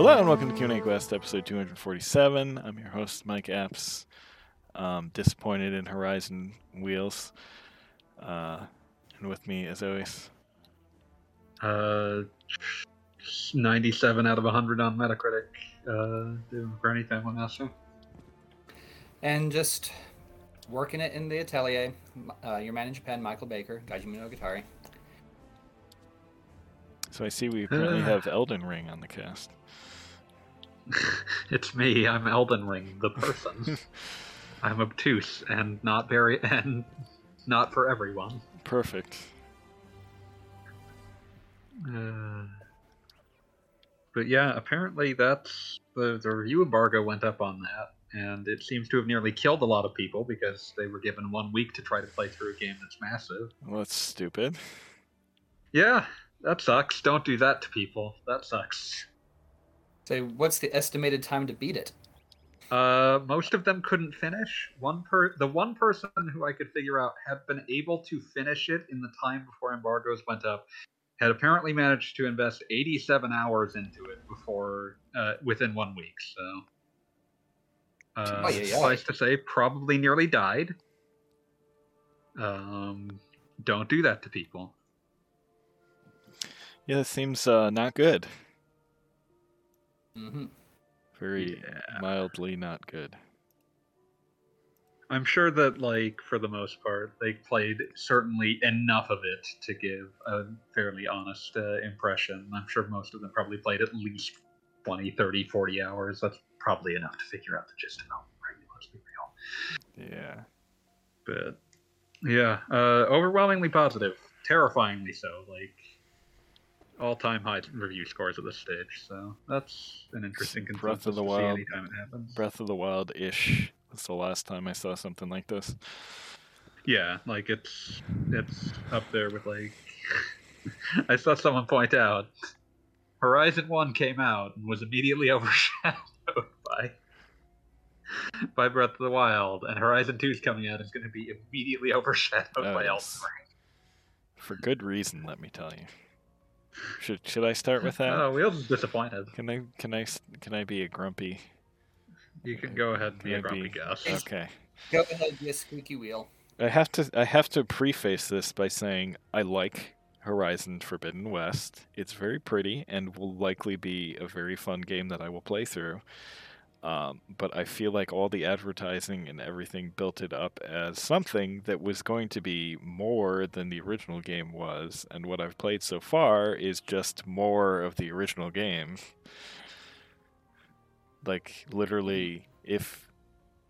Hello and welcome to Q&A Quest, episode 247. I'm your host, Mike Apps. Um, disappointed in Horizon Wheels. Uh, and with me, as always, Uh, 97 out of 100 on Metacritic. Uh, doing Granny Family Master. and just working it in the atelier. Uh, your man in Japan, Michael Baker, Gajimi no Gitari. so I see we apparently Uh. have Elden Ring on the cast. it's me. I'm Elden Ring, the person. I'm obtuse and not very and not for everyone. Perfect. Uh, but yeah, apparently that's the the review embargo went up on that, and it seems to have nearly killed a lot of people because they were given one week to try to play through a game that's massive. Well, that's stupid. Yeah, that sucks. Don't do that to people. That sucks. So, what's the estimated time to beat it? Uh, most of them couldn't finish. One per the one person who I could figure out had been able to finish it in the time before embargoes went up. Had apparently managed to invest 87 hours into it before uh, within one week. So, uh, Oh, yeah, yeah. suffice to say, probably nearly died. Um, don't do that to people. Yeah, that seems uh, not good. Hmm Very Yeah. mildly not good. I'm sure that, like, for the most part, they played certainly enough of it to give a fairly honest uh, impression. I'm sure most of them probably played at least 20, 30, 40 hours. That's probably enough to figure out the gist of it, right? Let's be real. Yeah. But, yeah, uh, overwhelmingly positive. Terrifyingly so. Like, all time high review scores at this stage. So, that's an interesting Breath of the Wild. anytime it happens. Breath of the Wild ish. That's the last time I saw something like this. Yeah, like it's it's up there with like I saw someone point out Horizon One came out and was immediately overshadowed by by Breath of the Wild, and Horizon 2 is coming out is going to be immediately overshadowed Oh, by Elden. Ring. For good reason, let me tell you. Should should I start with that? Oh, Wheels is disappointed. Can I can I s- can I be a grumpy? You can go ahead and be a grumpy be- Gus. Okay. Go ahead, be a squeaky wheel. I have to I have to preface this by saying I like Horizon Forbidden West. It's very pretty and will likely be a very fun game that I will play through. Um, but I feel like all the advertising and everything built it up as something that was going to be more than the original game was, and what I've played so far is just more of the original game. Like literally, if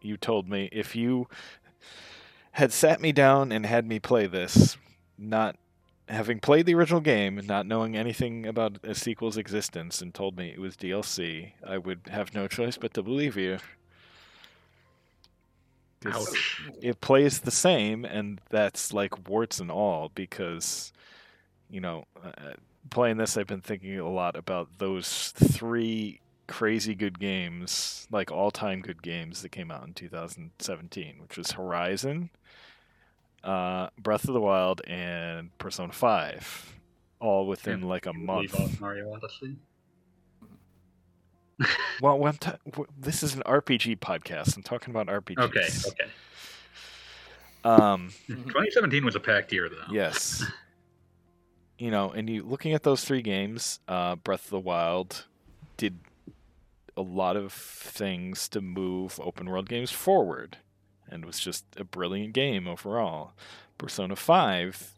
you told me if you had sat me down and had me play this, not having played the original game and not knowing anything about a sequel's existence, and told me it was DLC, I would have no choice but to believe you. Ouch. It plays the same, and that's like warts and all, because, you know, uh, playing this, I've been thinking a lot about those three crazy good games, like all time good games that came out in 2017, which was Horizon, uh, Breath of the Wild, and Persona 5, all within like a month. Mario Odyssey. Well, when t- w- this is an RPG podcast. I'm talking about RPGs. Okay, okay. Um, 2017 was a packed year, though. yes. You know, and you looking at those three games, uh, Breath of the Wild did a lot of things to move open world games forward, and was just a brilliant game overall. Persona Five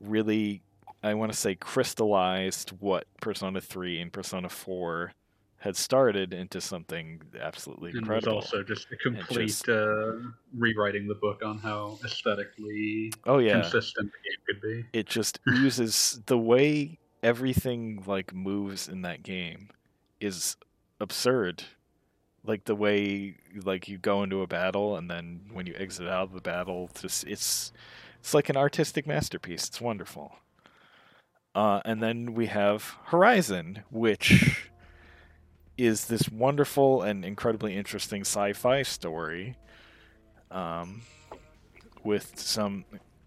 really, I want to say, crystallized what Persona Three and Persona Four had started into something absolutely incredible. And was also just a complete just- uh, rewriting the book on how aesthetically oh yeah, consistent the game could be. it just oozes the way everything like moves in that game is absurd like the way like you go into a battle and then when you exit out of the battle just it's it's like an artistic masterpiece. It's wonderful. Uh, and then we have horizon which is this wonderful and incredibly interesting sci-fi story um, with some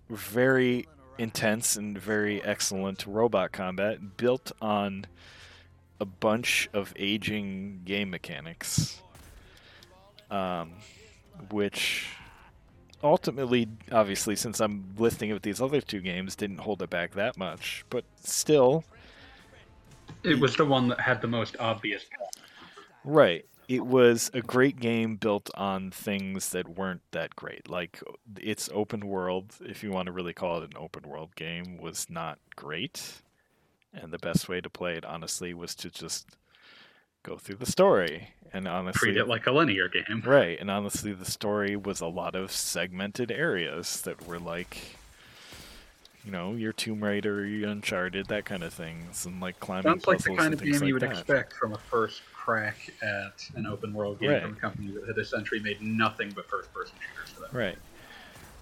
very intense and very excellent robot combat built on a bunch of aging game mechanics, um, which ultimately, obviously, since I'm listing it with these other two games, didn't hold it back that much. But still, It was the one that had the most obvious. right. It was a great game built on things that weren't that great. Like its open world, if you want to really call it an open world game, was not great. And the best way to play it, honestly, was to just go through the story. And honestly, Treat it like a linear game. Right, and honestly, the story was a lot of segmented areas that were like, you know, your Tomb Raider, your Uncharted, that kind of things, and like climbing Sounds like the kind of game you would that. expect from a first crack at an open world game Right. from a company that had essentially made nothing but first person shooters for. Right.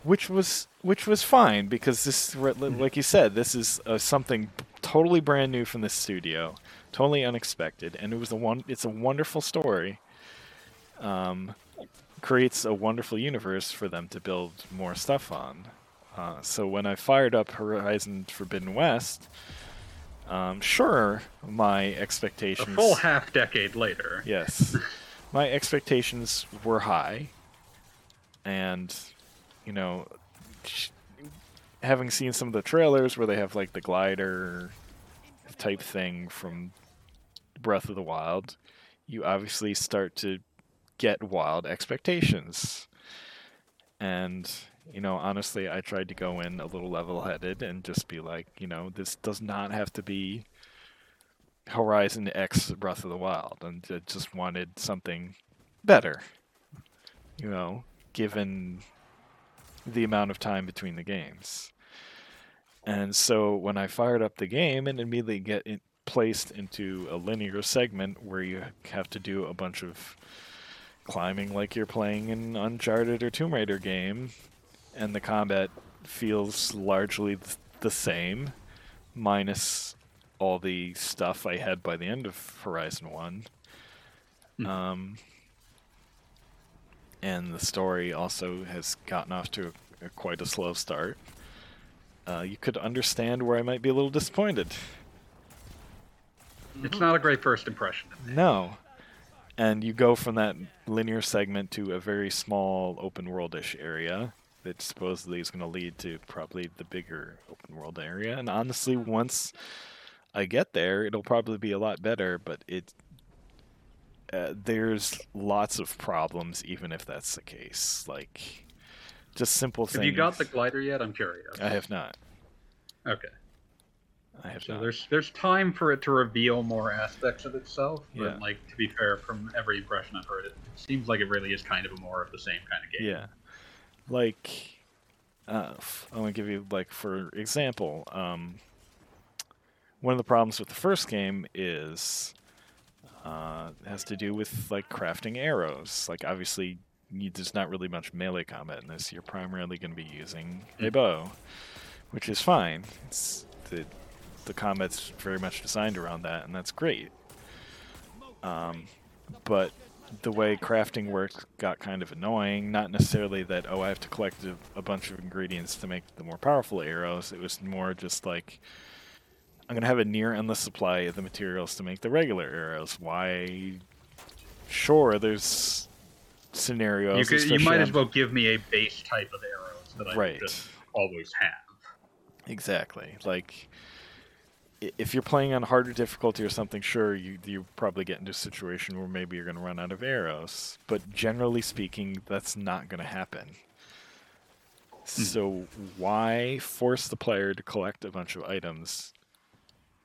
Which was which was fine because this, like you said, this is uh, something totally brand new from the studio, totally unexpected, and it was a one. It's a wonderful story. Um, creates a wonderful universe for them to build more stuff on. Uh, so when I fired up Horizon Forbidden West, um, sure, my expectations. A full half decade later. Yes. My expectations were high. And, you know, having seen some of the trailers where they have like the glider type thing from Breath of the Wild, you obviously start to get wild expectations. And, you know, honestly, I tried to go in a little level headed and just be like, you know, this does not have to be Horizon X Breath of the Wild, and I just wanted something better. You know, given the amount of time between the games. And so when I fired up the game and immediately get it placed into a linear segment where you have to do a bunch of climbing like you're playing an Uncharted or Tomb Raider game, and the combat feels largely th- the same, minus all the stuff I had by the end of Horizon One. Hmm. Um, and the story also has gotten off to a, a quite a slow start. Uh, you could understand where I might be a little disappointed. It's not a great first impression. No. And you go from that linear segment to a very small open worldish area that supposedly is going to lead to probably the bigger open world area. And honestly, once I get there, it'll probably be a lot better, but it uh, there's lots of problems even if that's the case. Like just simple things. Have you got the glider yet? I'm curious. I have not. Okay. I have So not. there's there's time for it to reveal more aspects of itself. But Yeah. like to be fair, from every impression I've heard, it, it seems like it really is kind of a more of the same kind of game. Yeah. Like, uh, f- I want to give you, like, for example, um, one of the problems with the first game is uh, has to do with, like, crafting arrows. Like, obviously, you, there's not really much melee combat in this. You're primarily going to be using a bow, which is fine. It's the the combat's very much designed around that, and that's great. Um, but the way crafting works got kind of annoying. Not necessarily that oh I have to collect a, a bunch of ingredients to make the more powerful arrows. It was more just like I'm gonna have a near endless supply of the materials to make the regular arrows. Why? Sure, there's scenarios. You, could, you might as well give me a base type of arrows that I Right. just always have. Exactly. Like, if you're playing on harder difficulty or something, sure, you you probably get into a situation where maybe you're going to run out of arrows. But generally speaking, that's not going to happen. Hmm. So why force the player to collect a bunch of items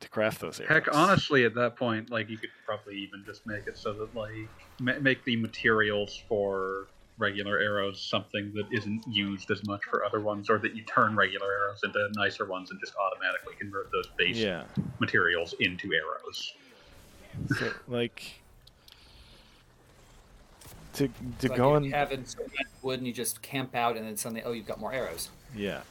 to craft those arrows? Heck, honestly, at that point, like you could probably even just make it so that like ma- make the materials for regular arrows something that isn't used as much for other ones, or that you turn regular arrows into nicer ones and just automatically convert those base Yeah. materials into arrows. So, like. To, to It's like go you and have it so much wood and you just camp out and then suddenly oh you've got more arrows. yeah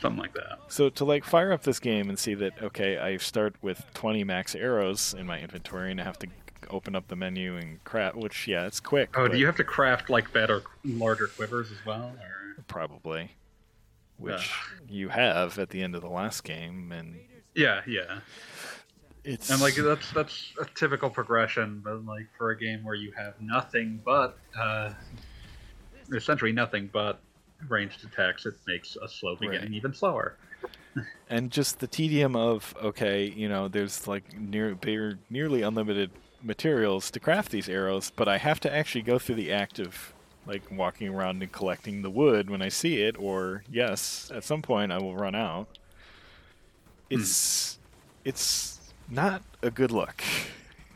Something like that. So to like fire up this game and see that okay, I start with 20 max arrows in my inventory and I have to open up the menu and craft. Which yeah, it's quick. Oh, do you have to craft like better, larger quivers as well? Or... probably, which you have at the end of the last game, and Yeah, yeah. it's And like that's that's a typical progression, but like for a game where you have nothing but uh, essentially nothing but ranged attacks, it makes a slow beginning Right. even slower. and just the tedium of okay, you know, there's like near they're nearly unlimited materials to craft these arrows, but I have to actually go through the act of like walking around and collecting the wood when I see it, or yes, at some point I will run out. Hmm. It's it's not a good look.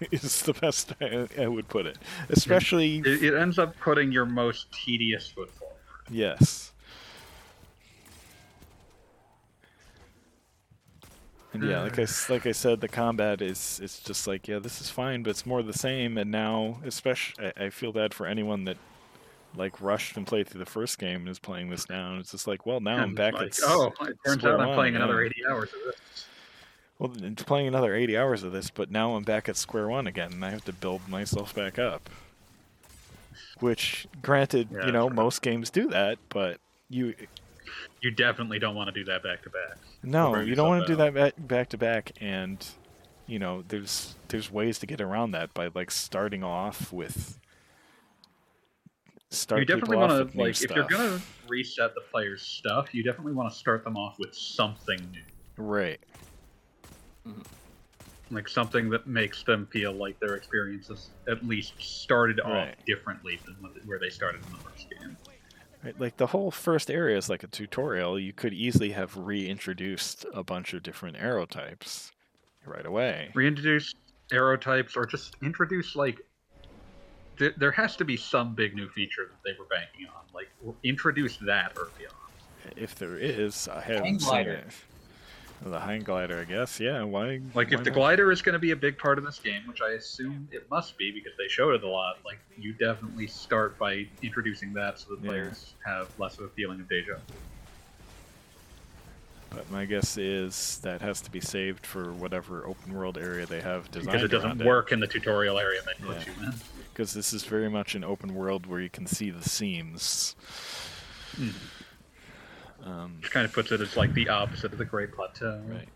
is the best I, I would put it, especially It, it ends up putting your most tedious foot forward. Yes. And yeah, like I, mm. s- like I said, the combat is it's just like yeah, this is fine, but it's more the same. And now, especially, I, I feel bad for anyone that like rushed and played through the first game and is playing this now. And it's just like, well, now I'm back like, at oh, it turns square out I'm one, playing another yeah. 80 hours of this. well, it's playing another 80 hours of this, but now I'm back at square one again, and I have to build myself back up. Which, granted, Yeah, you know, true. most games do that, but you You definitely don't want to do that back to back. No, you don't want to do that back, back to back, and you know, there's there's ways to get around that by like starting off with start You definitely want to like if you're gonna reset the player's stuff, you definitely want to start them off with something new, right, mm-hmm. like something that makes them feel like their experiences at least started off differently than where they started in the first game. Right, like the whole first area is like a tutorial. You could easily have reintroduced a bunch of different arrow types right away. Reintroduce arrow types, or just introduce like. Th- there has to be some big new feature that they were banking on. Like introduce that early on. If there is, I haven't seen it. The hang glider, I guess. Yeah, why? Like why if the not? glider is going to be a big part of this game, which I assume it must be because they showed it a lot, like you definitely start by introducing that so the Yeah. players have less of a feeling of deja. vu. But my guess is that has to be saved for whatever open world area they have designed. Because it doesn't work in the tutorial area put Yeah. you in. Because this is very much an open world where you can see the seams. Mhm. Um, Which kind of puts it as like the opposite of the Great Plateau. right.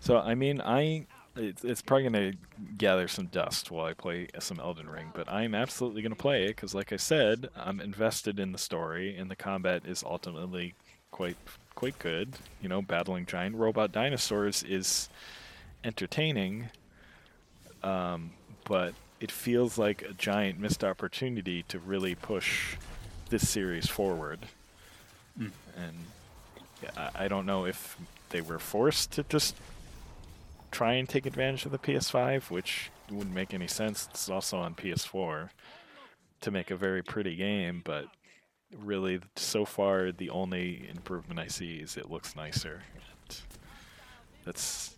So I mean, I it's, it's probably gonna gather some dust while I play some Elden Ring, but I'm absolutely gonna play it because, like I said, I'm invested in the story, and the combat is ultimately quite quite good. You know, battling giant robot dinosaurs is entertaining, um, but it feels like a giant missed opportunity to really push this series forward. Mm. And yeah, I, I don't know if they were forced to just try and take advantage of the PS5, which wouldn't make any sense. It's also on PS4 to make a very pretty game, but really, so far, the only improvement I see is it looks nicer. And that's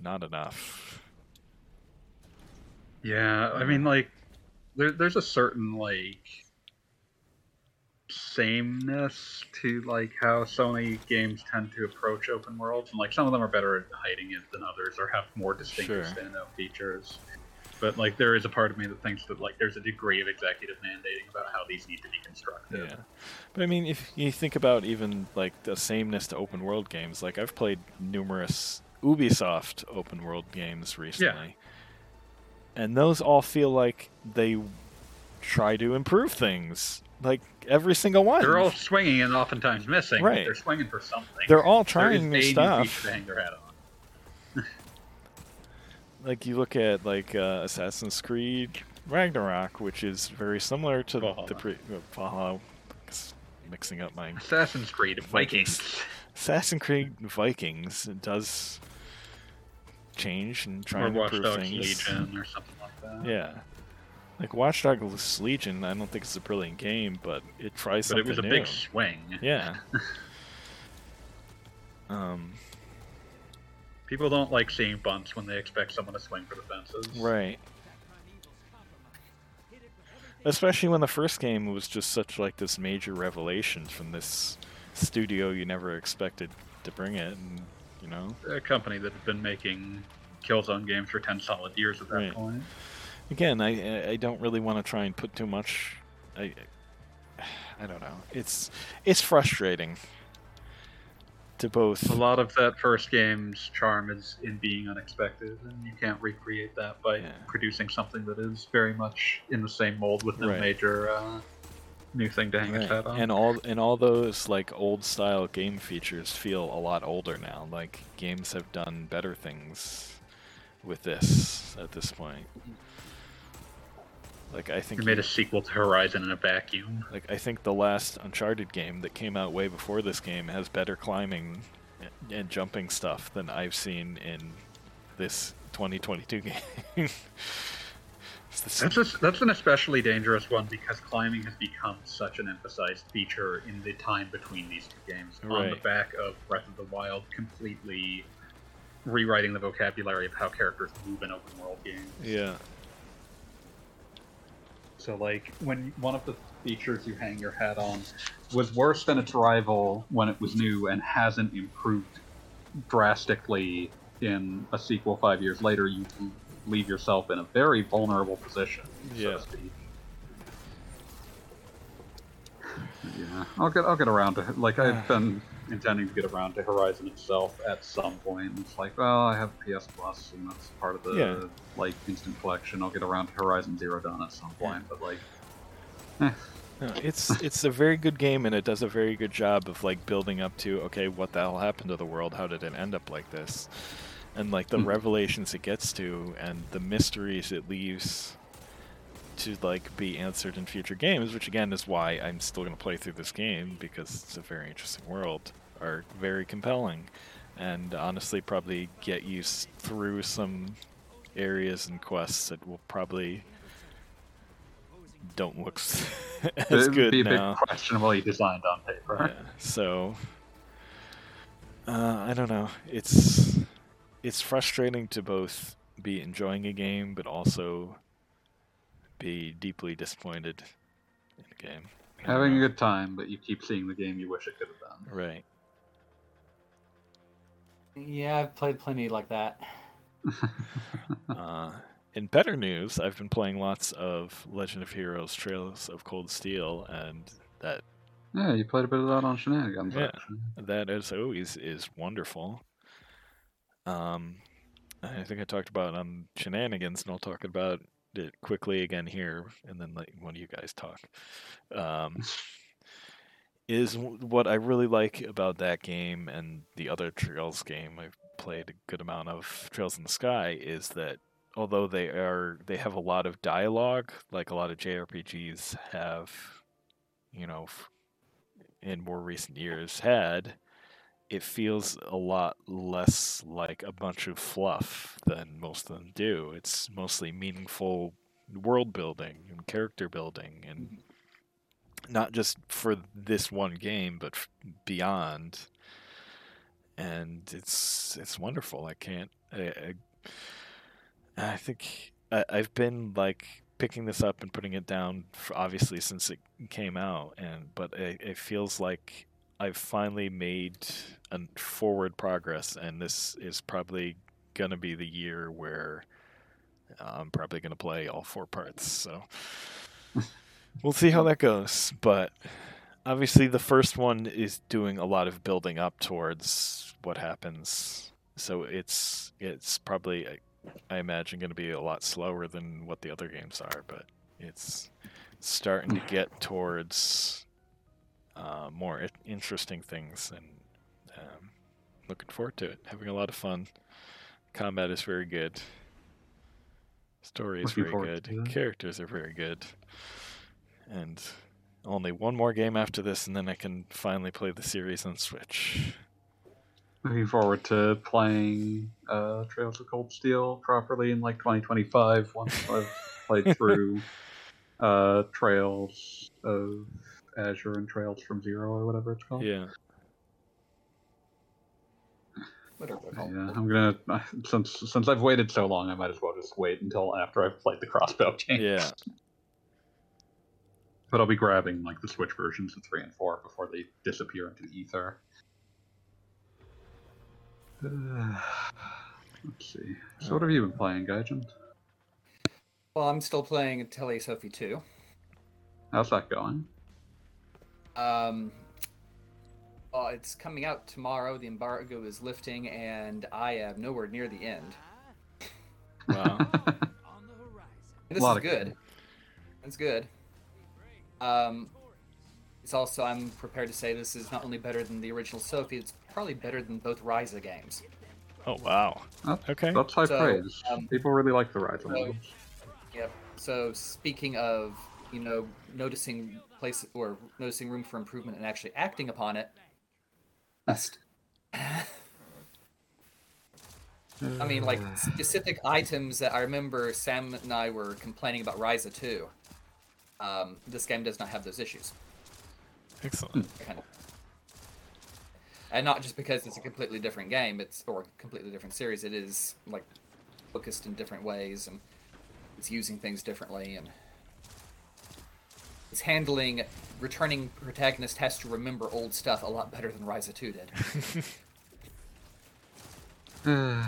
not enough. Yeah, I mean, like, there, there's a certain like sameness to like how Sony games tend to approach open worlds, and like some of them are better at hiding it than others, or have more distinctive Sure. standout features. But like, there is a part of me that thinks that like there's a degree of executive mandating about how these need to be constructed. Yeah. But I mean, if you think about even like the sameness to open world games, like I've played numerous Ubisoft open world games recently. yeah. And those all feel like they try to improve things. Like every single one. They're all swinging and oftentimes missing. Right. They're swinging for something. They're all trying new stuff. to hang their hat on. Like you look at like uh, Assassin's Creed Ragnarok, which is very similar to Valhalla. the pre- uh, Valhalla. Mixing up my Assassin's Creed Vikings. Vikings. Assassin's Creed Vikings does change and try or and improve things. Legion or something like that. Yeah. Like Watch Dogs Legion, I don't think it's a brilliant game, but it tries But something it was a new. big swing. Yeah. um. People don't like seeing bunts when they expect someone to swing for the fences. Right. Especially when the first game was just such like this major revelation from this studio you never expected to bring it, and you know. A company that had been making Killzone games for 10 solid years at that Right. point. Again, I I don't really want to try and put too much. I I don't know. It's it's frustrating. to both. A lot of that first game's charm is in being unexpected, and you can't recreate that by Yeah. producing something that is very much in the same mold with no Right. major uh, new thing to hang its hat on. And all and all those like old style game features feel a lot older now. Like games have done better things with this at this point. Like I think you made a sequel to Horizon in a vacuum. like I think the last Uncharted game that came out way before this game has better climbing and- jumping stuff than I've seen in this 2022 game. It's the s- That's a, that's an especially dangerous one because climbing has become such an emphasized feature in the time between these two games. On the back of Breath of the Wild, completely rewriting the vocabulary of how characters move in open world games. yeah. So like when one of the features you hang your hat on was worse than its rival when it was new and hasn't improved drastically in a sequel five years later, you leave yourself in a very vulnerable position. So Yeah. to speak. Yeah, I'll get I'll get around to it. Like I've ah. been intending to get around to Horizon itself at some point. It's like, well, I have PS Plus, and that's part of the Yeah. like instant collection. I'll get around to Horizon Zero Dawn at some point, but like, No, it's it's a very good game and it does a very good job of like building up to okay, what the hell happened to the world? How did it end up like this? And like the Mhm. revelations it gets to and the mysteries it leaves to like be answered in future games, which again is why I'm still going to play through this game because it's a very interesting world, are very compelling, and honestly probably get you through some areas and quests that will probably don't look as it'd good be a now. bit questionably designed on paper. Yeah, so uh, I don't know. It's it's frustrating to both be enjoying a game but also be deeply disappointed in a game. Having a good time, but you keep seeing the game you wish it could have done. right. Yeah, I've played plenty like that. Uh, in better news, I've been playing lots of Legend of Heroes: Trails of Cold Steel, and that Yeah, you played a bit of that on Shenanigans. Yeah. Actually. that as always is wonderful. Um, I think I talked about it on shenanigans, and I'll talk about it quickly again here, and then let one of you guys talk. Um, is what I really like about that game and the other Trails game I've played a good amount of Trails in the Sky is that although they are they have a lot of dialogue, like a lot of JRPGs have, you know, in more recent years had, it feels a lot less like a bunch of fluff than most of them do. It's mostly meaningful world building and character building, and mm-hmm. Not just for this one game, but beyond. And it's it's wonderful. I can't. I, I, I think I, I've been like picking this up and putting it down, for obviously since it came out, and but it, it feels like I've finally made a forward progress, and this is probably gonna be the year where I'm probably gonna play all four parts. So we'll see how that goes. But obviously, the first one is doing a lot of building up towards what happens. So it's it's probably I imagine going to be a lot slower than what the other games are, but it's starting to get towards uh, more interesting things, and um, looking forward to it. Having a lot of fun. Combat is very good. Story is Looking very good. Characters are very good. And only one more game after this, and then I can finally play the series on Switch. Looking forward to playing uh, Trails of Cold Steel properly in like 2025 once I've played through uh, Trails of Azure and Trails from Zero or whatever it's called. Yeah. Whatever. Yeah, I'm gonna since since I've waited so long, I might as well just wait until after I've played the Crossbell games. Yeah. But I'll be grabbing like the Switch versions of three and four before they disappear into the ether. Uh, let's see. So what have you been playing, Gaijin? Well, I'm still playing Atelier Sophie 2. How's that going? Um, Oh, it's coming out tomorrow. The embargo is lifting, and I am nowhere near the end. Wow. And this Lot is of good. good. It's good. Um, it's also I'm prepared to say this is not only better than the original Sophie, it's probably better than both Ryza games. oh wow. That's, Okay. that's high So, praise. um, People really like the Rise so- ones. Yep. So speaking of, you know, noticing place or noticing room for improvement and actually acting upon it. Best. I mean, like specific items that I remember Sam and I were complaining about Ryza 2. Um, this game does not have those issues. Excellent. kind of. And not just because it's a completely different game, it's or a completely different series. It is like focused in different ways, and it's using things differently, and it's handling returning protagonist has to remember old stuff a lot better than Ryza 2 did.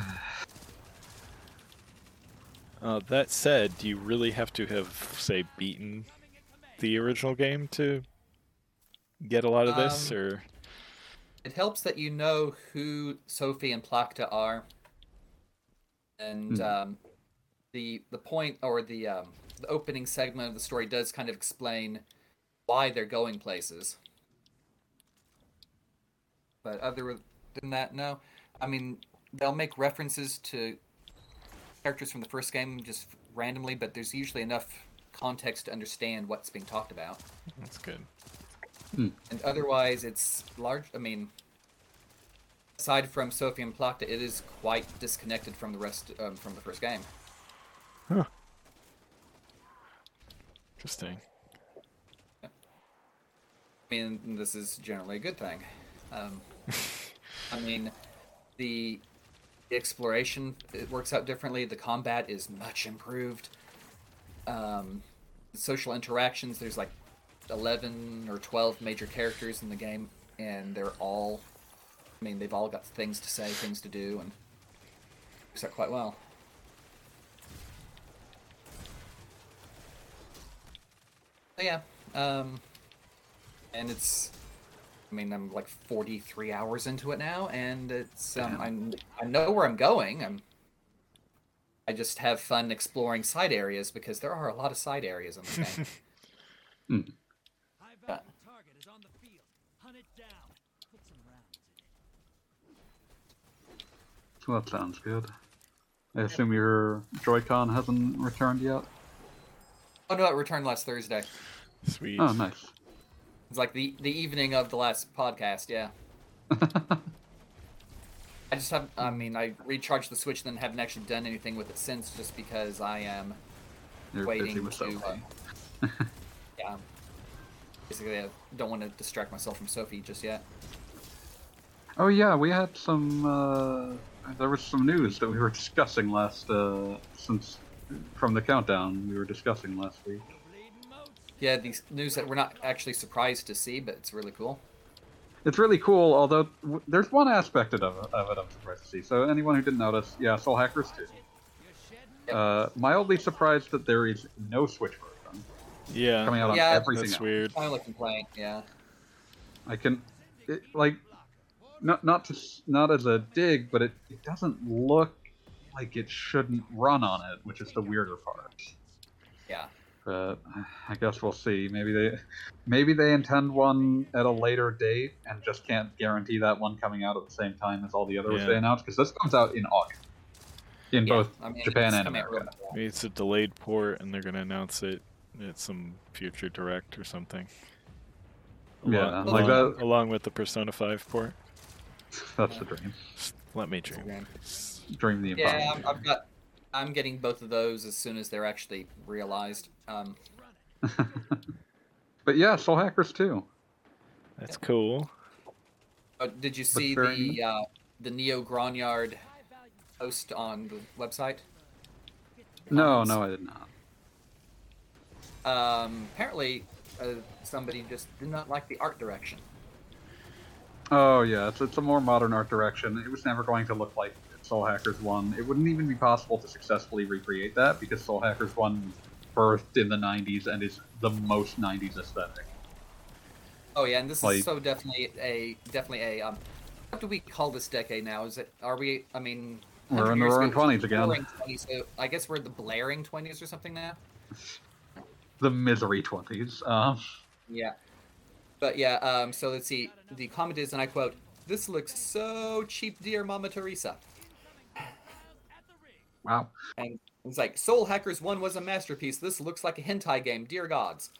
Uh, that said, do you really have to have, say, beaten the original game to get a lot of this, Um, or It helps that you know who Sophie and Plakta are, and Hmm. um, the the point or the um, the opening segment of the story does kind of explain why they're going places. But other than that, no. I mean, they'll make references to characters from the first game just randomly, but there's usually enough context to understand what's being talked about. That's good. and otherwise it's large i mean aside from sophie and plakta it is quite disconnected from the rest um, from the first game. Interesting. i mean this is generally a good thing. Um, i mean the the exploration it works out differently. The combat is much improved um, social interactions there's like 11 or 12 major characters in the game and they're all i mean they've all got things to say things to do and works out quite well. So yeah um and it's i mean i'm like 43 hours into it now and it's um, I'm, i know where i'm going. I'm i just have fun exploring side areas because there are a lot of side areas in this game High Yeah. value target is on the field. Hunt it down. Put some rounds in it. Well, that sounds good. I assume your Joy-Con hasn't returned yet? oh no it returned last thursday Sweet. Oh, nice. It's like the the evening of the last podcast, yeah. I just have I mean I recharged the Switch and then haven't actually done anything with it since just because I am You're waiting to uh, yeah. Basically I don't want to distract myself from Sophie just yet. Oh yeah, we had some. Uh, there was some news that we were discussing last. Uh, since from the countdown we were discussing last week. Yeah, these news that we're not actually surprised to see, but it's really cool. It's really cool, although w- there's one aspect of it, of it I'm surprised to see. So anyone who didn't notice, yeah, Soul Hackers 2. Uh, mildly surprised that there is no Switch version yeah. coming out on Yeah, everything That's else. weird. Kind of a complaint, yeah. I can, it, like, not not to not as a dig, but it, it doesn't look like it shouldn't run on it, which is the weirder part. Yeah. But I guess we'll see. Maybe they maybe they intend one at a later date and just can't guarantee that one coming out at the same time as all the other ones Yeah. they announced because this comes out in August in Yeah, both I mean, Japan and America. Maybe it's a delayed port, and they're gonna announce it at some future direct or something. Yeah, Along, like that- along with the Persona 5 port. That's the dream. Let me dream. Instagram. Dream the Yeah, impossible. I'm, I've got. I'm getting both of those as soon as they're actually realized. Um, but yeah, Soul Hackers 2. That's cool. oh, did you see very- the uh, the Neo Gronyard post on the website? No, Comments? no, I did not. Um, apparently, uh, somebody just did not like the art direction. Oh yeah, it's, it's a more modern art direction. It was never going to look like Soul Hackers One. It wouldn't even be possible to successfully recreate that because Soul Hackers One birthed in the '90s and is the most '90s aesthetic. Oh yeah, and this Like- is so definitely a definitely a um. What do we call this decade now? Is it? Are we? I mean, We're in the roaring 20s again. 20s, so I guess we're the blaring twenties or something now. The misery twenties. Um, Yeah. But yeah, um, so let's see. The comment is, and I quote, "This looks so cheap, dear Mama Teresa." wow. And it's like, Soul Hackers 1 was a masterpiece. This looks like a hentai game, dear gods.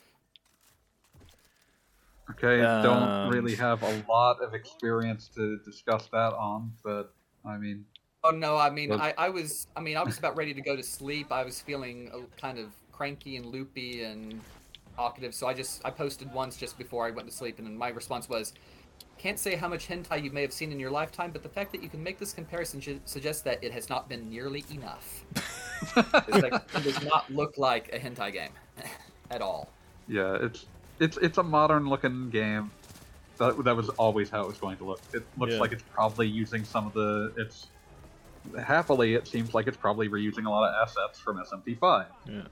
Okay, don't Um, really have a lot of experience to discuss that on, but I mean, Oh no, I mean, Well- I, I was, I mean, I was about ready to go to sleep. I was feeling kind of cranky and loopy and talkative, so I just, I posted once just before I went to sleep, and my response was, can't say how much hentai you may have seen in your lifetime, but the fact that you can make this comparison ju- suggests that it has not been nearly enough. It's like, it does not look like a hentai game at all. yeah, it's it's it's a modern looking game. That that was always how it was going to look. It looks Yeah. like it's probably using some of the it's happily it seems like it's probably reusing a lot of assets from SMT5, Yeah.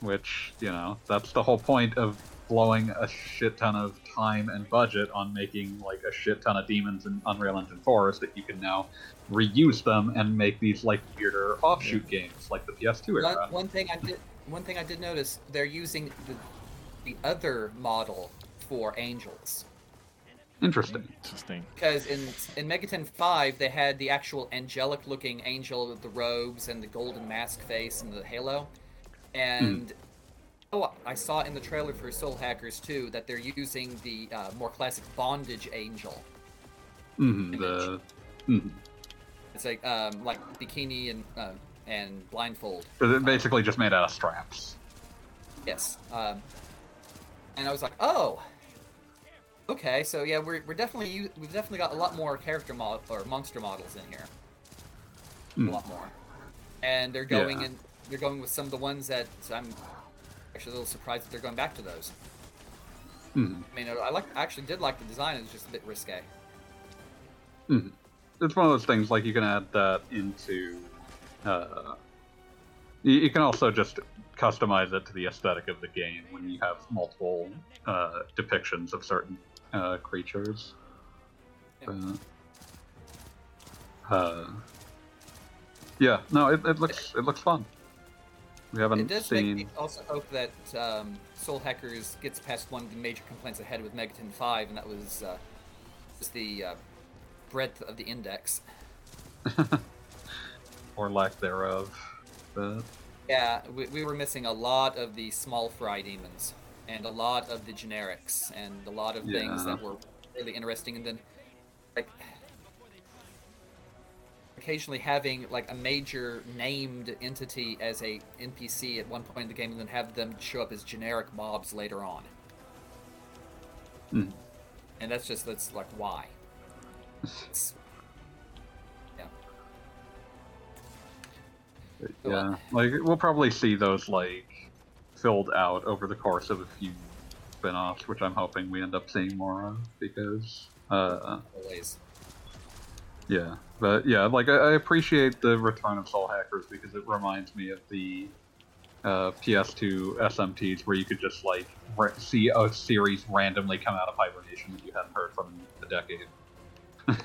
which you know that's the whole point of blowing a shit ton of time and budget on making like a shit ton of demons in Unreal Engine 4 is that you can now reuse them and make these like weirder offshoot games like the PS2 One, era. one thing I did, one thing I did notice, they're using the, the other model for angels. Interesting. Interesting. Because in in Megaten Five, they had the actual angelic-looking angel with the robes and the golden mask face and the halo, and hmm. Oh, I saw in the trailer for Soul Hackers 2 that they're using the uh, more classic bondage angel. hmm The mhm. It's like um, like bikini and uh, and blindfold. But they're basically just made out of straps. Yes. Um, and I was like, oh, okay. So yeah, we're, we're definitely we've definitely got a lot more character mod or monster models in here. Hmm. A lot more. And they're going Yeah. in. They're going with some of the ones that I'm actually a little surprised that they're going back to those. Mhm. I mean, I like I actually did like the design. It's just a bit risque. Mhm. It's one of those things like you can add that into. Uh, you, you can also just customize it to the aesthetic of the game when you have multiple uh, depictions of certain uh, creatures. Yeah. Uh, uh, yeah, no, it, it looks it looks fun. We haven't It does seen. make me also hope that um, Soul Hackers gets past one of the major complaints I had with Megaten 5, and that was uh, just the uh, breadth of the index. or lack thereof. But Yeah, we, we were missing a lot of the small fry demons, and a lot of the generics, and a lot of things that were really interesting. And then, like, occasionally having like a major named entity as a NPC at one point in the game, and then have them show up as generic mobs later on. Hmm. And that's just that's like why. It's, yeah. Uh, yeah, like we'll probably see those like filled out over the course of a few spin-offs, which I'm hoping we end up seeing more of because uh Always. yeah. But yeah, like I, I appreciate the return of Soul Hackers because it reminds me of the uh, PS2 SMTs where you could just like ra- see a series randomly come out of hibernation that you hadn't heard from in a decade.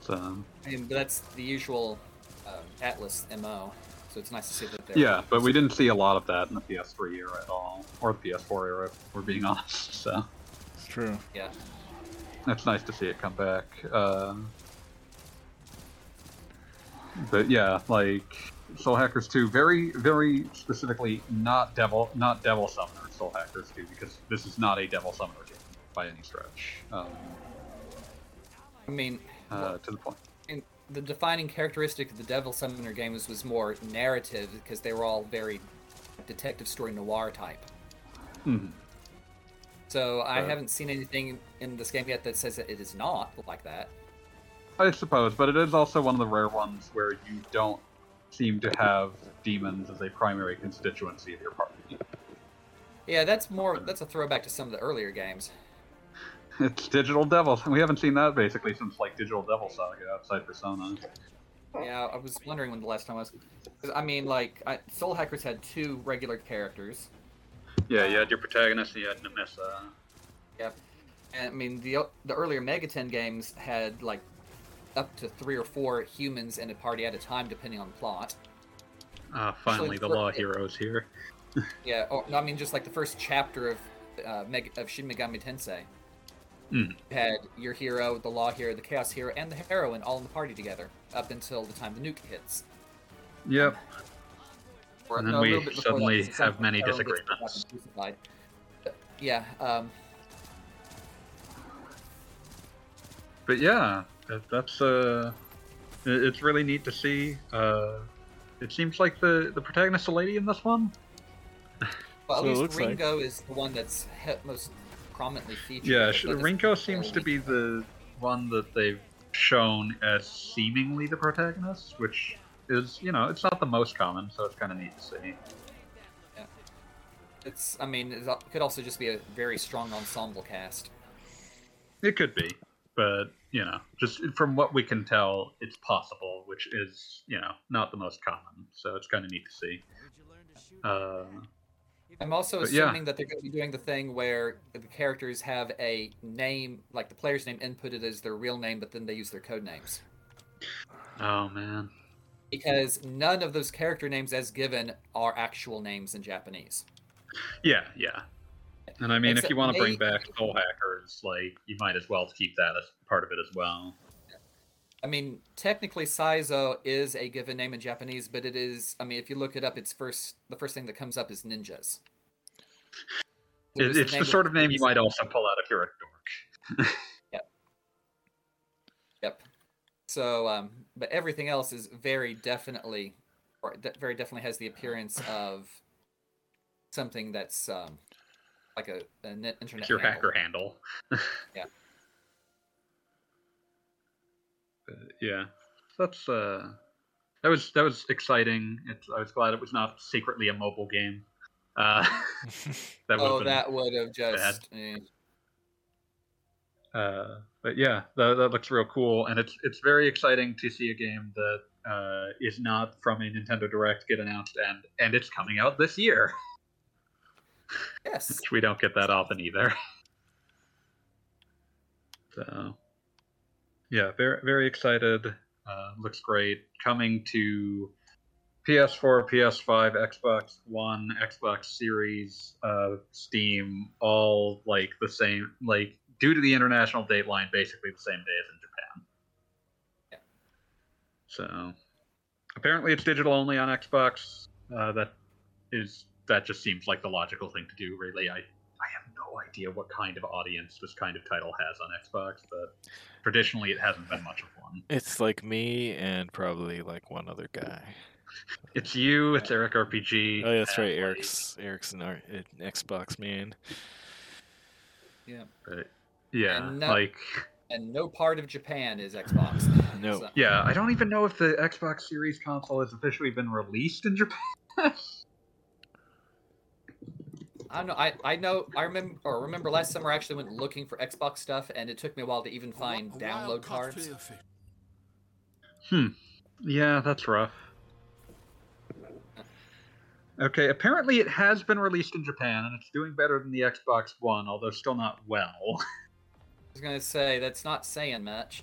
so I mean, but that's the usual um, Atlus MO, so it's nice to see that they're. Yeah, but we didn't see a lot of that in the PS3 era at all, or the PS4 era, if we're being honest. So It's true. Yeah. it's nice to see it come back. Uh, but yeah, like Soul Hackers 2, very, very specifically not devil, not Devil Summoner Soul Hackers 2, because this is not a Devil Summoner game by any stretch. Um, I mean, uh, to the point. in the defining characteristic of the Devil Summoner games was more narrative because they were all very detective story noir type. Mhm. So I Uh, haven't seen anything in this game yet that says that it is not like that. I suppose, but it is also one of the rare ones where you don't seem to have demons as a primary constituency of your party. Yeah, that's more. That's a throwback to some of the earlier games. It's Digital Devil. We haven't seen that basically since like Digital Devil Saga outside Persona. Yeah, I was wondering when the last time was. I mean, like, I, Soul Hackers had two regular characters, Yeah, you had your protagonist, and you had Nemissa. Yep. And I mean, the the earlier Megaten games had like up to three or four humans in a party at a time, depending on plot. Ah, finally, the for- law heroes here. Yeah, or no, I mean, just like the first chapter of uh, Meg- of Shin Megami Tensei. You had your hero, the law hero, the chaos hero, and the heroine all in the party together up until the time the nuke hits. Yep. Or, And then no, we little bit before that, suddenly have many the heroine gets disagreements. But, yeah, um, But yeah, that- that's uh, it's really neat to see. Uh, it seems like the the protagonist a lady in this one. well, at looks least like- Ringo is the one that's he- most prominently featured. Yeah, but sh- it's- Ringo seems to be the one that they've shown as seemingly the protagonist, which is you know it's not the most common, so it's kind of neat to see. It's, I mean, it could also just be a very strong ensemble cast. It could be, but you know, just from what we can tell, it's possible, which is you know not the most common. So it's kind of neat to see. Uh, I'm also But yeah. assuming that they're going to be doing the thing where the characters have a name, like the player's name inputted as their real name, but then they use their code names. oh man, Because none of those character names as given are actual names in Japanese. yeah, yeah. And I mean, if you want to bring back Soul Hackers, like you might as well keep that as part of it as well. I mean, technically, Saizo is a given name in Japanese, but it is. I mean, if you look it up, it's first. The first thing that comes up is ninjas. It, it's the sort of name you might also pull out if you're a dork. Yep. Yep. So, um, but everything else is very definitely, or de- very definitely has the appearance of something that's um, like a, a net internet. It's your handle. hacker handle. Yeah. But, yeah, that's uh, that was that was exciting. It's, I was glad it was not secretly a mobile game. Uh, that would Oh, that would have just. eh. Uh, but yeah, that, that looks real cool, and it's it's very exciting to see a game that uh, is not from a Nintendo Direct get announced, and and it's coming out this year, Yes. which we don't get that often either. so, yeah, very very excited. Uh, looks great. Coming to PS4, PS5, Xbox One, Xbox Series, uh, Steam, all like the same, like due to the international dateline, basically the same day as in Japan. Yeah. So apparently it's digital only on Xbox. Uh, that is that just seems like the logical thing to do. Really, I I have no idea what kind of audience this kind of title has on Xbox, but traditionally it hasn't been much of one. It's like me and probably like one other guy. It's you, it's Eric RPG. Oh, yeah, that's and, right. like, Eric's Eric's an, an Xbox man. Yeah. but, yeah, And no- like And no part of Japan is Xbox. No. So- yeah, I don't even know if the Xbox Series console has officially been released in Japan. I don't know. I, I know. I remember or remember last summer I actually went looking for Xbox stuff, and it took me a while to even find download cards. Hmm. Yeah, that's rough. Okay, apparently it has been released in Japan and it's doing better than the Xbox One, although still not well. I was gonna say that's not saying much.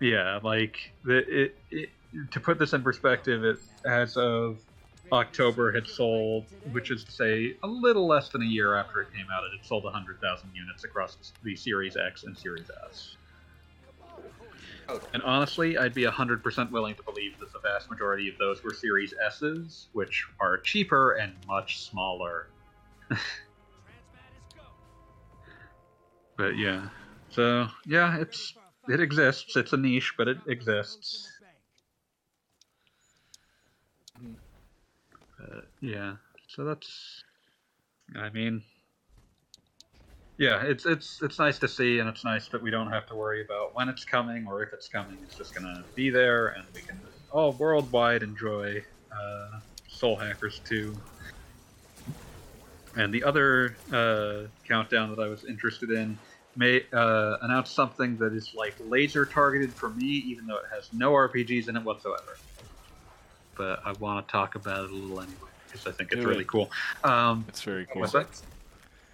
yeah, like the it, it to put this in perspective, it as of October had sold, which is to say a little less than a year after it came out, it had sold 100,000 units across the Series X and Series S. And honestly, I'd be 100% willing to believe that the vast majority of those were Series S's, which are cheaper and much smaller. But yeah. So, yeah, it's it exists. It's a niche, but it exists. But yeah. So that's I mean yeah, it's it's it's nice to see, and it's nice that we don't have to worry about when it's coming or if it's coming. It's just gonna be there, and we can all worldwide enjoy uh, Soul Hackers 2. And the other uh, countdown that I was interested in may uh, announce something that is like laser targeted for me, even though it has no RPGs in it whatsoever. But I want to talk about it a little anyway because I think it's Do really it. cool. Um, It's very cool. what's that?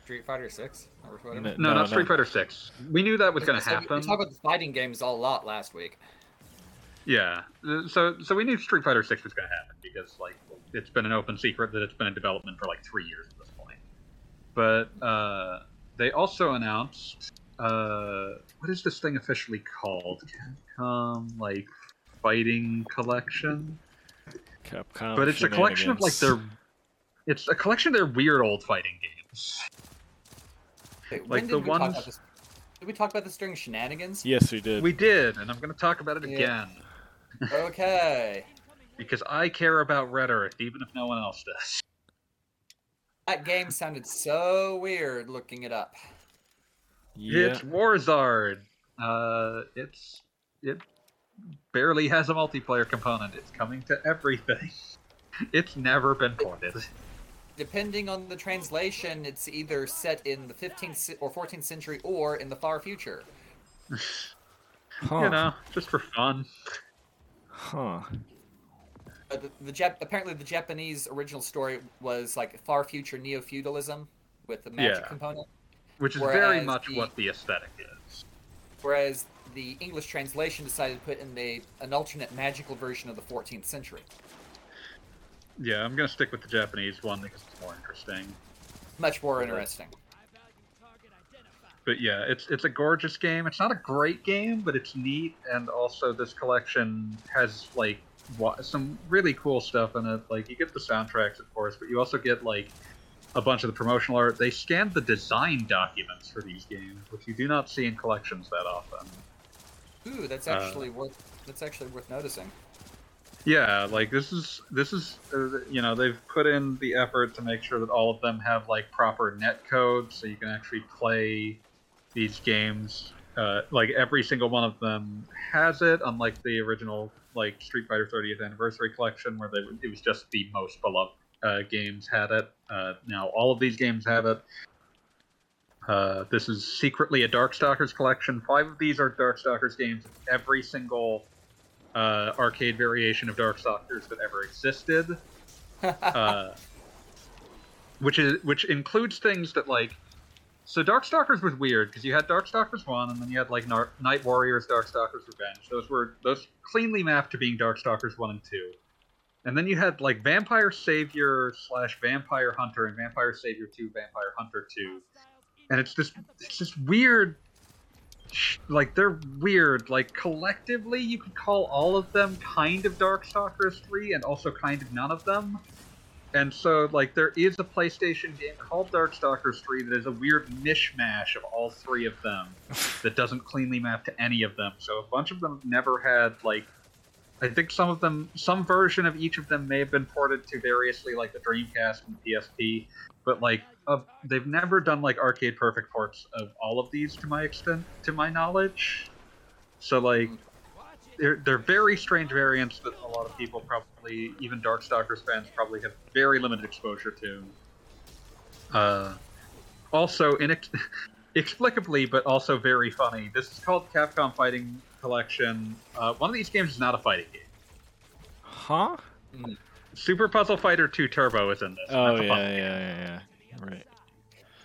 Street Fighter Six or whatever. N- No, No, not Street no. Fighter Six. We knew that was going to happen. We talked about the fighting games a lot last week. Yeah. So so we knew Street Fighter Six was going to happen because like it's been an open secret that it's been in development for like three years at this point. But uh, they also announced uh, what is this thing officially called? Capcom like Fighting Collection. Capcom. but it's a collection of like their. It's a collection of their weird old fighting games. Wait, Like when the did we talk ones- Did we talk about this during shenanigans? Yes, we did. We did, and I'm going to talk about it Yeah. again Okay. because I care about Red Earth, even if no one else does. That game sounded so weird looking it up. yeah. It's Warzard. Uh, it's it barely has a multiplayer component. It's coming to everything. It's never been ported. Depending on the translation, it's either set in the 15th or 14th century or in the far future. Huh. You know, just for fun. Huh. Uh, the, the Jap- apparently the Japanese original story was like far future neo feudalism with the magic Yeah. component, Which is very much the- what the aesthetic is. whereas the English translation decided to put in a an alternate magical version of the 14th century. Yeah, I'm gonna stick with the Japanese one because it's more interesting. Much more interesting. But yeah, it's it's a gorgeous game. It's not a great game, but it's neat, and also this collection has like some really cool stuff in it. Like you get the soundtracks, of course, but you also get like a bunch of the promotional art. They scanned the design documents for these games, which you do not see in collections that often. Ooh, that's Uh, actually worth that's actually worth noticing. Yeah, like this is this is uh, you know they've put in the effort to make sure that all of them have like proper net code, so you can actually play these games. Uh, like every single one of them has it, unlike the original like Street Fighter 30th Anniversary Collection, where they it was just the most beloved uh, games had it. Uh, now all of these games have it. Uh, this is secretly a Darkstalkers collection. Five of these are Darkstalkers games. Every single uh, arcade variation of Darkstalkers that ever existed, uh, which is which includes things that like. So Darkstalkers was weird because you had Darkstalkers one, and then you had like Nar- Night Warriors, Darkstalkers Revenge. Those were those cleanly mapped to being Darkstalkers one and two, and then you had like Vampire Savior slash Vampire Hunter and Vampire Savior two, Vampire Hunter two, and it's this it's this weird. Like they're weird. Like collectively you could call all of them kind of darkstalkers 3 and also kind of none of them. And so like there is a playstation game called darkstalkers 3 that is a weird mishmash of all three of them that doesn't cleanly map to any of them. So a bunch of them never had like i think some of them some version of each of them may have been ported to variously like the dreamcast and psp but like uh, they've never done like arcade perfect ports of all of these to my extent to my knowledge. So like they're, they're very strange variants that a lot of people probably even darkstalkers fans probably have very limited exposure to. Uh, also inex- inexplicably but also very funny this is called capcom fighting collection. Uh, one of these games is not a fighting game. Huh? super puzzle fighter 2 turbo is in this. Oh yeah, yeah, yeah, yeah. Right.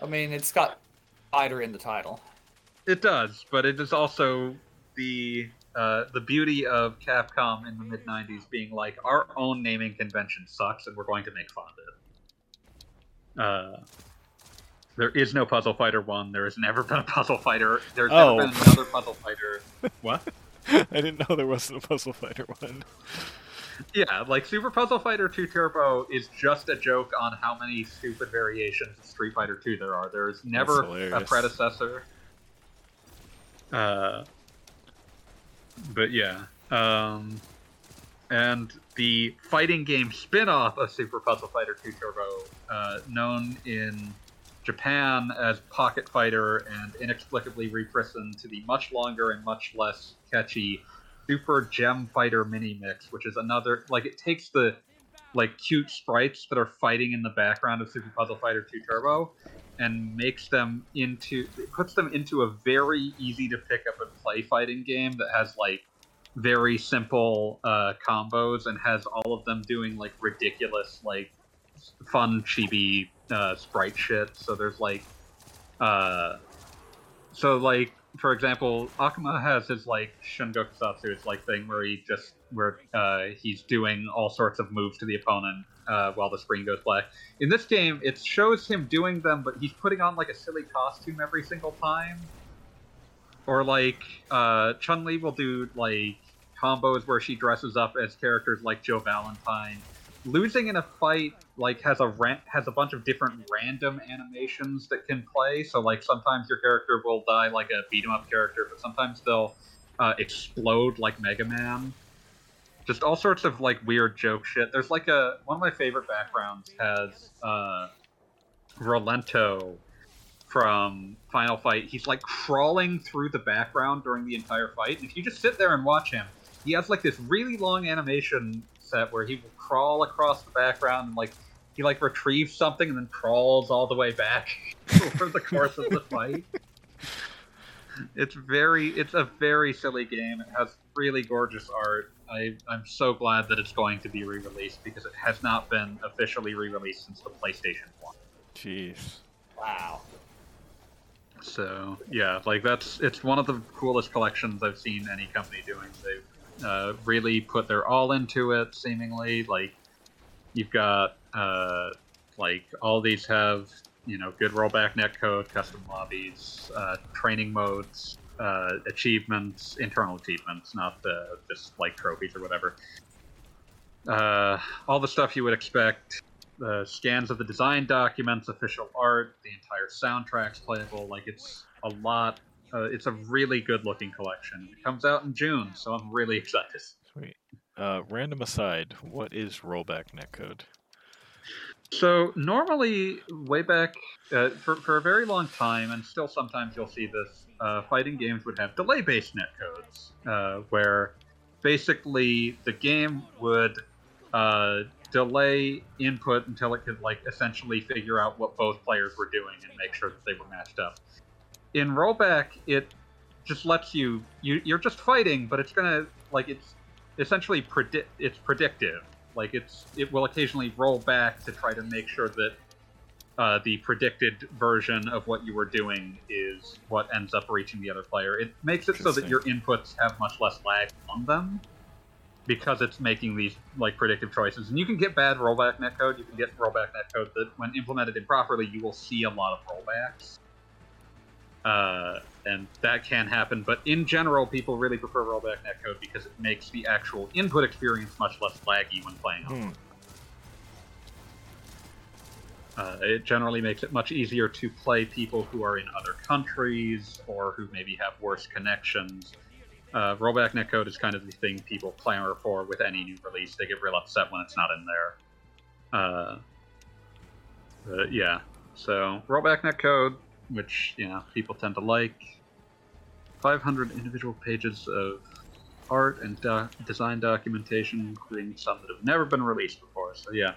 I mean, it's got fighter in the title. It does, but it is also the uh, the beauty of Capcom in the mid '90s being like our own naming convention sucks, and we're going to make fun of it. Uh, there is no Puzzle Fighter one. There has never been a Puzzle Fighter. There's Oh. never been another Puzzle Fighter. what? I didn't know there wasn't a Puzzle Fighter one. Yeah, like Super Puzzle Fighter 2 Turbo is just a joke on how many stupid variations of Street Fighter 2 there are. There is never a predecessor. Uh, but yeah. Um, and the fighting game spin off of Super Puzzle Fighter 2 Turbo, uh, known in Japan as Pocket Fighter and inexplicably rechristened to the much longer and much less catchy Super Gem Fighter Mini Mix, which is another like it takes the like cute sprites that are fighting in the background of Super Puzzle Fighter 2 Turbo and makes them into it puts them into a very easy to pick up and play fighting game that has like very simple uh, combos and has all of them doing like ridiculous like fun chibi uh, sprite shit. So there's like Uh, so like for example, Akuma has his like Shungoku Satsu, it's like thing where he just where uh, he's doing all sorts of moves to the opponent uh, while the screen goes black. In this game, it shows him doing them, but he's putting on like a silly costume every single time. Or like uh, Chun Li will do like combos where she dresses up as characters like Joe Valentine. Losing in a fight like has a ran- has a bunch of different random animations that can play. So like sometimes your character will die like a beat 'em up character, but sometimes they'll uh, explode like Mega Man. Just all sorts of like weird joke shit. There's like a one of my favorite backgrounds has uh, Rolento from Final Fight. He's like crawling through the background during the entire fight. And if you just sit there and watch him, he has like this really long animation set where he will crawl across the background and like he like retrieves something and then crawls all the way back over the course of the fight. It's very it's a very silly game. It has really gorgeous art. I, I'm so glad that it's going to be re-released because it has not been officially re-released since the PlayStation 1. Jeez. Wow. So yeah, like that's it's one of the coolest collections I've seen any company doing. They've uh, really put their all into it. Seemingly, like you've got uh, like all these have you know good rollback netcode, custom lobbies, uh, training modes, uh, achievements, internal achievements, not the just like trophies or whatever. Uh, all the stuff you would expect The scans of the design documents, official art, the entire soundtrack's playable. Like it's a lot. Uh, it's a really good looking collection. It comes out in June, so I'm really excited. Sweet. Uh, random aside, what is rollback netcode? So normally, way back uh, for for a very long time, and still sometimes you'll see this. Uh, fighting games would have delay-based netcodes, uh, where basically the game would uh, delay input until it could like essentially figure out what both players were doing and make sure that they were matched up. In rollback, it just lets you, you you're just fighting, but it's gonna like it's essentially predict it's predictive. Like it's it will occasionally roll back to try to make sure that uh, the predicted version of what you were doing is what ends up reaching the other player. It makes it so that your inputs have much less lag on them because it's making these like predictive choices. And you can get bad rollback netcode. You can get rollback netcode that, when implemented improperly, you will see a lot of rollbacks. Uh, and that can happen, but in general, people really prefer rollback netcode because it makes the actual input experience much less laggy when playing Hmm. Uh, it generally makes it much easier to play people who are in other countries or who maybe have worse connections. Uh, rollback netcode is kind of the thing people clamor for with any new release. They get real upset when it's not in there. Uh, yeah, so rollback netcode, which you know people tend to like. 500 individual pages of art and design documentation, including some that have never been released before. So yeah,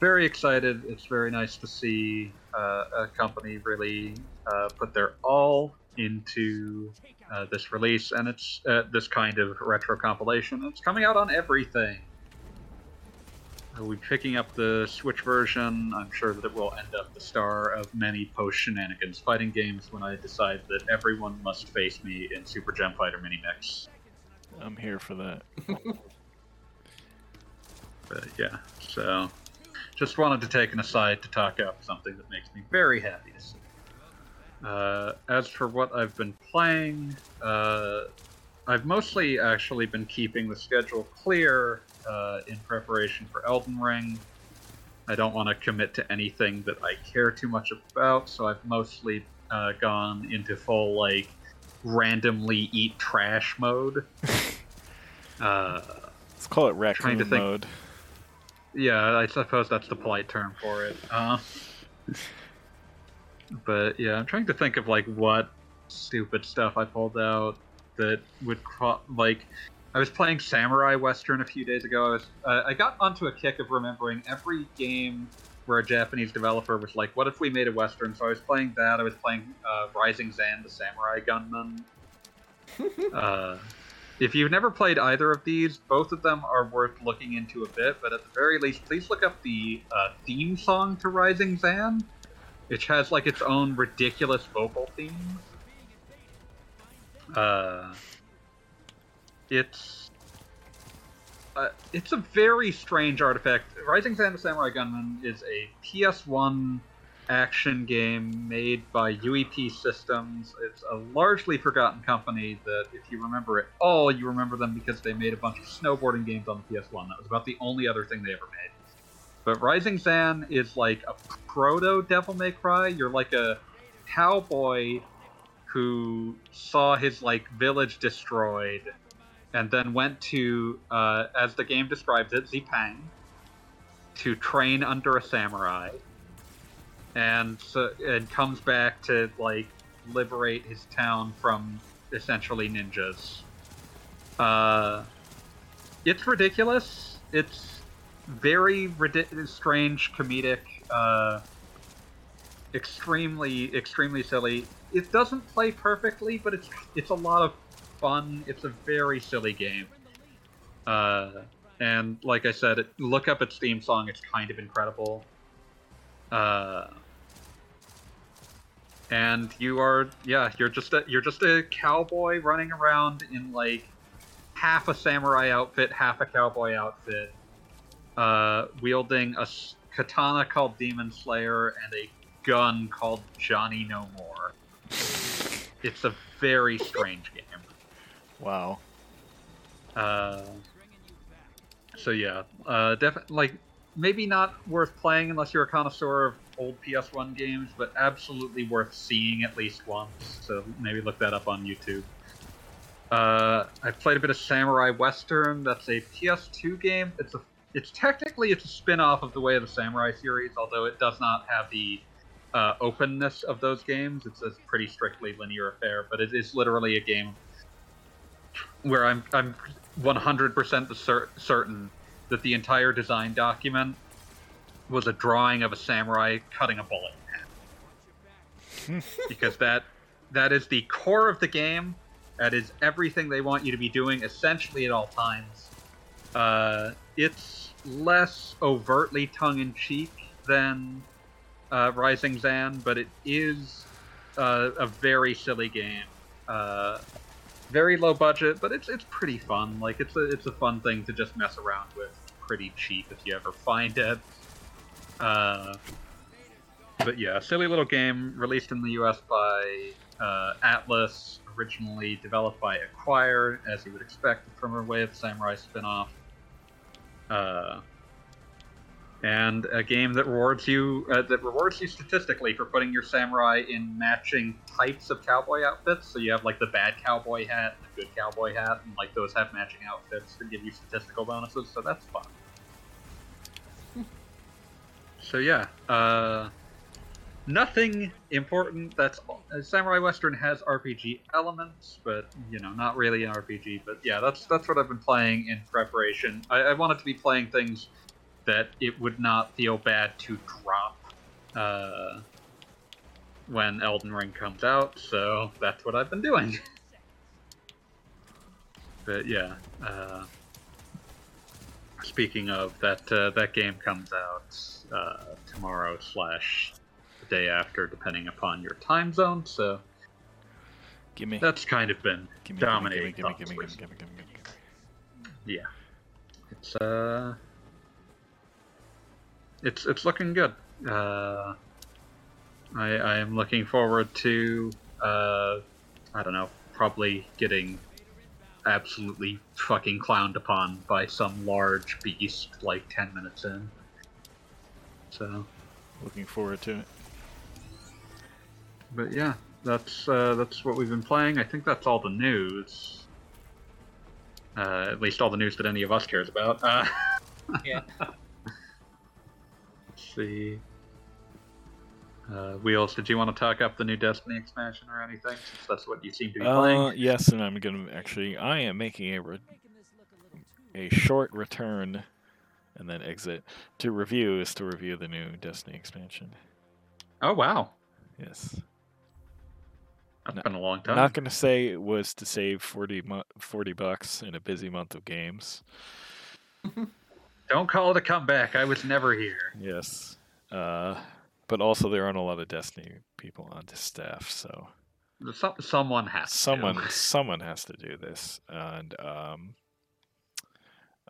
very excited. It's very nice to see uh, a company really uh, put their all into uh, this release, and it's uh, this kind of retro compilation. It's coming out on everything. We'll be picking up the Switch version. I'm sure that it will end up the star of many post shenanigans fighting games when I decide that everyone must face me in Super Gem Fighter Mini Mix. I'm here for that. But yeah, so just wanted to take an aside to talk up something that makes me very happy to see. Uh, as for what I've been playing, uh, I've mostly actually been keeping the schedule clear uh, in preparation for Elden Ring. I don't want to commit to anything that I care too much about, so I've mostly uh, gone into full like randomly eat trash mode. uh, Let's call it raccoon think- mode. Yeah, I suppose that's the polite term for it. Uh, but yeah, I'm trying to think of like what stupid stuff I pulled out that would like. I was playing Samurai Western a few days ago. I, was, uh, I got onto a kick of remembering every game where a Japanese developer was like, "What if we made a Western?" So I was playing that. I was playing uh, Rising Zan, the Samurai Gunman. uh, if you've never played either of these, both of them are worth looking into a bit. But at the very least, please look up the uh, theme song to Rising Zan. which has like its own ridiculous vocal themes. It's uh, it's a very strange artifact. Rising the Samurai Gunman is a PS1 action game made by UEP Systems. It's a largely forgotten company that, if you remember it all, you remember them because they made a bunch of snowboarding games on the PS1. That was about the only other thing they ever made. But Rising Zan is like a proto Devil May Cry. You're like a cowboy who saw his like village destroyed and then went to, uh, as the game describes it, Zipang, to train under a samurai, and so, and comes back to like liberate his town from essentially ninjas. Uh, it's ridiculous. It's very strange, comedic, uh, extremely, extremely silly. It doesn't play perfectly, but it's it's a lot of fun. It's a very silly game. Uh, and like I said, it, look up its theme song. It's kind of incredible. Uh, and you are, yeah, you're just a you're just a cowboy running around in like half a samurai outfit, half a cowboy outfit, uh, wielding a katana called Demon Slayer and a gun called Johnny No More. It's a very strange game. Wow. Uh, so yeah, uh, definitely like maybe not worth playing unless you're a connoisseur of old PS1 games, but absolutely worth seeing at least once. So maybe look that up on YouTube. Uh, I played a bit of Samurai Western. That's a PS2 game. It's a it's technically it's a spin-off of the Way of the Samurai series, although it does not have the uh, openness of those games. It's a pretty strictly linear affair, but it is literally a game where I'm I'm 100% cer- certain that the entire design document was a drawing of a samurai cutting a bullet because that that is the core of the game. That is everything they want you to be doing essentially at all times. Uh, it's less overtly tongue in cheek than uh, Rising Zan, but it is uh, a very silly game. Very low budget, but it's it's pretty fun. Like it's a it's a fun thing to just mess around with. Pretty cheap if you ever find it. Uh, but yeah, silly little game released in the U.S. by uh, Atlus, originally developed by Acquire, as you would expect from a Way of Samurai spin-off. Uh, and a game that rewards you uh, that rewards you statistically for putting your samurai in matching types of cowboy outfits. So you have like the bad cowboy hat and the good cowboy hat, and like those have matching outfits that give you statistical bonuses. So that's fun. so yeah, uh, nothing important. That's uh, Samurai Western has RPG elements, but you know, not really an RPG. But yeah, that's that's what I've been playing in preparation. I, I wanted to be playing things that it would not feel bad to drop uh, when Elden Ring comes out. So that's what I've been doing. but yeah, uh, speaking of that, uh, that game comes out uh, tomorrow slash the day after, depending upon your time zone. So Give me. that's kind of been Give me. dominating. Give me. thoughts Give me. Give me. Give me. Give me. Give me. Give me. Yeah, it's uh, it's it's looking good. Uh, I I am looking forward to uh, I don't know, probably getting absolutely fucking clowned upon by some large beast like ten minutes in. So, Looking forward to it. but yeah, that's uh, that's what we've been playing. I think that's all the news. Uh, at least all the news that any of us cares about. Uh, Yeah. See. Uh, Wheels, did you want to talk up the new Destiny expansion or anything? Since that's what you seem to be Uh, playing. yes, and I'm gonna actually. I am making a re- a short return, and then exit to review is to review the new Destiny expansion. Oh wow, Yes. that's No, been a long I'm time. not gonna say it was to save 40, mu- 40 bucks in a busy month of games. Don't call it a comeback. I was never here. Yes. Uh, but also there aren't a lot of Destiny people on the staff, so Some, someone has to. someone someone has to do this, and um,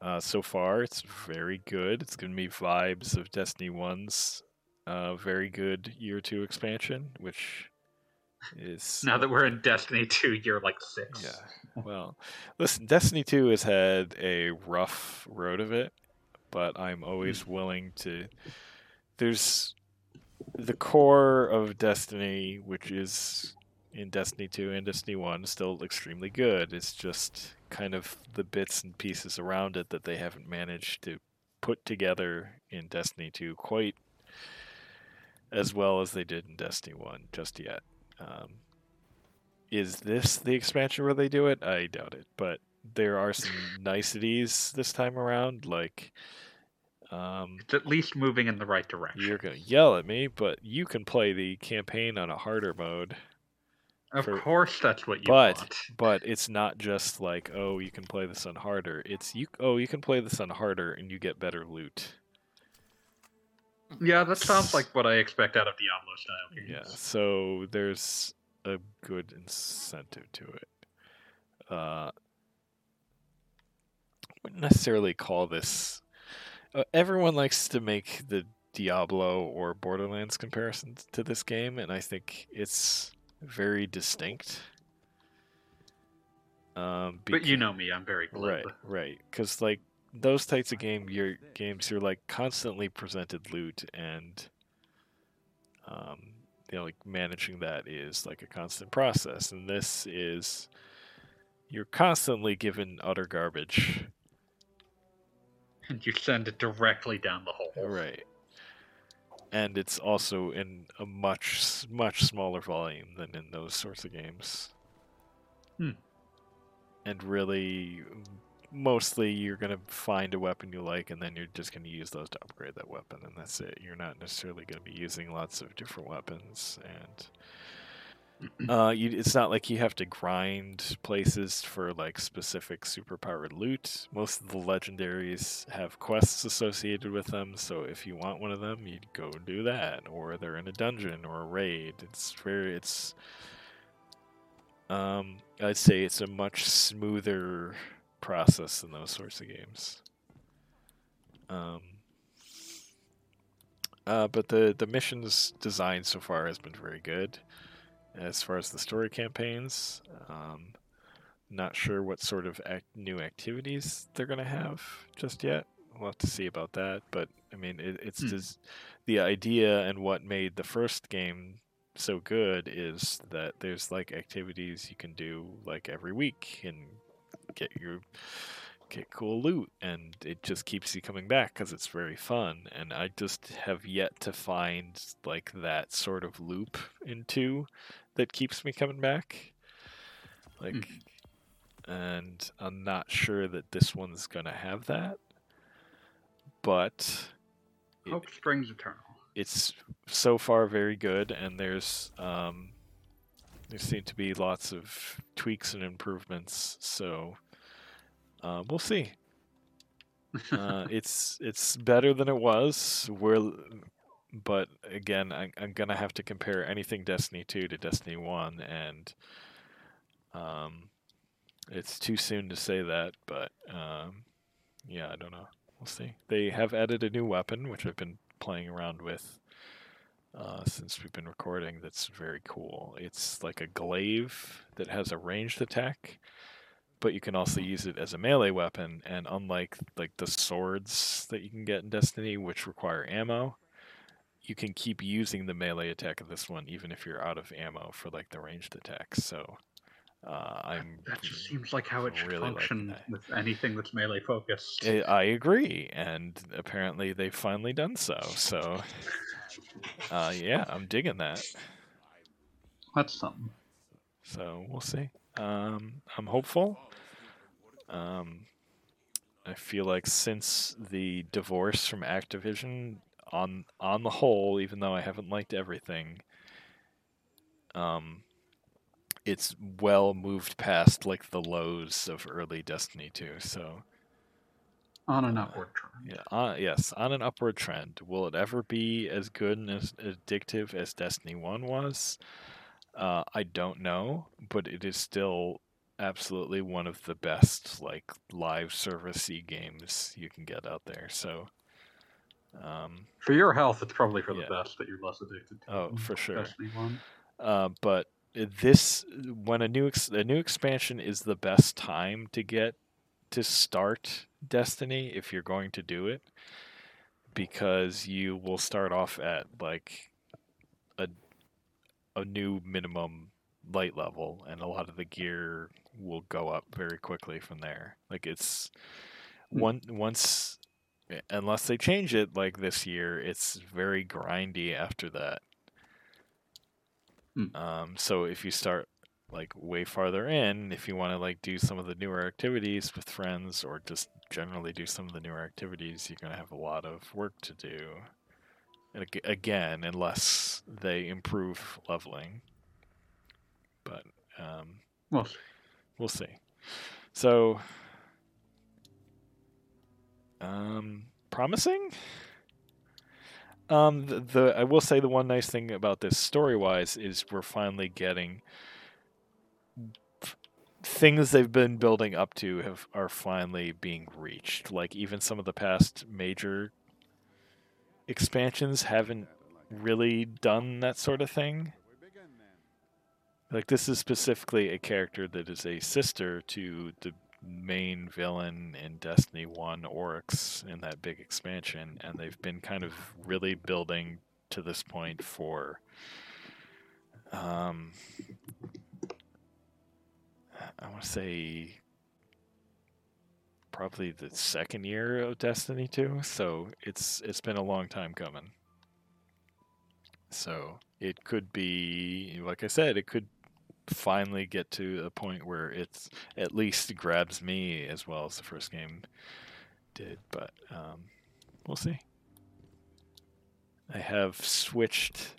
uh, so far it's very good. It's gonna be vibes of Destiny One's uh, very good year two expansion, which is Now that we're in Destiny 2, you're like six. Yeah. Well, listen, Destiny 2 has had a rough road of it, but I'm always willing to. There's the core of Destiny, which is in Destiny 2 and Destiny 1, still extremely good. It's just kind of the bits and pieces around it that they haven't managed to put together in Destiny 2 quite as well as they did in Destiny 1 just yet. Um, is this the expansion where they do it? I doubt it, but there are some niceties this time around. Like, um, It's at least moving in the right direction. you're gonna yell at me, but you can play the campaign on a harder mode. of for- course, that's what you but want. but it's not just like oh you can play this on harder. It's you oh you can play this on harder and you get better loot. Yeah, that sounds like what I expect out of Diablo style games. Yeah, so there's a good incentive to it. Uh, wouldn't necessarily call this. Uh, everyone likes to make the Diablo or Borderlands comparisons to this game, and I think it's very distinct. Um, But you know me, I'm very glib. Right, right. Because like those types of game, your games, you're like constantly presented loot, and um, you know, like managing that is like a constant process. And this is you're constantly given utter garbage. And you send it directly down the hole. Right. And it's also in a much much smaller volume than in those sorts of games. Hmm. And really, mostly you're gonna find a weapon you like, and then you're just gonna use those to upgrade that weapon, and that's it. You're not necessarily gonna be using lots of different weapons, and uh, you, it's not like you have to grind places for like specific superpowered loot. Most of the legendaries have quests associated with them, so if you want one of them, you'd go do that, or they're in a dungeon or a raid. It's very, it's, um, I'd say it's a much smoother process than those sorts of games. Um, uh, but the the missions design so far has been very good as far as the story campaigns. Um, not sure what sort of act- new activities they're going to have just yet. We'll have to see about that. But I mean, it, it's Hmm. just the idea and what made the first game so good is that there's like activities you can do like every week and get your get cool loot and it just keeps you coming back because it's very fun and i just have yet to find like that sort of loop into that keeps me coming back like Mhm. and i'm not sure that this one's gonna have that but it- Hope springs eternal. it's so far very good and there's um there seem to be lots of tweaks and improvements so uh, we'll see uh, it's it's better than it was we're but again I, i'm gonna have to compare anything destiny 2 to destiny 1 and um it's too soon to say that but um yeah i don't know. We'll see. They have added a new weapon which i've been playing around with uh, since we've been recording that's very cool. It's like a glaive that has a ranged attack but you can also use it as a melee weapon and unlike like the swords that you can get in destiny which require ammo you can keep using the melee attack of this one even if you're out of ammo for like the ranged attacks so uh, i'm That just seems like how it should really function with anything that's melee focused. I I agree, and apparently they've finally done so. So, uh, yeah, I'm digging that. That's something. So we'll see. Um, I'm hopeful. Um, I feel like since the divorce from Activision, on on the whole, even though I haven't liked everything, um, it's well moved past like the lows of early Destiny 2. So On an Uh, upward trend. Yeah, uh, yes, on an upward trend. Will it ever be as good and as addictive as Destiny 1 was? Uh, I don't know, but it is still absolutely one of the best like live servicey games you can get out there. So, um, For your health, it's probably for the Yeah. best that you're less addicted to. Oh, for sure. One. Uh, but this when a new ex- a new expansion is the best time to get to start Destiny if you're going to do it because you will start off at like a a new minimum light level and a lot of the gear will go up very quickly from there. Like it's Hmm. one once unless they change it like this year, it's very grindy after that. Hmm. Um, so if you start like way farther in, if you want to like do some of the newer activities with friends or just generally do some of the newer activities, you're gonna have a lot of work to do. And again, unless they improve leveling. But um, Well, we'll see. So, um, promising. Um, the, the I will say the one nice thing about this story wise is we're finally getting things they've been building up to have are finally being reached. Like even some of the past major expansions haven't really done that sort of thing. Like this is specifically a character that is a sister to the main villain in Destiny 1 Oryx in that big expansion and they've been kind of really building to this point for um I want to say probably the second year of Destiny 2 so it's it's been a long time coming. So it could be like I said it could finally get to a point where it's at least grabs me as well as the first game did but um, we'll see. I have switched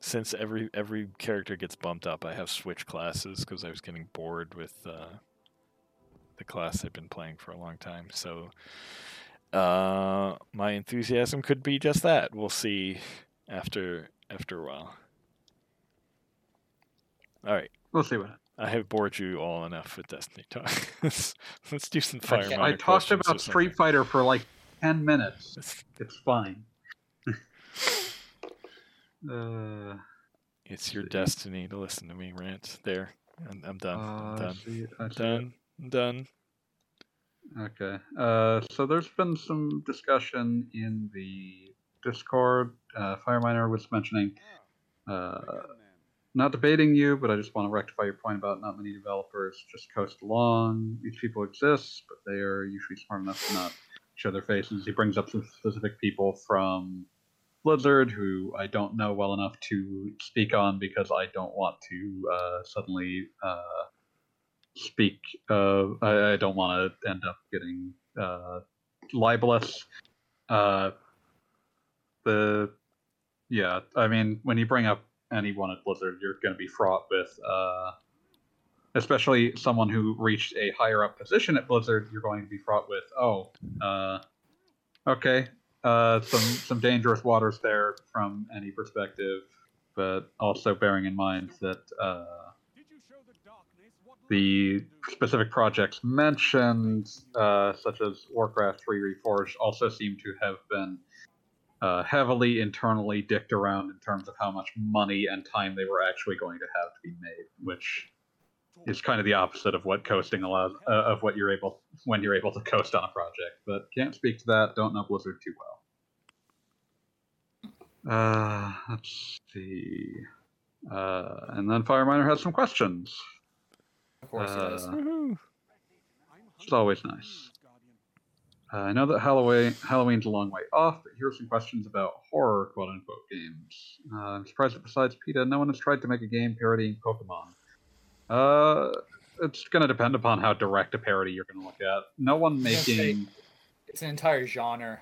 since every every character gets bumped up i have switched classes because i was getting bored with uh, the class i've been playing for a long time so uh, my enthusiasm could be just that. We'll see after after a while. All right we'll see what. I have bored you all enough with Destiny talk. let's, let's do some fire. Okay. I Miner talked questions about Street. Fighter for like ten minutes. It's, It's fine. uh, it's your see. destiny to listen to me rant. There, I'm, I'm done. I'm uh, I done. see it, I I'm done. I'm done. Okay. Uh, so there's been some discussion in the Discord. Uh, Fireminer was mentioning, uh, not debating you, but I just want to rectify your point about not many developers just coast along. These people exist, but they are usually smart enough to not show their faces. He brings up some specific people from Blizzard who I don't know well enough to speak on because I don't want to uh, suddenly. Uh, speak. Uh, I, I don't want to end up getting uh, libelous. Uh, the yeah, I mean, when you bring up anyone at Blizzard, you're going to be fraught with, uh, especially someone who reached a higher up position at Blizzard. You're going to be fraught with, oh, uh, okay, uh, some some dangerous waters there from any perspective, but also bearing in mind that. Uh, the specific projects mentioned, uh, such as Warcraft 3 Reforged, also seem to have been uh, heavily internally dicked around in terms of how much money and time they were actually going to have to be made, which is kind of the opposite of what coasting allows, uh, of what you're able when you're able to coast on a project. But can't speak to that. Don't know Blizzard too well. Uh, let's see. Uh, and then Fireminer has some questions. Of course, he does. Uh, It's always nice. Uh, I know that Halloween Halloween's a long way off, but here are some questions about horror quote unquote games. Uh, I'm surprised that besides PETA, no one has tried to make a game parodying Pokemon. Uh, it's going to depend upon how direct a parody you're going to look at. No one making It's an entire genre.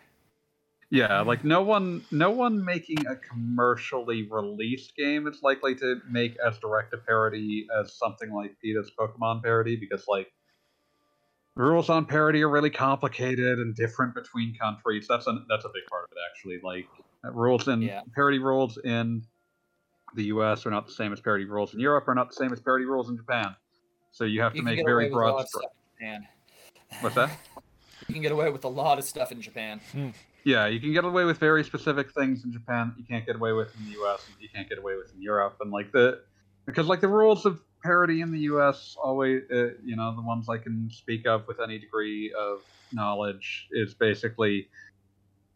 yeah, like no one no one making a commercially released game is likely to make as direct a parody as something like PETA's Pokemon parody because like rules on parody are really complicated and different between countries. That's a that's a big part of it actually. Like uh, rules in Yeah. parody rules in the U.S. are not the same as parody rules in Europe. Are not the same as parody rules in Japan. So you have You to make very with a lot broad. of stuff in Japan. What's that? You can get away with a lot of stuff in Japan. Yeah, you can get away with very specific things in Japan that you can't get away with in the U.S. and you can't get away with in Europe, and like the because like the rules of parody in the U.S. always, uh, you know, the ones I can speak of with any degree of knowledge is basically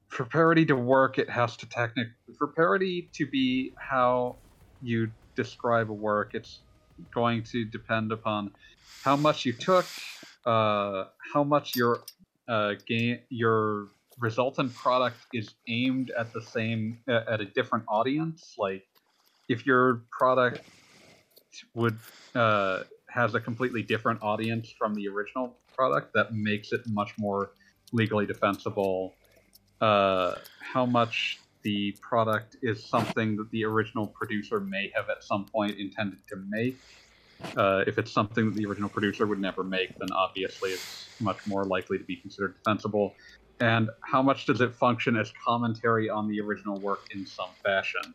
for parody to work, it has to technic for parody to be how you describe a work. It's going to depend upon how much you took, uh, how much your uh, game your resultant product is aimed at the same uh, at a different audience like if your product would uh, has a completely different audience from the original product that makes it much more legally defensible uh, how much the product is something that the original producer may have at some point intended to make uh, if it's something that the original producer would never make, then obviously it's much more likely to be considered defensible. And how much does it function as commentary on the original work in some fashion?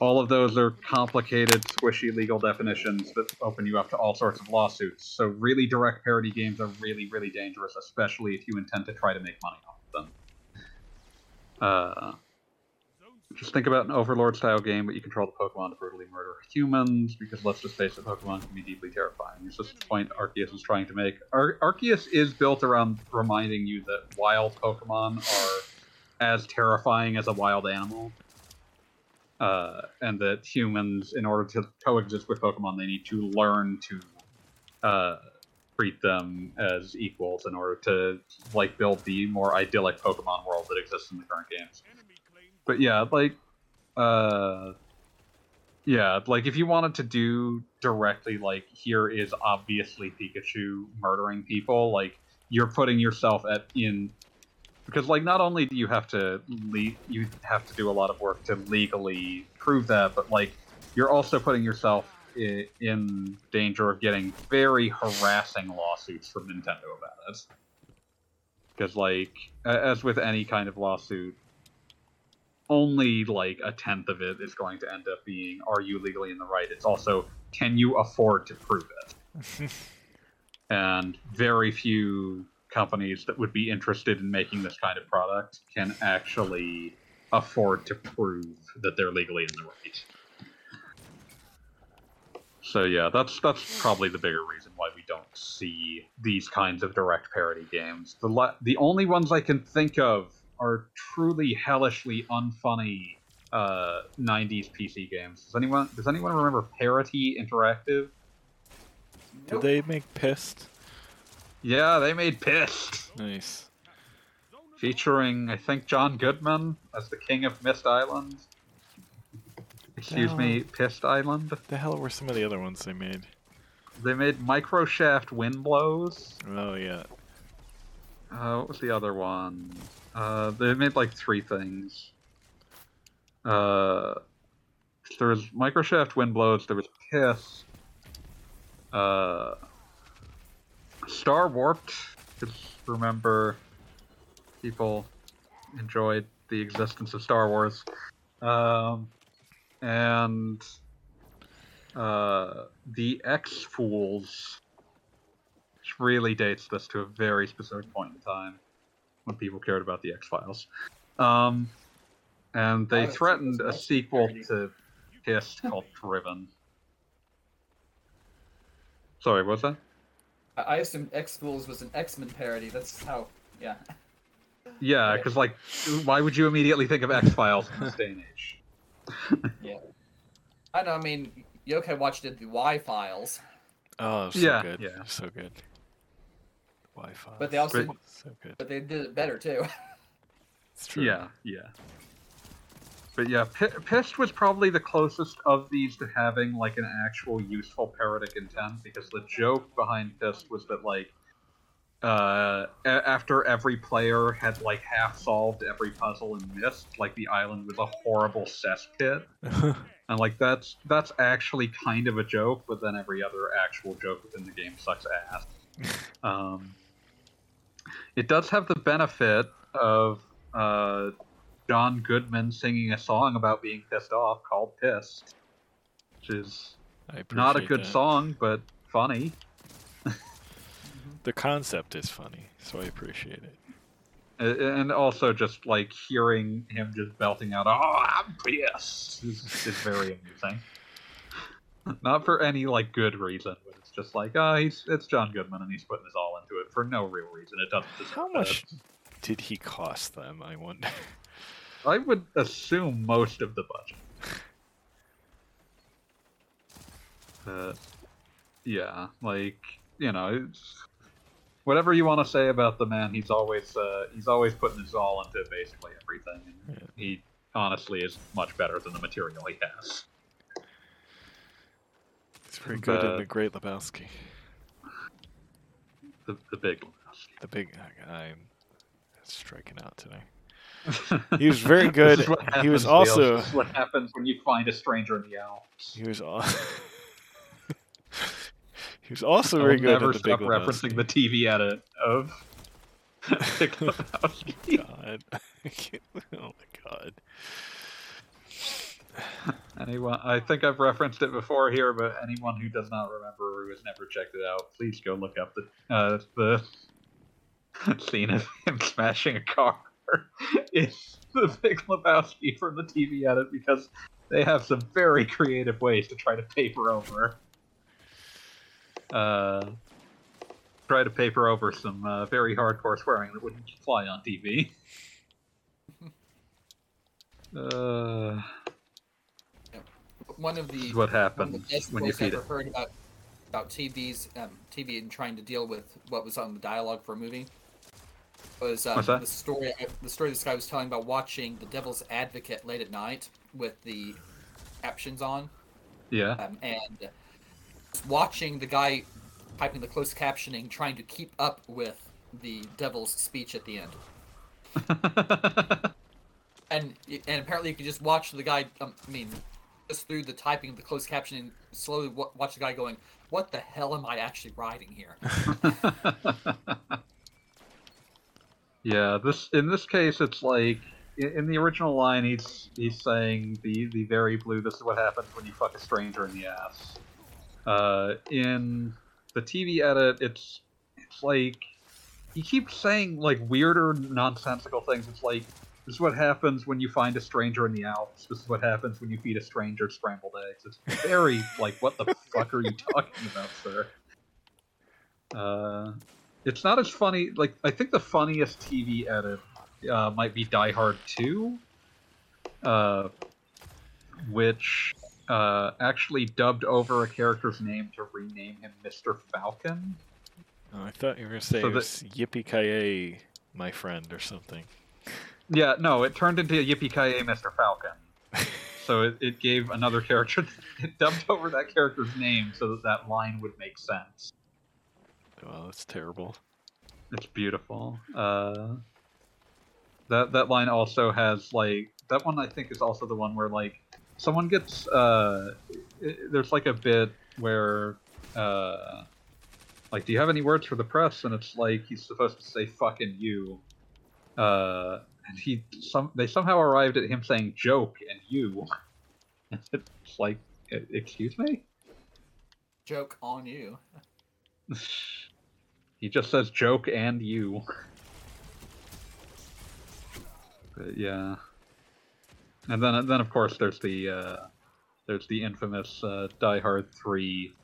All of those are complicated, squishy legal definitions that open you up to all sorts of lawsuits. So, really direct parody games are really, really dangerous, especially if you intend to try to make money off of them. Uh, just think about an Overlord style game, but you control the Pokemon to brutally murder humans, because let's just face it, Pokemon can be deeply terrifying. It's just the point Arceus is trying to make. Ar- Arceus is built around reminding you that wild Pokemon are as terrifying as a wild animal. Uh, and that humans, in order to coexist with Pokemon, they need to learn to uh, treat them as equals in order to like build the more idyllic Pokemon world that exists in the current games. But yeah, like, uh, yeah, like if you wanted to do directly, like here is obviously Pikachu murdering people, like you're putting yourself at in because like not only do you have to le- you have to do a lot of work to legally prove that, but like you're also putting yourself i- in danger of getting very harassing lawsuits from Nintendo about it. Because like as with any kind of lawsuit, only like a tenth of it is going to end up being are you legally in the right it's also can you afford to prove it and very few companies that would be interested in making this kind of product can actually afford to prove that they're legally in the right so yeah that's that's probably the bigger reason why we don't see these kinds of direct parody games the la- the only ones i can think of are truly hellishly unfunny uh, 90s PC games. Does anyone does anyone remember Parody Interactive? Did they make Pyst? Yeah, they made Pyst, Nice. featuring I think John Goodman as the king of Mist Island. Excuse me, Pyst Island. The hell were some of the other ones they made? They made Microshaft Winblows. Oh yeah. Uh, what was the other one? Uh, they made like three things. Uh, there was Microshaft Winblows. There was Piss. Uh, Star Warped. Because remember, people enjoyed the existence of Star Wars. Um, and uh, the X Fools, which really dates this to a very specific point in time when people cared about the X Files. Um, and they threatened a sequel to Pyst called Driven. Sorry, what's that? I, I assumed X Fools was an X Men parody. That's how. Yeah. Yeah, because like, why would you immediately think of X Files in this day and age? Yeah. I know. I mean, Yokai Watch did the Y Files, Oh, so Yeah, good. yeah. So good. Y Files. but they also, But- so good. but they did it better too. It's true. Yeah, yeah. But yeah, P- Pyst was probably the closest of these to having like an actual useful parodic intent because the joke behind Pyst was that like uh, a- after every player had like half solved every puzzle and missed, like the island was a horrible cesspit, and like that's that's actually kind of a joke, but then every other actual joke within the game sucks ass. Um, It does have the benefit of uh, John Goodman singing a song about being pissed off called "Pissed," which is not a good that. song, but funny. The concept is funny, so I appreciate it. And also, just like hearing him just belting out, "Oh, I'm pissed," is, is very amusing. Not for any like good reason, but it's just like, ah, he's it's John Goodman and he's putting his all into it for no real reason. It doesn't How that. much did he cost them? I wonder. I would assume most of the budget. Uh, yeah, like you know, it's, whatever you want to say about the man, he's always uh, he's always putting his all into basically everything. And Yeah. He honestly is much better than the material he has. He's pretty good in The- the Great Lebowski. The the big Lebowski. The big. I'm striking out today. He was very good. what He was also- Leo. This is what happens when you find a stranger in the Alps. He was all. he was also very good never at the Big referencing Lebowski. the TV edit of God. oh my god. Anyone, I think I've referenced it before here, but anyone who does not remember or who has never checked it out, please go look up the uh, the scene of him smashing a car. It's the Big Lebowski from the TV edit because they have some very creative ways to try to paper over. Uh, try to paper over some uh, very hardcore swearing that wouldn't fly on TV. Uh, One of the what of the best when you feed I've it. heard about about TV's um, TV and trying to deal with what was on the dialogue for a movie was um, the story. The story this guy was telling about watching The Devil's Advocate late at night with the captions on, Yeah. um, and watching the guy typing the closed captioning, trying to keep up with the devil's speech at the end. and and apparently you could just watch the guy. Um, I mean, just through the typing of the closed captioning, slowly w- watch the guy going, "What the hell am I actually writing here?" yeah, this in this case, it's like in, in the original line, he's he's saying the the very blue. This is what happens when you fuck a stranger in the ass. Uh, in the TV edit, it's it's like he keeps saying like weirder, nonsensical things. It's like this is what happens when you find a stranger in the Alps. This is what happens when you feed a stranger scrambled eggs. It's very like, what the fuck are you talking about, sir? Uh, it's not as funny. Like I think the funniest TV edit uh, might be Die Hard Two, uh, which uh, actually dubbed over a character's name to rename him Mister Falcon. Oh, I thought you were gonna say So it was Yippee Ki my friend, or something. Yeah, no, it turned into Yippee Ki Mr. Falcon. So it, it gave another character, it dubbed over that character's name so that that line would make sense. Well, that's terrible. It's beautiful. Uh, that that line also has like that one. I think is also the one where like someone gets uh, i there's like a bit where uh, like, do you have any words for the press? And it's like he's supposed to say "fucking you," uh, and he some they somehow arrived at him saying "joke" and "you." And it's like, "E- excuse me. Joke on you. he just says joke and you. But yeah. And then then of course there's the uh, there's the infamous uh, Die Hard 3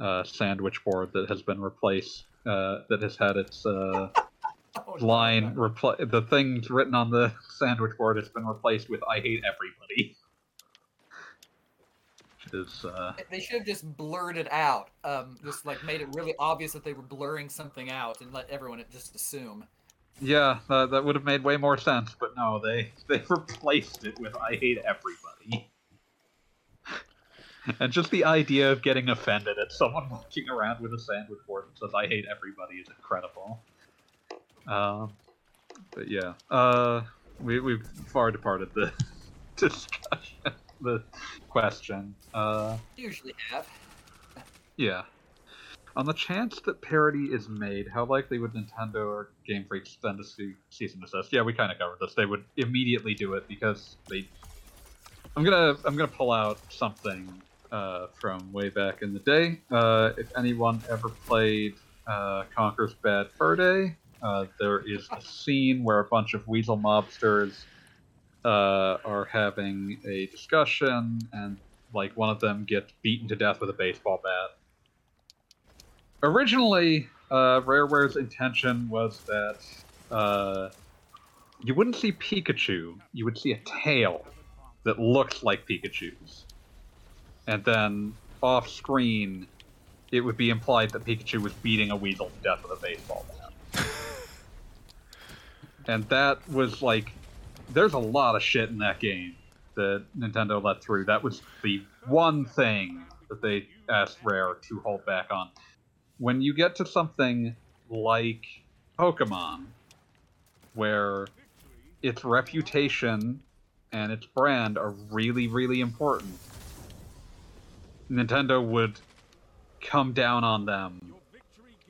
uh, sandwich board that has been replaced uh, that has had its uh, Oh, line repl- the things written on the sandwich board has been replaced with I hate everybody. Uh, They should have just blurred it out. Um, just like made it really obvious that they were blurring something out and let everyone just assume. Yeah, that, that would have made way more sense, but no, they they replaced it with "I hate everybody." and just the idea of getting offended at someone walking around with a sandwich board that says "I hate everybody" is incredible. Um, but yeah, uh, we we've far departed the discussion, the question. Uh, Usually have. yeah. On the chance that parody is made, how likely would Nintendo or Game Freak send a ce- cease and desist? Yeah, we kind of covered this. They would immediately do it because they. I'm gonna I'm gonna pull out something uh, from way back in the day. Uh, if anyone ever played uh, Conker's Bad Fur Day, uh, there is a scene where a bunch of weasel mobsters uh, are having a discussion, and like one of them gets beaten to death with a baseball bat. Originally, uh, Rareware's intention was that uh, you wouldn't see Pikachu, you would see a tail that looks like Pikachu's. And then off screen, it would be implied that Pikachu was beating a weasel to death with a baseball bat. and that was like, there's a lot of shit in that game that Nintendo let through. That was the one thing that they asked Rare to hold back on. When you get to something like Pokemon, where its reputation and its brand are really, really important, Nintendo would come down on them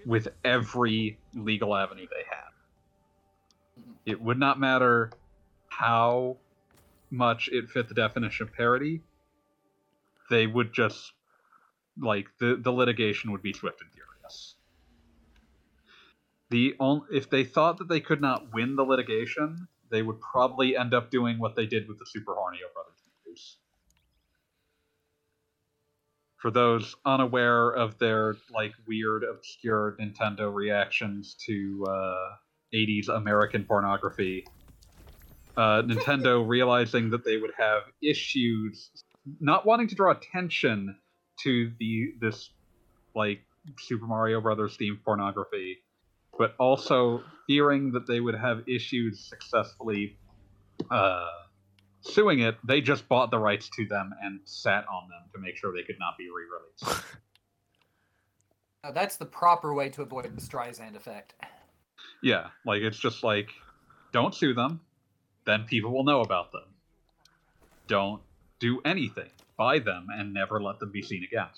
with every legal avenue they had. It would not matter how much it fit the definition of parody. They would just like the the litigation would be swift and furious. The only if they thought that they could not win the litigation, they would probably end up doing what they did with the Super Hornio Brothers movies. For those unaware of their like weird, obscure Nintendo reactions to uh, 80s American pornography, uh, Nintendo realizing that they would have issues, not wanting to draw attention to the this like Super Mario Brothers themed pornography, but also fearing that they would have issues successfully uh, suing it, they just bought the rights to them and sat on them to make sure they could not be re-released. Now, that's the proper way to avoid the Streisand effect. yeah, like it's just like, don't sue them, then people will know about them. Don't do anything. Buy them and never let them be seen again.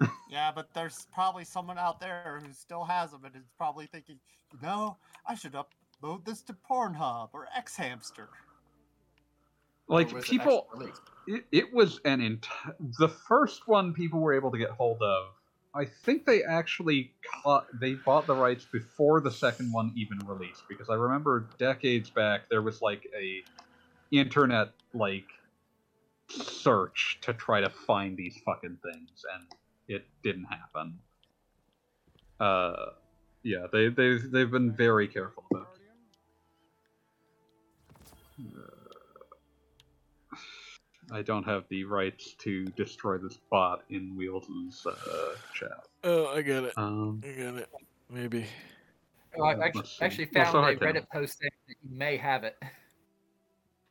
Yeah, but there's probably someone out there who still has them and is probably thinking, you know, I should upload this to Pornhub or X Hamster. Like people, it, it was an ent- the first one people were able to get hold of. I think they actually caught they bought the rights before the second one even released because I remember decades back there was like a internet like search to try to find these fucking things and it didn't happen. Uh yeah, they they they've been very careful about it. I don't have the rights to destroy this bot in Wheels' uh, chat. Oh, I get it. Um, I get it. Maybe. Oh, I actually, let's actually Well, found so I a can- Reddit post saying that you may have it.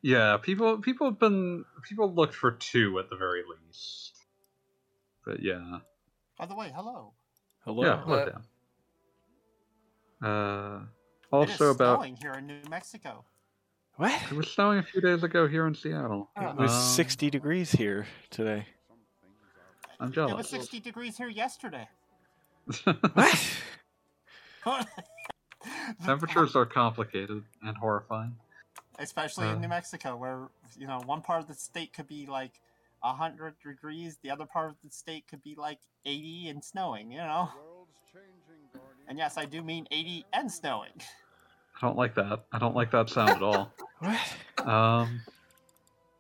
yeah, people people have been people looked for two at the very least. But yeah, By the way, hello. Hello. yeah, hello Hello. Dan. Uh, it is also about snowing here in New Mexico. What? it was snowing a few days ago here in Seattle. Oh. It was Um, 60 degrees here today. I'm jealous. It was 60 degrees here yesterday. What? Temperatures are complicated and horrifying. Especially Uh. in New Mexico, where, you know, one part of the state could be like 100 degrees, the other part of the state could be like 80 and snowing, you know? And yes, I do mean 80 and snowing. I don't like that. I don't like that sound at all. What? Um,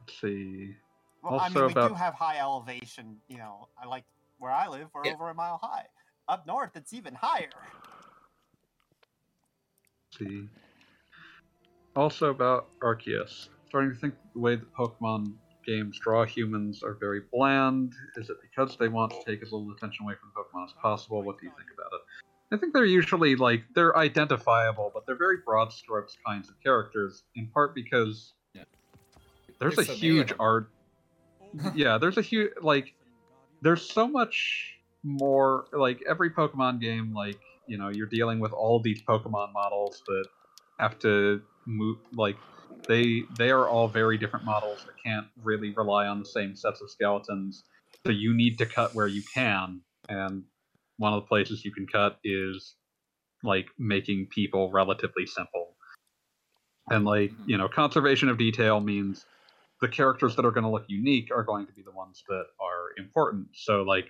let's see. Well, I Also mean, we about- do have high elevation, you know, I like where I live, we're Yeah. over a mile high. Up north, it's even higher. see. Also about Arceus. Starting to think the way that Pokemon games draw humans are very bland. Is it because they want to take as little attention away from Pokemon as possible? What do you think about it? I think they're usually like they're identifiable, but they're very broad strokes kinds of characters. In part because Yeah. there's a so huge them. art. yeah, there's a huge like there's so much more like every Pokemon game, like, you know, you're dealing with all these Pokemon models that have to move like they they are all very different models that can't really rely on the same sets of skeletons. So you need to cut where you can, and one of the places you can cut is like making people relatively simple. And like, you know, conservation of detail means the characters that are going to look unique are going to be the ones that are important. So like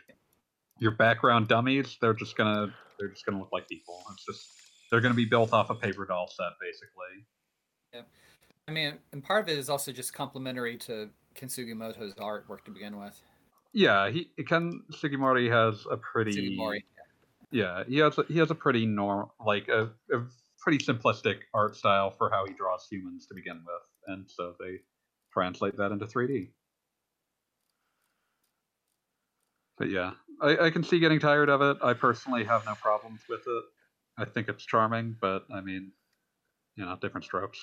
your background dummies, they're just going to they're just going to look like people. It's just they're going to be built off a paper doll set basically. Yeah. I mean, and part of it is also just complementary to Ken Sugimori's artwork to begin with. Yeah, he Ken Sugimori has a pretty Sugimori. yeah he has a, he has a pretty norm like a, a pretty simplistic art style for how he draws humans to begin with, and so they translate that into 3D. But yeah, I, I can see getting tired of it. I personally have no problems with it. I think it's charming, but I mean, you know, different strokes.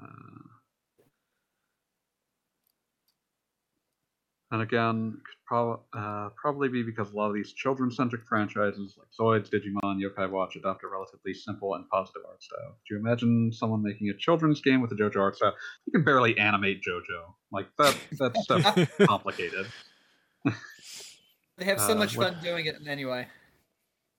Uh, and again, could prob- uh, probably be because a lot of these children-centric franchises like Zoids, Digimon, Yokai Watch adopt a relatively simple and positive art style. Do you imagine someone making a children's game with a JoJo art style? You can barely animate JoJo. Like that. That stuff's complicated. They have so Uh, much what- fun doing it anyway.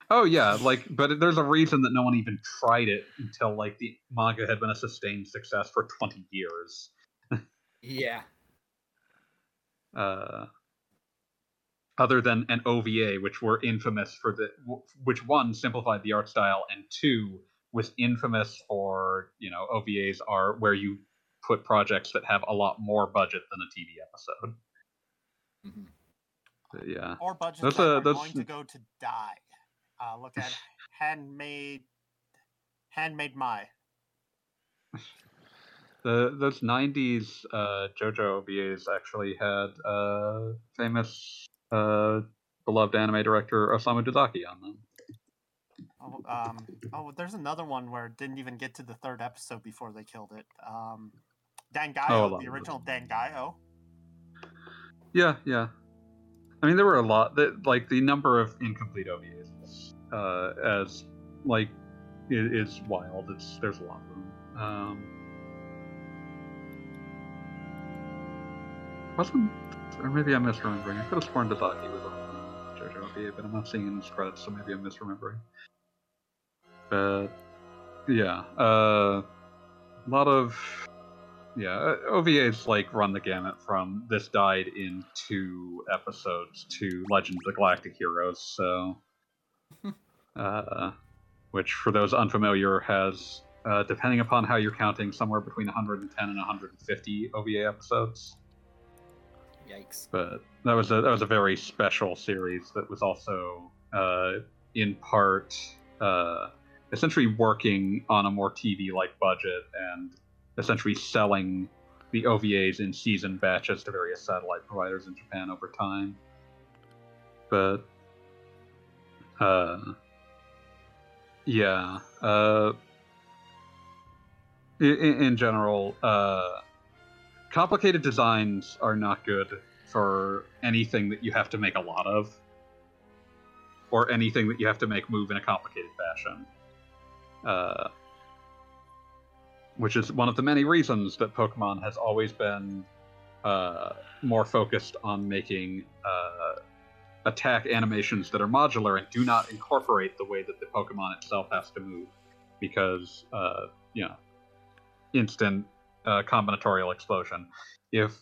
Oh yeah, like, but there's a reason that no one even tried it until like the manga had been a sustained success for 20 years. Yeah. Uh, other than an OVA, which were infamous for the, which one simplified the art style, and two was infamous for you know OVAs are where you put projects that have a lot more budget than a TV episode. hmm But yeah, Or budgets That's that a- are that's- going to go to die. Uh, look at handmade, handmade my. the those '90s uh, JoJo OVAs actually had uh, famous uh, beloved anime director Osamu Dezaki on them. Oh, um, oh, there's another one where it didn't even get to the third episode before they killed it. Um, Oh, Dangaio, lot the original Dangaio. Yeah, yeah. I mean, there were a lot. That like the number of incomplete OVAs, uh, as like, is wild. It's there's a lot of them. Um, wasn't, or maybe I'm misremembering. I could have sworn to thought he was on JoJo OVA, but I'm not seeing in his credits, so maybe I'm misremembering. But yeah, uh, a lot of yeah, OVAs like run the gamut from this died in two episodes to Legend of the Galactic Heroes. So, uh, which for those unfamiliar has, uh, depending upon how you're counting, somewhere between 110 and 150 OVA episodes. Yikes. But that was a that was a very special series that was also uh, in part uh, essentially working on a more TV-like budget and essentially selling the OVAs in season batches to various satellite providers in Japan over time. But uh, yeah, uh, in, in general, uh, complicated designs are not good for anything that you have to make a lot of or anything that you have to make move in a complicated fashion. Uh, which is one of the many reasons that pokemon has always been uh, more focused on making uh, attack animations that are modular and do not incorporate the way that the pokemon itself has to move because uh, you know instant uh, combinatorial explosion. If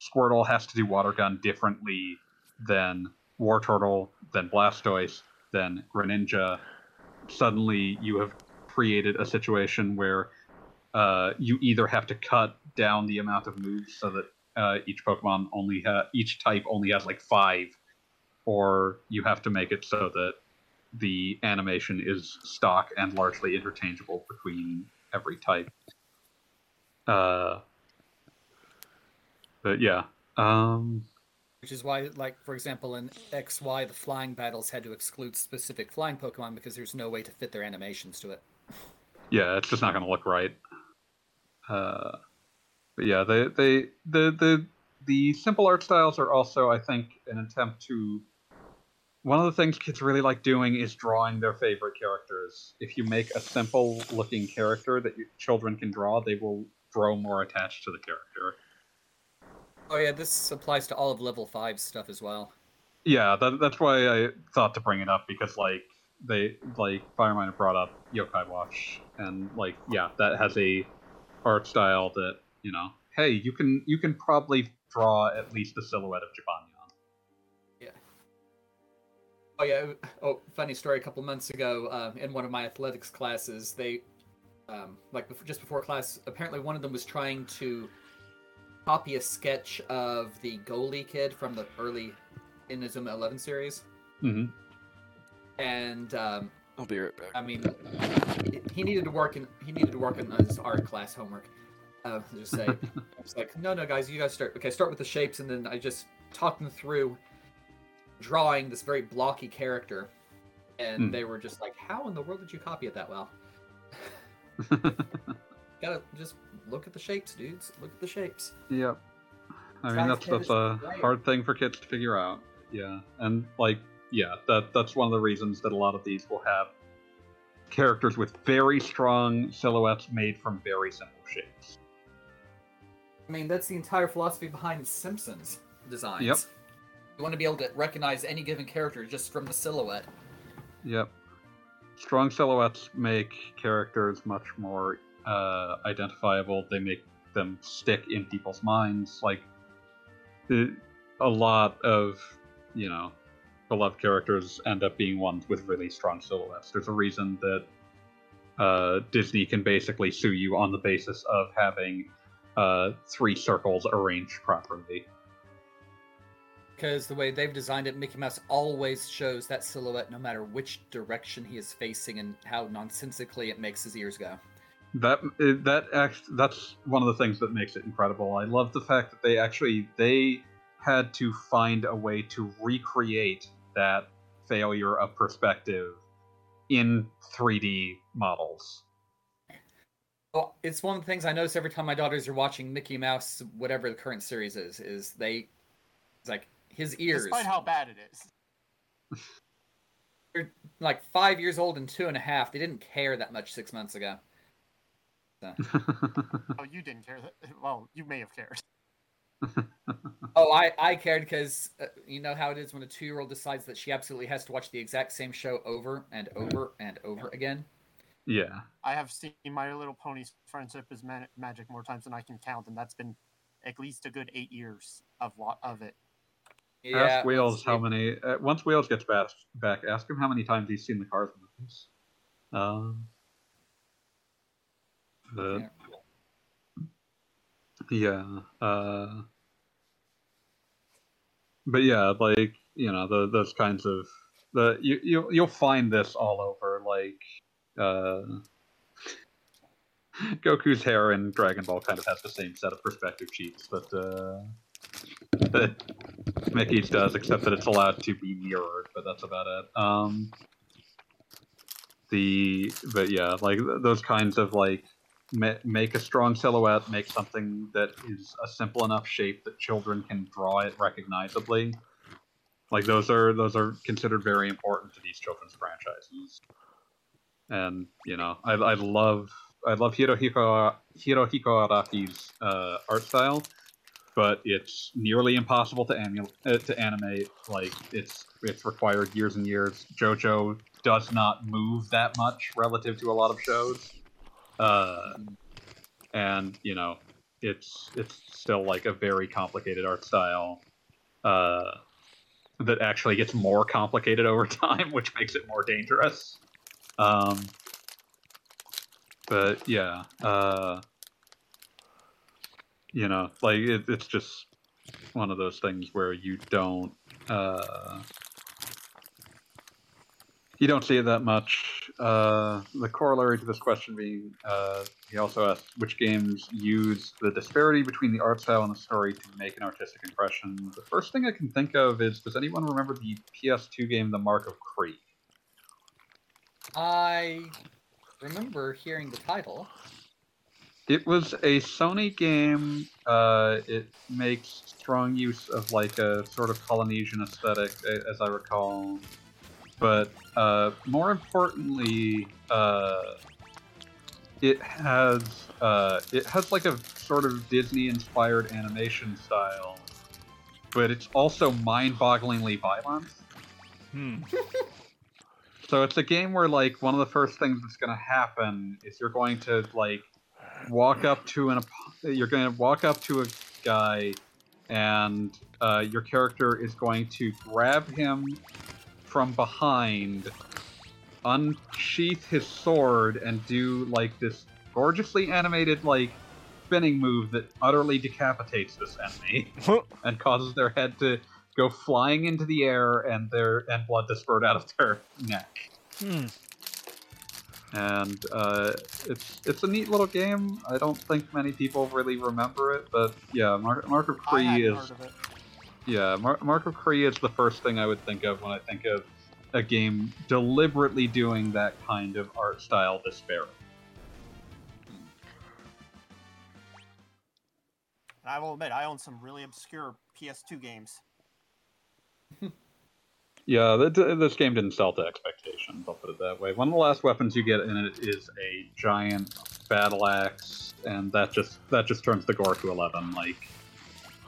Squirtle has to do water gun differently than Wartortle, than Blastoise, than Greninja, suddenly you have created a situation where uh, you either have to cut down the amount of moves so that uh, each Pokemon only ha- each type only has like five, or you have to make it so that the animation is stock and largely interchangeable between every type. Uh, but yeah, um, Which is why, like, for example, in XY, the flying battles had to exclude specific flying Pokemon because there's no way to fit their animations to it. yeah, it's just not going to look right. Uh, but yeah, they they the the the simple art styles are also, I think, an attempt to. One of the things kids really like doing is drawing their favorite characters. If you make a simple looking character that children can draw, they will grow more attached to the character. Oh yeah, this applies to all of level five stuff as well. yeah, that, that's why I thought to bring it up because like they like Fireminer brought up Yokai Watch and like yeah, that has a art style that you know. Hey, you can you can probably draw at least the silhouette of Jibanyan. Yeah. Oh yeah. Oh, funny story. A couple months ago, um, in one of my athletics classes, they, um, like before, just before class, apparently one of them was trying to copy a sketch of the goalie kid from the early Inazuma Eleven series, Mm-hmm. and um, I'll be right back. I mean, he needed to work in he needed to work on his art class homework. Uh, just say, I was like, no, no, guys, you guys start. Okay, start with the shapes, and then I just talked them through drawing this very blocky character, and Hmm. they were just like, how in the world did you copy it that well? Gotta just look at the shapes, dudes. Look at the shapes. Yep. I mean that's that's a right. hard thing for kids to figure out. Yeah, and like yeah, that that's one of the reasons that a lot of these will have characters with very strong silhouettes made from very simple shapes. I mean, that's the entire philosophy behind Simpsons designs. Yep. You want to be able to recognize any given character just from the silhouette. Yep. Strong silhouettes make characters much more uh, identifiable. They make them stick in people's minds. Like a lot of you know beloved characters end up being ones with really strong silhouettes. There's a reason that uh, Disney can basically sue you on the basis of having uh, three circles arranged properly. Because the way they've designed it, Mickey Mouse always shows that silhouette no matter which direction he is facing and how nonsensically it makes his ears go. That that act that's one of the things that makes it incredible. I love the fact that they actually they had to find a way to recreate that failure of perspective in 3D models. Well, it's one of the things I notice every time my daughters are watching Mickey Mouse, whatever the current series is, is they, it's like his ears, Despite how bad it is. they're like five years old and two and a half. They didn't care that much six months ago. So. Oh, you didn't care. That, well, you may have cared. Oh, I I cared because uh, you know how it is when a two year old decides that she absolutely has to watch the exact same show over and over and over again. yeah. I have seen My Little Pony's Friendship is Magic more times than I can count, and that's been at least a good eight years of wa- of it. Ask Wheels let's how many. Uh, once Wheels gets back, back, ask him how many times he's seen the Cars movies. Um. But, yeah. Uh. But yeah, like you know, the, those kinds of the you you you'll find this all over, like uh. Goku's hair in Dragon Ball kind of has the same set of perspective cheeks that uh, Mickey's does, except that it's allowed to be mirrored, but that's about it. Um, the but yeah, like those kinds of like ma- make a strong silhouette, make something that is a simple enough shape that children can draw it recognizably. Like those are those are considered very important to these children's franchises. And you know, I, I love I love Hirohiko Hirohiko Araki's uh, art style but it's nearly impossible to uh, to animate. Like it's it's required years and years. JoJo does not move that much relative to a lot of shows, uh, and you know it's it's still like a very complicated art style uh, that actually gets more complicated over time, which makes it more dangerous. Um, but yeah. Uh, you know like it, it's just one of those things where you don't uh you don't see it that much. Uh the corollary to this question being uh he also asked which games use the disparity between the art style and the story to make an artistic impression. The first thing i can think of is does anyone remember the ps2 game the mark of Kri I remember hearing the title. It was a Sony game. Uh, it makes strong use of like a sort of Polynesian aesthetic, as I recall. But uh, more importantly, uh, it has uh, it has like a sort of Disney-inspired animation style but it's also mind-bogglingly violent. Hmm. So it's a game where like one of the first things that's going to happen is you're going to like walk up to an you're going to walk up to a guy and uh, your character is going to grab him from behind unsheath his sword and do like this gorgeously animated like spinning move that utterly decapitates this enemy and causes their head to go flying into the air and their and blood to spurt out of their neck. Hmm. And uh, it's it's a neat little game. I don't think many people really remember it, but yeah, Mark, Mark of I Kri hadn't is heard of it. yeah, Mar- Mark of Kri is the first thing I would think of when I think of a game deliberately doing that kind of art style disparity. And I will admit, I own some really obscure PS2 games. Yeah, th- th- this game didn't sell to expectations. I'll put it that way. One of the last weapons you get in it is a giant battle axe, and that just that just turns the gore to eleven. Like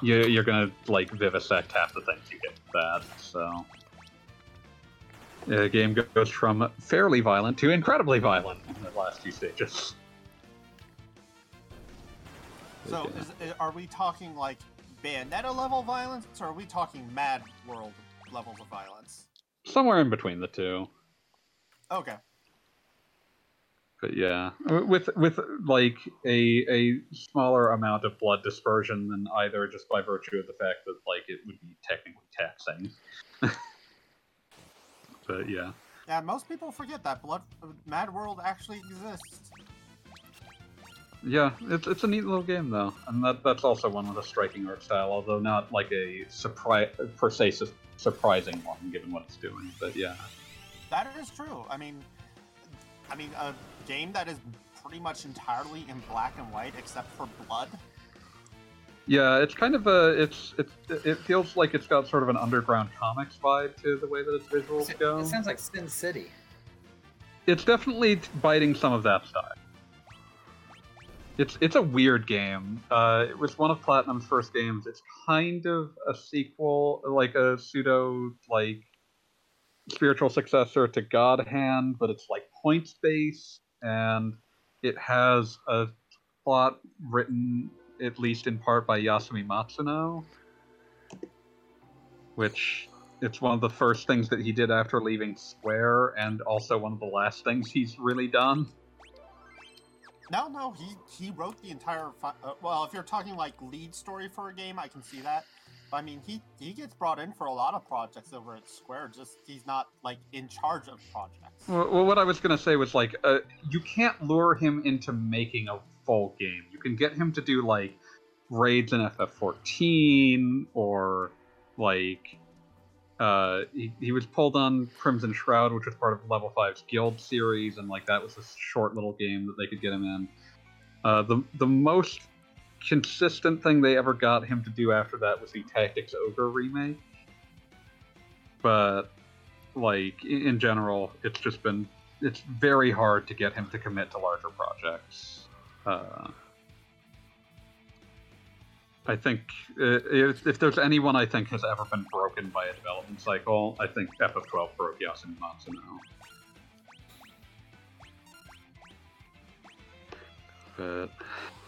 you, you're gonna like vivisect half the things you get with that. So the game goes from fairly violent to incredibly violent in the last two stages. So, is, are we talking like Bayonetta level violence, or are we talking Mad World levels of violence? Somewhere in between the two. Okay. but yeah, with with like a a smaller amount of blood dispersion than either, just by virtue of the fact that like it would be technically taxing. but yeah, Yeah, most people forget that Blood Mad World actually exists. yeah, it's it's a neat little game though, and that that's also one with a striking art style, although not like a surprise per se surprising one given what it's doing. But yeah, That is true. I mean, I mean, a game that is pretty much entirely in black and white except for blood. yeah, it's kind of a it's it's it feels like it's got sort of an underground comics vibe to the way that its visuals It, go. it sounds like Sin City. it's definitely biting some of that style. It's it's a weird game. Uh, it was one of Platinum's first games. It's kind of a sequel, like a pseudo like spiritual successor to God Hand, but it's like points based, and it has a plot written at least in part by Yasumi Matsuno, which it's one of the first things that he did after leaving Square, and also one of the last things he's really done. No, no, he he wrote the entire. Fi- uh, well, if you're talking like lead story for a game, I can see that. But I mean, he he gets brought in for a lot of projects over at Square. Just he's not like in charge of projects. Well, what I was gonna say was like, uh, you can't lure him into making a full game. You can get him to do like raids in FF14 or like. Uh, he, he was pulled on Crimson Shroud, which was part of Level 5's Guild series, and like that was a short little game that they could get him in. Uh, the the most consistent thing they ever got him to do after that was the Tactics Ogre remake. But like in general, it's just been it's very hard to get him to commit to larger projects. Uh, I think uh, if, if there's anyone I think has ever been broken by a development cycle, I think FF12 broke Yasumi Matsuno. But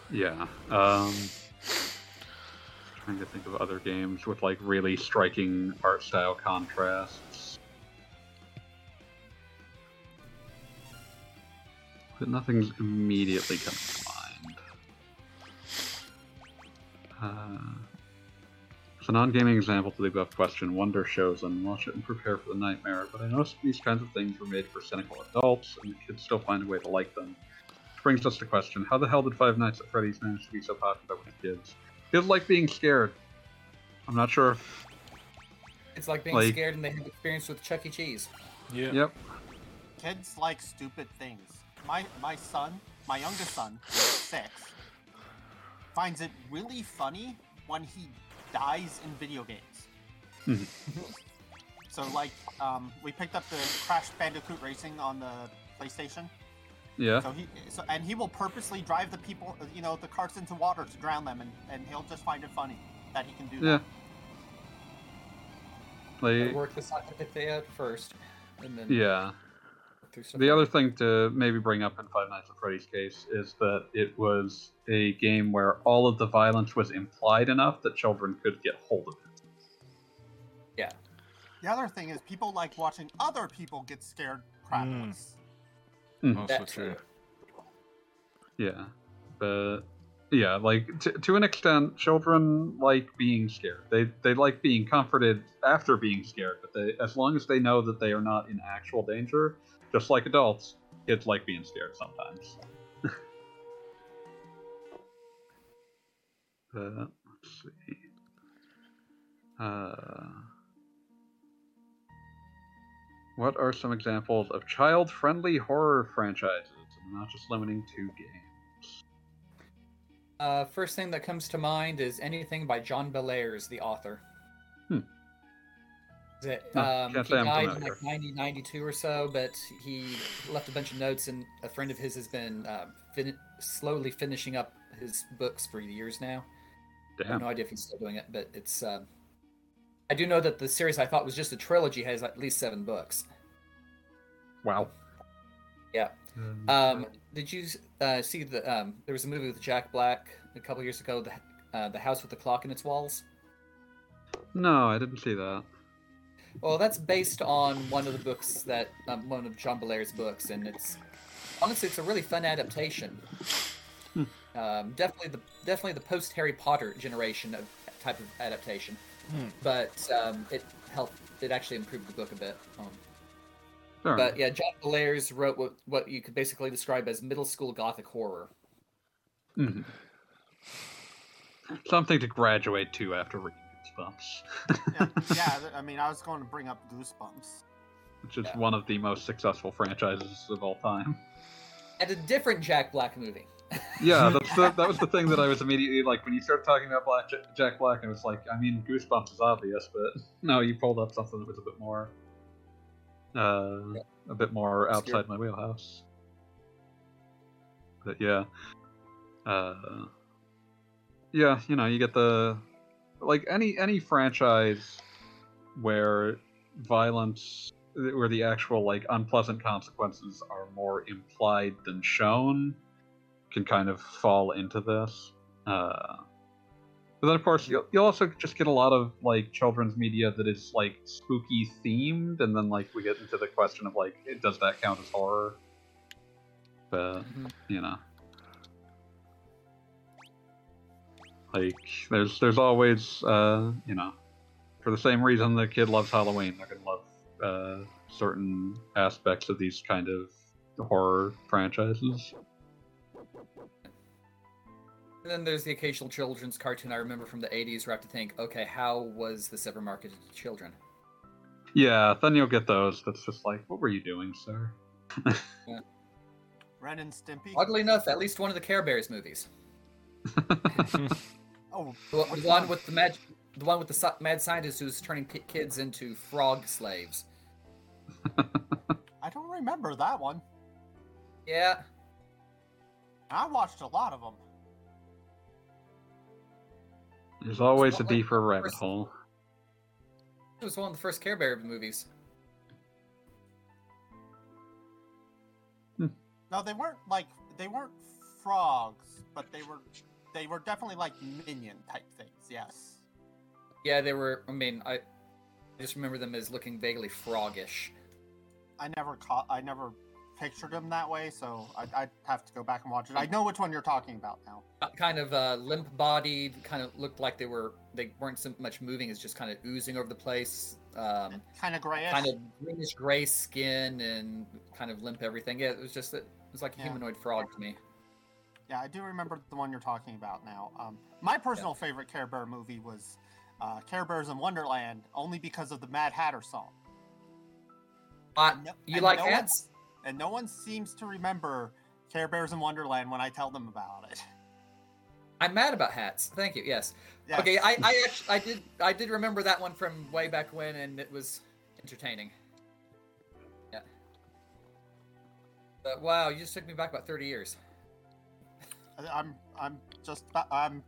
yeah, um, trying to think of other games with like really striking art style contrasts. But nothing's immediately coming Uh, it's a non-gaming example to the above question. Wonder shows and watch it and prepare for the nightmare. But I noticed these kinds of things were made for cynical adults, and kids still find a way to like them. Which brings us to question: How the hell did Five Nights at Freddy's manage to be so popular with kids? Kids like being scared. I'm not sure. if- It's like being Like- scared and they have experience with Chuck E. Cheese. Yeah. Yep. Kids like stupid things. My my son, my youngest son, six, finds it really funny when he dies in video games. So like, um, we picked up the Crash Bandicoot Racing on the PlayStation. Yeah. So he so and he will purposely drive the people, you know, the carts into water to drown them, and, and he'll just find it funny that he can do Yeah. that. Like, Work the scientific thing out first, and then yeah. Work through stuff The other thing to maybe bring up in Five Nights at Freddy's case is that it was a game where all of the violence was implied enough that children could get hold of it. Yeah. The other thing is people like watching other people get scared crapless. Mm. Mm. Also That true. too. Yeah, but yeah, like to, to an extent, children like being scared. They they like being comforted after being scared, but they as long as they know that they are not in actual danger, just like adults, kids like being scared sometimes. but let's see. Uh, what are some examples of child-friendly horror franchises, and not just limiting to games? Uh, first thing that comes to mind is anything by John Bellairs, the author. Hmm. That, um, he died in familiar. like 1992 or so, but he left a bunch of notes, and a friend of his has been uh, fin- slowly finishing up his books for years now. I have no idea if he's still doing it, but it's. Um, I do know that the series I thought was just a trilogy has at least seven books. Wow. Yeah. Um, did you uh, see the? Um, there was a movie with Jack Black a couple years ago, the uh, the house with the clock in its walls. no, I didn't see that. Well, that's based on one of the books that um, one of John Bellairs' books, and it's honestly it's a really fun adaptation. Hmm. Um, definitely the definitely the post Harry Potter generation of type of adaptation, Hmm. but um, it helped. It actually improved the book a bit. Um, Fair but yeah, John Bellairs wrote what what you could basically describe as middle school gothic horror. Mhm. Something to graduate to after reading Goosebumps, yeah, yeah, I mean, I was going to bring up Goosebumps. which is Yeah. one of the most successful franchises of all time. And a different Jack Black movie. Yeah, that's the, that was the thing that I was immediately like when you started talking about Black, Jack Black. I was like, I mean, Goosebumps is obvious, but no, you pulled up something that was a bit more, uh, a bit more Obscure. outside my wheelhouse. But yeah, uh, yeah, you know, you get the like any any franchise where violence where the actual like unpleasant consequences are more implied than shown can kind of fall into this. Uh, but then, of course, you'll, you'll also just get a lot of like children's media that is like spooky themed, and then like we get into the question of like, does that count as horror? But Mhm. you know, like there's there's always uh, you know, for the same reason the kid loves Halloween, they're gonna love uh, certain aspects of these kind of horror franchises. And then there's the occasional children's cartoon I remember from the 80s where I have to think, okay, how was this ever marketed to children? Yeah, then you'll get those. That's just like, what were you doing, sir? Ren and Stimpy. Oddly enough, at least one of the Care Bears movies. Oh, The, the one with the mad, the one with the mad scientist who's turning kids into frog slaves. I don't remember that one. Yeah, I watched a lot of them. There's always a It's like deeper rabbit first- hole. it was one of the first Care Bear movies. Hmm. No, they weren't like they weren't frogs, but they were they were definitely like minion type things. Yes. Yeah, they were. I mean, I, I just remember them as looking vaguely froggish. I never caught. I never pictured them that way, so I, I'd have to go back and watch it. I know which one you're talking about now. Uh, Kind of uh, limp-bodied, kind of looked like they were they weren't so much moving, as just kind of oozing over the place. Um, Kind of grayish. kind of greenish gray skin and kind of limp everything. Yeah, it was just it was like a Yeah. humanoid frog to me. Yeah, I do remember the one you're talking about now. Um, my personal favorite Care Bear movie was uh, Care Bears in Wonderland, only because of the Mad Hatter song. Uh, no- you like no one- hats? and no one seems to remember Care Bears in Wonderland when I tell them about it. I'm mad about hats. Thank you. Yes. Yes. Okay. I I actually I did I did remember that one from way back when, and it was entertaining. Yeah. But wow, you just took me back about 30 years. I'm I'm just I'm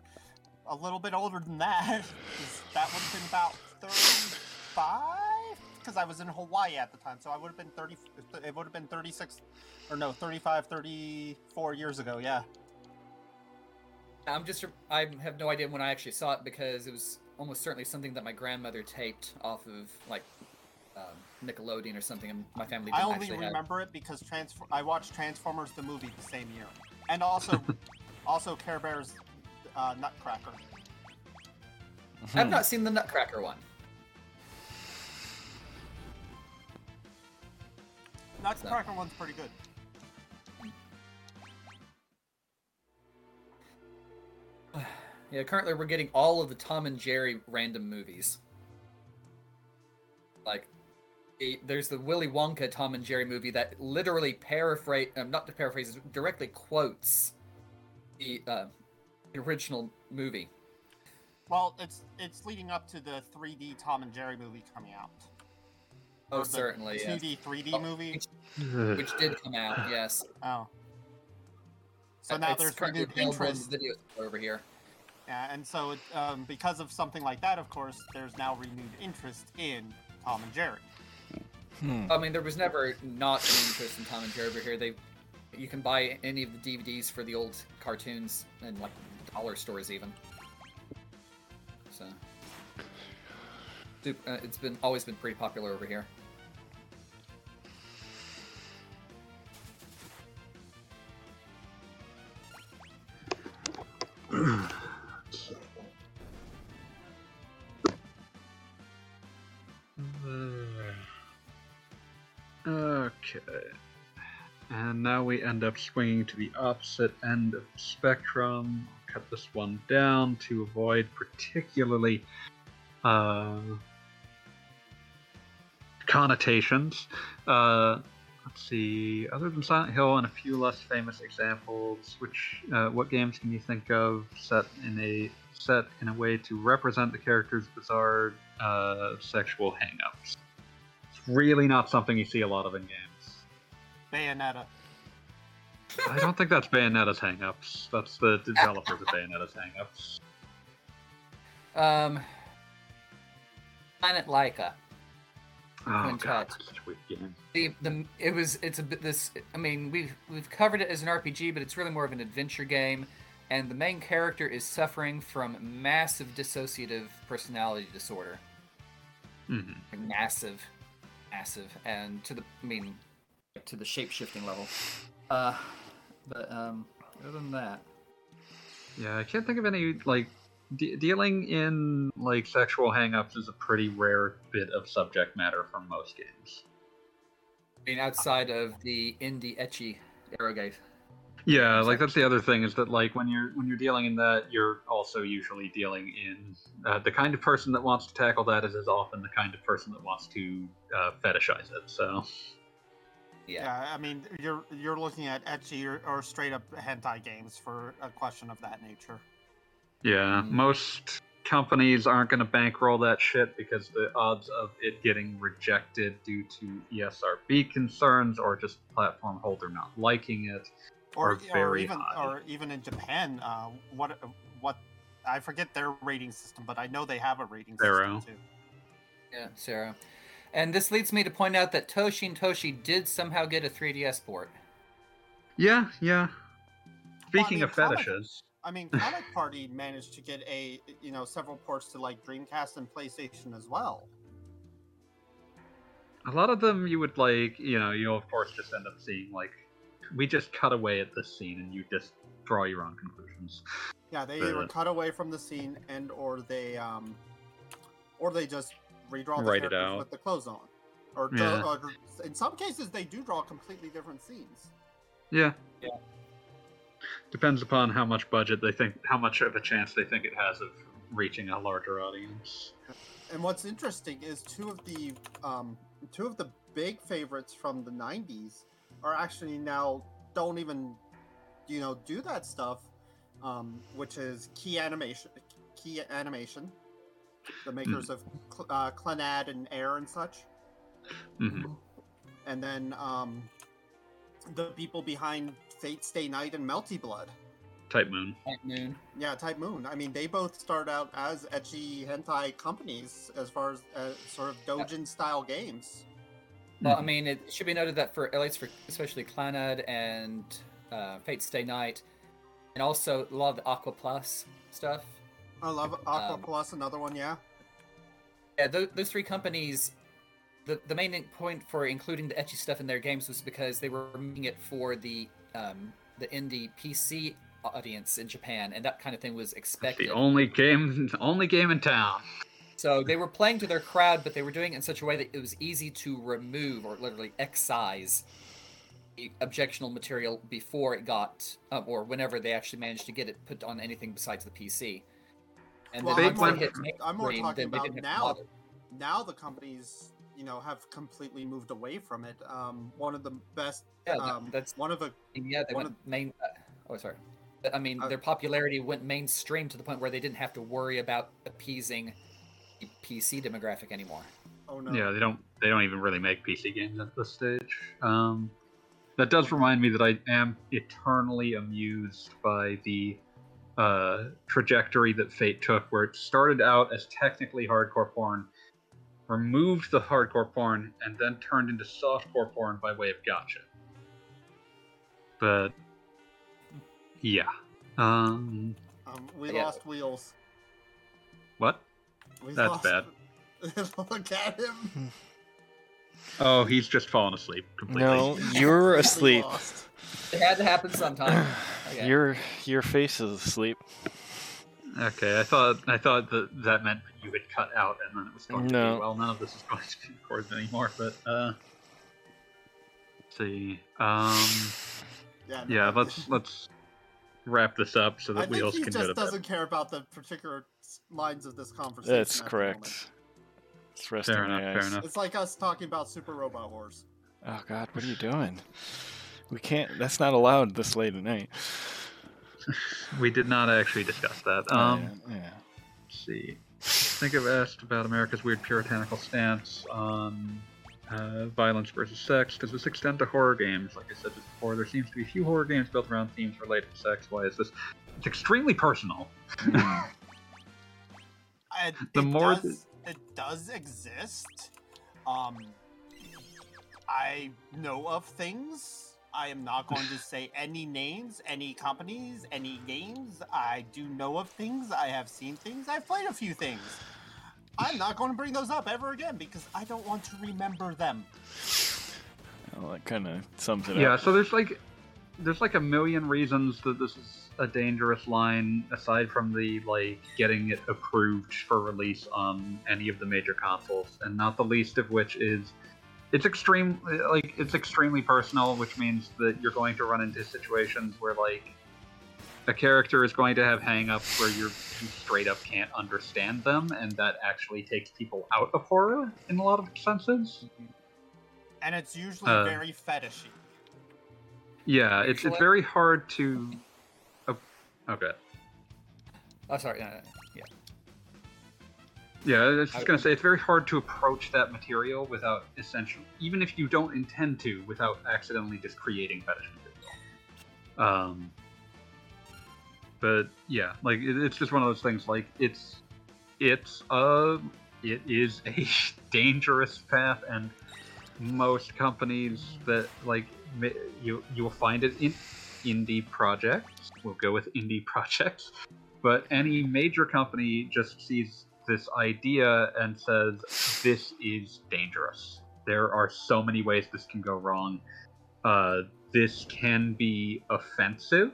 a little bit older than that. that would have been about thirty-five. because I was in Hawaii at the time, so I would have been 30. It would have been 36, or no, 35, 34 years ago. Yeah. I'm just I have no idea when I actually saw it because it was almost certainly something that my grandmother taped off of like um, Nickelodeon or something, and my family I only actually have. remember it because I watched Transformers the movie the same year, and also also Care Bears uh, Nutcracker. I've not seen the Nutcracker one. Nutcracker one's pretty good. Yeah, currently we're getting all of the Tom and Jerry random movies. Like, the- there's the Willy Wonka Tom and Jerry movie that literally paraphrase, um, not to paraphrase, directly quotes the, uh, the original movie. Well, it's it's leading up to the 3D Tom and Jerry movie coming out. Oh, Or the certainly. yes. 2D, 3D Oh, movie. Which, which did come out, yes. Oh. So now it's there's renewed available in interest. the video over here. Yeah, and so it, um, because of something like that, of course, there's now renewed interest in Tom and Jerry. Hmm. I mean, there was never not an interest in Tom and Jerry over here. They, you can buy any of the DVDs for the old cartoons in like dollar stores even. So, uh, it's been always been pretty popular over here. End up swinging to the opposite end of the spectrum. Cut this one down to avoid particularly uh, connotations. Uh, let's see. Other than Silent Hill and a few less famous examples, which uh, what games can you think of set in a set in a way to represent the character's bizarre uh, sexual hangups? It's really not something you see a lot of in games. Bayonetta. I don't think that's Bayonetta's hangups. That's the developers of Bayonetta's hangups. Um, Planet Laika. Oh Twin god, such a weird game. The, the it was it's a bit this I mean we've we've covered it as an RPG but it's really more of an adventure game and the main character is suffering from massive dissociative personality disorder Mhm. like massive massive and to the I mean to the shape shifting level uh but um other than that Yeah, I can't think of any like de- dealing in like sexual hangups is a pretty rare bit of subject matter for most games. I mean outside of the indie ecchi eroge Yeah, like that's the other thing is that like when you're when you're dealing in that, you're also usually dealing in uh, the kind of person that wants to tackle that is as often the kind of person that wants to uh, fetishize it. So yeah, Yeah, I mean, you're you're looking at ecchi or, or straight up hentai games for a question of that nature. yeah, Mm. most companies aren't going to bankroll that shit because the odds of it getting rejected due to ESRB concerns or just platform holder not liking it Or Are or very even high. or even in Japan, uh, what what I forget their rating system, but I know they have a rating Zero. system too. yeah CERO and this leads me to point out that Toshin Toshi did somehow get a 3DS port Yeah, yeah. Speaking mean, of comic- fetishes, I mean, Comic Party managed to get a you know several ports to like Dreamcast and PlayStation as well. a lot of them you would like, you know, you of course just end up seeing like we just cut away at this scene and you just draw your own conclusions. Yeah, they Uh, either cut away from the scene and or they um or they just redraw the Write it characters out. with the clothes on. Or, Yeah. or in some cases they do draw completely different scenes. Yeah. Yeah. Depends upon how much budget they think, how much of a chance they think it has of reaching a larger audience. And what's interesting is two of the um, two of the big favorites from the '90s are actually now don't even you know do that stuff, um, which is Key Animation, Key Animation, the makers of uh, Clannad and Air and such, hmm and then um, the people behind Fate Stay Night and Melty Blood. Type Moon. Type Moon. Yeah, Type Moon. I mean, they both start out as ecchi hentai companies as far as uh, sort of dojin style games. Well, Hmm. I mean, it should be noted that for at least for especially Clannad and uh, Fate Stay Night, and also a lot of the Aqua Plus stuff. I love Aqua Um, Plus, another one, yeah. Yeah, those, those three companies. The, the main point for including the ecchi stuff in their games was because they were making it for the um, the indie PC audience in Japan, and that kind of thing was expected. the only game, only game in town. So they were playing to their crowd, but they were doing it in such a way that it was easy to remove or literally excise the objectionable material before it got, um, or whenever they actually managed to get it put on anything besides the PC. And Well, then I'm once more- hit I'm more mainstream, talking about now. to. Now the companies, you know, have completely moved away from it. Um, one of the best, Yeah, that- um, that's one of the yeah. They one went main. Uh, oh, sorry. I mean, Uh, their popularity went mainstream to the point where they didn't have to worry about appeasing the PC demographic anymore. oh no, Yeah, they don't. They don't even really make PC games at this stage. Um, that does remind me that I am eternally amused by the uh, trajectory that Fate took, where it started out as technically hardcore porn, removed the hardcore porn, and then turned into softcore porn by way of gacha. But yeah, um, um, we Yeah. lost wheels. what? We That's lost... bad. Look at him. Oh, he's just fallen asleep completely. No, you're Completely asleep. lost. It had to happen sometime. Okay. Your your face is asleep. Okay, I thought I thought that that meant that you had cut out, and then it was going to be well. None of this is going to be recorded anymore. But uh, let's see. Um, Yeah, no, yeah, let's let's wrap this up so that think Wheels he can just go to bed. doesn't care about the particular lines of this conversation. That's correct. moment. It's resting Fair enough. Fair enough. It's like us talking about Super Robot Wars. Oh God, what are you doing? We can't. That's not allowed this late at night. We did not actually discuss that. Um, yeah, yeah. let's see. I think I've asked about America's weird puritanical stance on uh, violence versus sex. Does this extend to horror games? Like I said just before, there seems to be few horror games built around themes related to sex. Why is this? It's extremely personal. Mm. It, The it more does, it does exist. Um, I know of things. I am not going to say any names, any companies, any games. I do know of things. I have seen things. I've played a few things. I'm not going to bring those up ever again because I don't want to remember them. Well, that kind of sums it Yeah, up. so there's like there's like a million reasons that this is a dangerous line aside from the like getting it approved for release on any of the major consoles and not the least of which is it's extreme like it's extremely personal which means that you're going to run into situations where like a character is going to have hang-ups where you're you straight up can't understand them and that actually takes people out of horror in a lot of senses And it's usually Uh, very fetishy. yeah it's it's very hard to oh, okay Oh, sorry. No, no, no. Yeah. I was just gonna say it's very hard to approach that material without essentially, even if you don't intend to, without accidentally just creating fetish material. Um, but yeah, like it, it's just one of those things. Like it's it's a it is a dangerous path, and most companies that like you you will find it in indie projects. We'll go with indie projects but any major company just sees this idea and says this is dangerous. There are so many ways this can go wrong. Uh, this can be offensive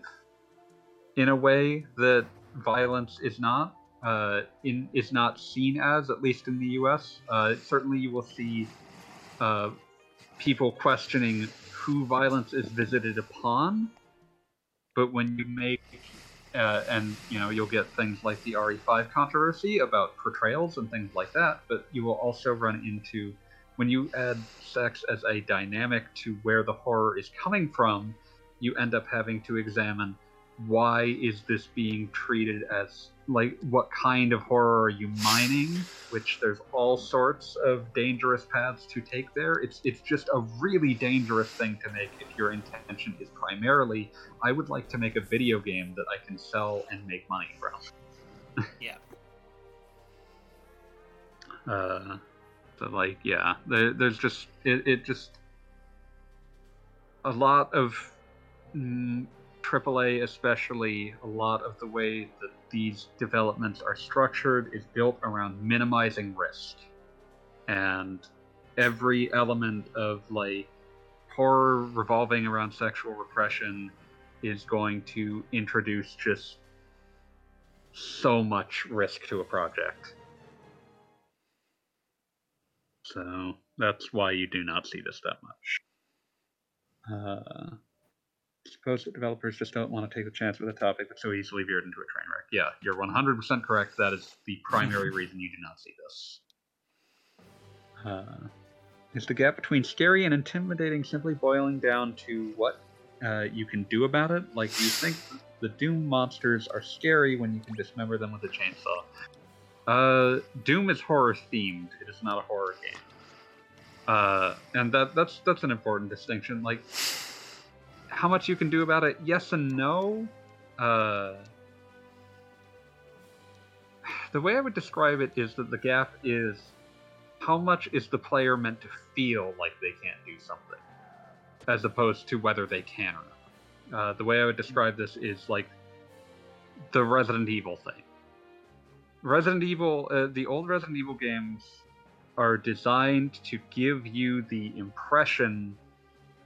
in a way that violence is not uh, in is not seen as at least in the us uh, certainly you will see uh, people questioning who violence is visited upon. But when you make uh, and you know you'll get things like the RE5 controversy about portrayals and things like that. But you will also run into when you add sex as a dynamic to where the horror is coming from, you end up having to examine why is this being treated as like what kind of horror are you mining? Which there's all sorts of dangerous paths to take there. It's it's just a really dangerous thing to make if your intention is primarily I would like to make a video game that I can sell and make money from. Yeah. Uh, so like yeah, there, there's just it, it just a lot of mm, AAA, especially a lot of the way that these developments are structured is built around minimizing risk, and every element of like horror revolving around sexual repression is going to introduce just so much risk to a project. So that's why you do not see this that much. Uh, suppose that developers just don't want to take the chance with a topic that's so easily veered into a train wreck. Yeah, you're 100% correct. That is the primary reason you do not see this. Uh, is the gap between scary and intimidating simply boiling down to what uh, you can do about it? Like, do you think the Doom monsters are scary when you can dismember them with a chainsaw? Uh, Doom is horror themed. It is not a horror game. Uh, and that that's that's an important distinction. Like, how much you can do about it? Yes and no. Uh, the way I would describe it is that the gap is how much is the player meant to feel like they can't do something, as opposed to whether they can or not. Uh, the way I would describe this is like the Resident Evil thing. Resident Evil, uh, the old Resident Evil games are designed to give you the impression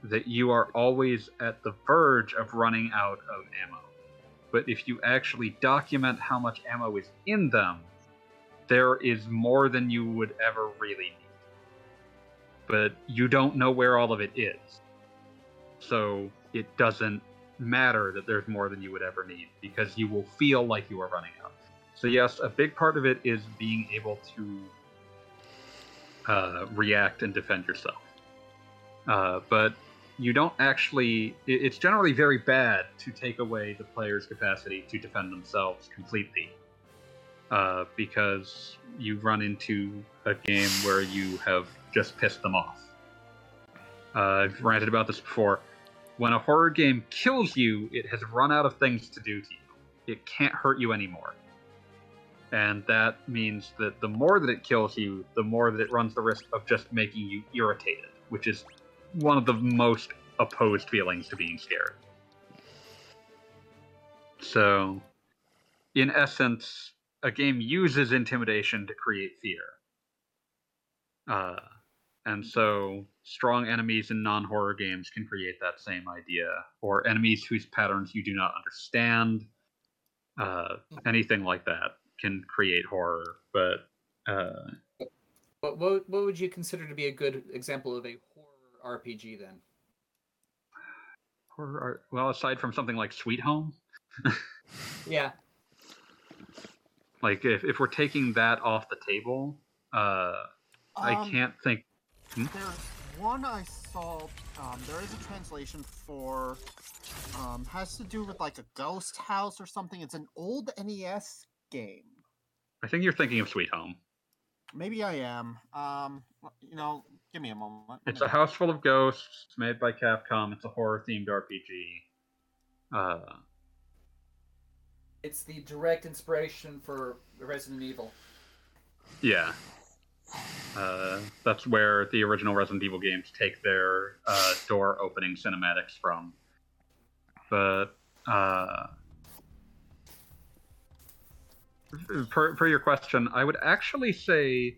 that you are always at the verge of running out of ammo. But if you actually document how much ammo is in them, there is more than you would ever really need. But you don't know where all of it is. So it doesn't matter that there's more than you would ever need because you will feel like you are running out. So, yes, a big part of it is being able to uh, react and defend yourself. Uh, but you don't actually. It's generally very bad to take away the player's capacity to defend themselves completely, uh, because you run into a game where you have just pissed them off. Uh, I've ranted about this before. When a horror game kills you, it has run out of things to do to you. It can't hurt you anymore. And that means that the more that it kills you, the more that it runs the risk of just making you irritated, which is one of the most opposed feelings to being scared. So, in essence, a game uses intimidation to create fear. Uh, and so, strong enemies in non horror games can create that same idea, or enemies whose patterns you do not understand, uh, anything like that can create horror. But uh, What, what what would you consider to be a good example of a RPG then? horror art, well, aside from something like Sweet Home, Yeah. like if, if we're taking that off the table, uh, I Um, can't think. There's one I saw. Um, there is a translation for. Um, has to do with like a ghost house or something. It's an old NES game. I think you're thinking of Sweet Home. Maybe I am. Um, you know, give me a moment. It's a house full of ghosts. It's made by Capcom. It's a horror themed RPG. Uh, It's the direct inspiration for Resident Evil. yeah. Uh, that's where the original Resident Evil games take their uh, door opening cinematics from. But uh, per, per your question, I would actually say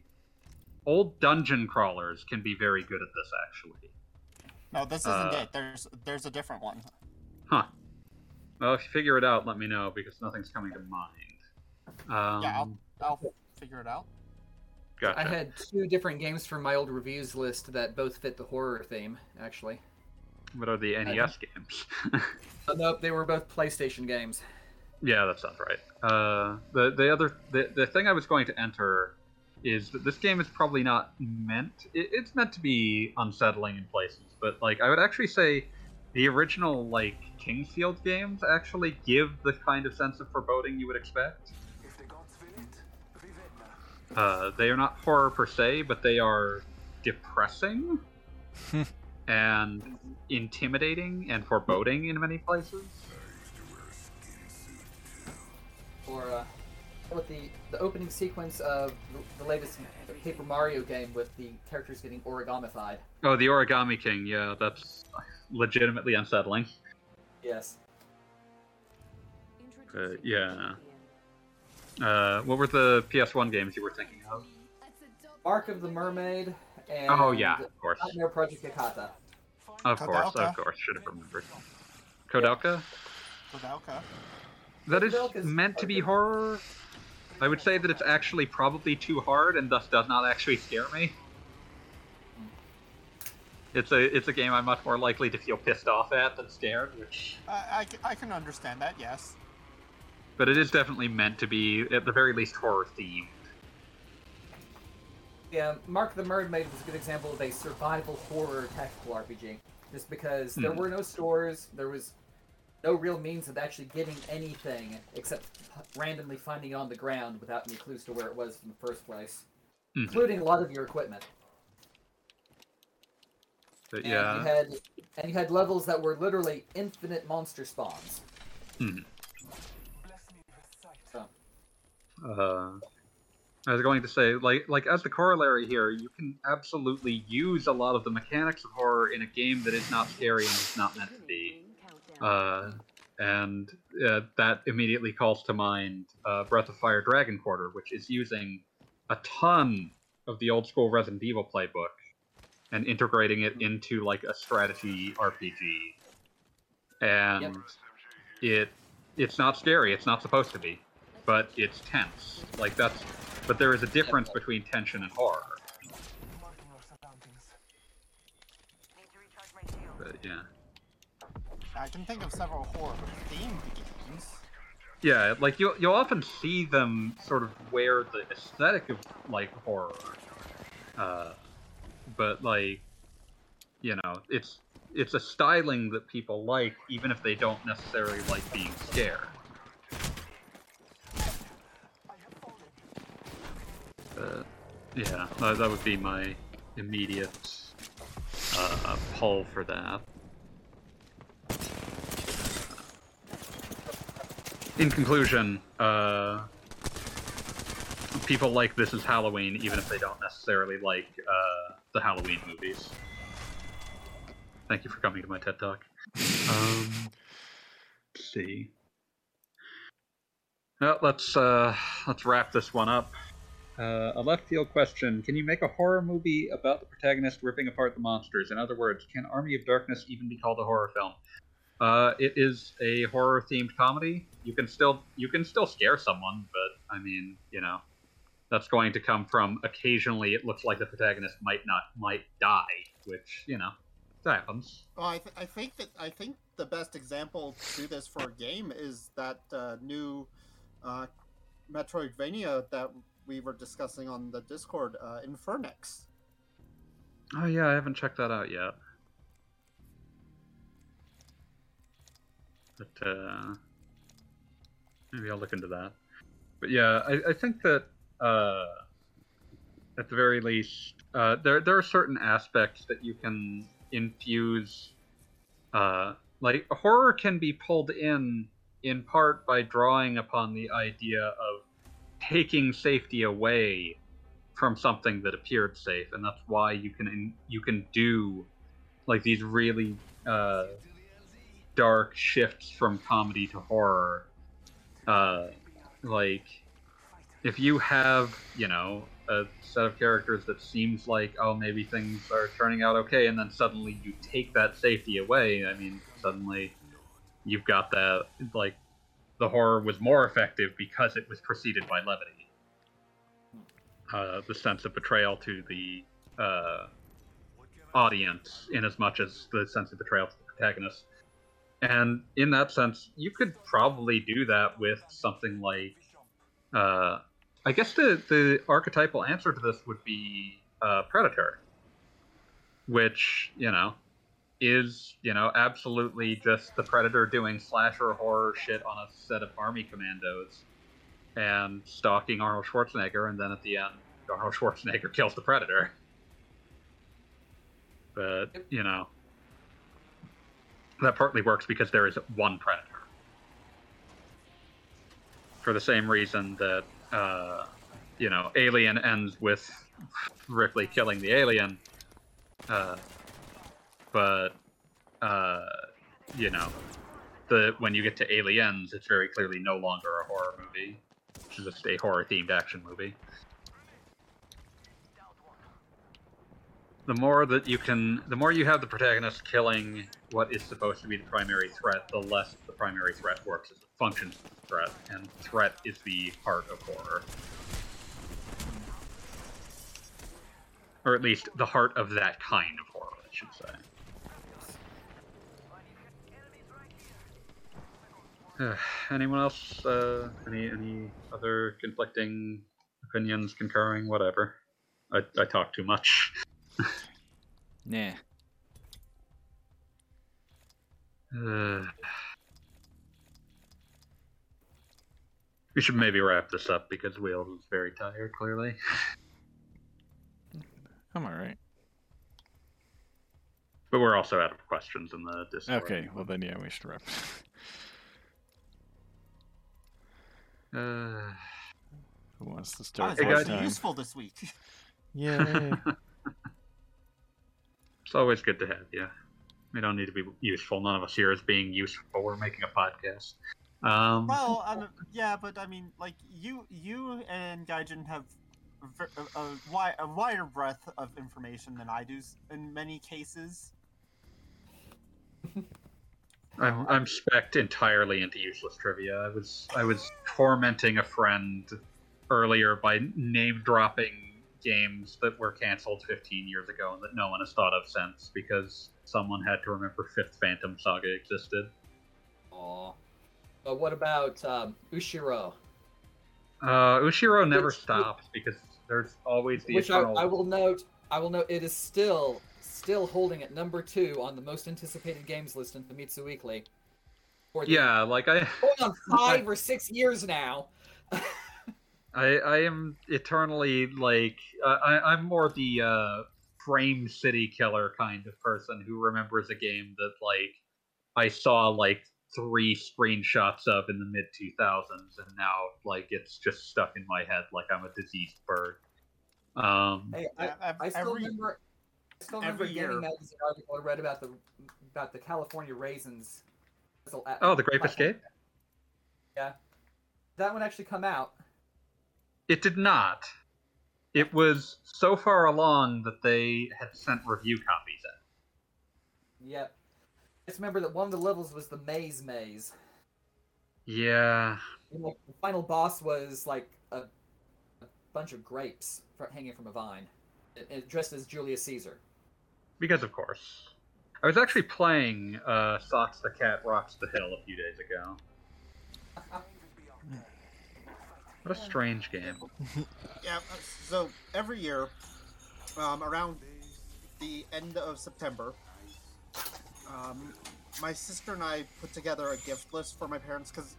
old dungeon crawlers can be very good at this. Actually, No, this isn't uh, it. There's there's a different one. huh? Well, if you figure it out, let me know because nothing's coming to mind. Um, Yeah, I'll I'll figure it out. gotcha. I had two different games from my old reviews list that both fit the horror theme, actually. What are the NES games? Oh, nope, they were both PlayStation games. yeah, that sounds right. Uh, the the other the, the thing I was going to enter is that this game is probably not meant. It, it's meant to be unsettling in places, but like I would actually say the original like King's Field games actually give the kind of sense of foreboding you would expect. Uh, they are not horror per se, but they are depressing and intimidating and foreboding in many places. Or uh, with the the opening sequence of the, the latest Paper Mario game with the characters getting origamified. Oh, the Origami King, yeah, that's legitimately unsettling. Yes. Uh, yeah. Uh, what were the PS1 games you were thinking of? Mark of the Mermaid and Oh yeah, of course, Nightmare Project Yakata. of course, Koudelka. of course. Should have remembered. Koudelka. Koudelka. That is Koudelka's meant to be hard. horror. I would say that it's actually probably too hard and thus does not actually scare me. It's a it's a game I'm much more likely to feel pissed off at than scared, which I can understand that. Yes. but it is definitely meant to be at the very least horror themed. Yeah, Mark the Mermaid was a good example of a survival horror tactical RPG. Just because there Hmm. were no stores, there was no real means of actually getting anything except randomly finding it on the ground without any clues to where it was in the first place, Mhm. including a lot of your equipment. But And yeah, you had and you had levels that were literally infinite monster spawns. Mhm. So, Uh, I was going to say, like, like as the corollary here, you can absolutely use a lot of the mechanics of horror in a game that is not scary and is not meant to be. Uh, and uh, that immediately calls to mind uh, Breath of Fire Dragon Quarter, which is using a ton of the old school Resident Evil playbook and integrating it into like a strategy RPG. And it it's not scary. It's not supposed to be, but it's tense. Like that's. But there is a difference between tension and horror. But yeah. I can think of several horror themed games. Yeah, like you'll you'll often see them sort of wear the aesthetic of like horror, uh, but like, you know, it's it's a styling that people like, even if they don't necessarily like being scared. Uh, yeah, that, that would be my immediate uh, pull for that. In conclusion, uh, people like This Is Halloween, even if they don't necessarily like uh, the Halloween movies. Thank you for coming to my TED Talk. Um, let's see. Well, let's uh, let's wrap this one up. Uh, a left field question: Can you make a horror movie about the protagonist ripping apart the monsters? In other words, can Army of Darkness even be called a horror film? Uh, it is a horror themed comedy. You can still you can still scare someone, but I mean, you know, that's going to come from occasionally. It looks like the protagonist might not might die, which you know, that happens. Well, I, th- I think that I think the best example to do this for a game is that uh, new uh, Metroidvania that we were discussing on the Discord, uh, Infernax. Oh yeah, I haven't checked that out yet. But uh, maybe I'll look into that. But yeah, I, I think that uh, at the very least, uh, there there are certain aspects that you can infuse. Uh, like horror can be pulled in in part by drawing upon the idea of taking safety away from something that appeared safe, and that's why you can you can do like these really uh, dark shifts from comedy to horror. Uh, like if you have you know a set of characters that seems like oh maybe things are turning out okay, and then suddenly you take that safety away. I mean suddenly you've got that like the horror was more effective because it was preceded by levity uh, the sense of betrayal to the uh, audience in as much as the sense of betrayal to the protagonist. And in that sense, you could probably do that with something like. Uh, I guess the, the archetypal answer to this would be uh, Predator, which, you know, is, you know, absolutely just the Predator doing slasher horror shit on a set of army commandos and stalking Arnold Schwarzenegger, and then at the end, Arnold Schwarzenegger kills the Predator. But, you know, that partly works because there is one Predator. For the same reason that, uh, you know, Alien ends with Ripley killing the alien. Uh, but uh, you know, the when you get to Aliens, it's very clearly no longer a horror movie. It's just a horror themed action movie. The more that you can, the more you have the protagonist killing what is supposed to be the primary threat, the less the primary threat works as a function threat, and threat is the heart of horror. Or at least the heart of that kind of horror, I should say. Anyone else? Uh, any any other conflicting opinions, concurring, whatever? I, I talk too much. Nah. Uh, we should maybe wrap this up because Wheels is very tired, clearly. I'm alright. But we're also out of questions in the Discord. Okay, well then yeah, we should wrap. Uh, Who wants to start was Hey, this guys. really time? useful this week. Yay. It's always good to have you. We don't need to be useful. None of us here is being useful. We're making a podcast. Um, Well, um, yeah, but I mean, like you, you and Gaijin have a, a, wi- a wider breadth of information than I do in many cases. I'm I'm specced entirely into useless trivia. I was I was tormenting a friend earlier by name dropping games that were canceled 15 years ago and that no one has thought of since because someone had to remember Fifth Phantom Saga existed. Aw. But what about um, Ushiro? Uh, Ushiro never Which- stops because there's always the Which I, eternal. I will note. I will note it is still still holding at number two on the most anticipated games list in Famitsu Weekly. Yeah, like I. going on five or six years now. I, I am eternally like uh, I, I'm more the uh, frame city killer kind of person who remembers a game that like I saw like three screenshots of in the mid 2000s and now like it's just stuck in my head like I'm a diseased bird. Um, Hey, I, Ev- I still every- remember. I still remember every a gaming year. magazine article I read about the about the California raisins. oh, the Grape Escape. Yeah, that one actually come out. It did not. It was so far along that they had sent review copies in. Yep. I just remember that one of the levels was the maze maze. Yeah, And, the final boss was like a, a bunch of grapes hanging from a vine, it, it, dressed as Julius Caesar. because of course. I was actually playing uh, Socks the Cat Rocks the Hill a few days ago. What a strange game. Yeah, uh, so every year, um, around the end of September, um, my sister and I put together a gift list for my parents because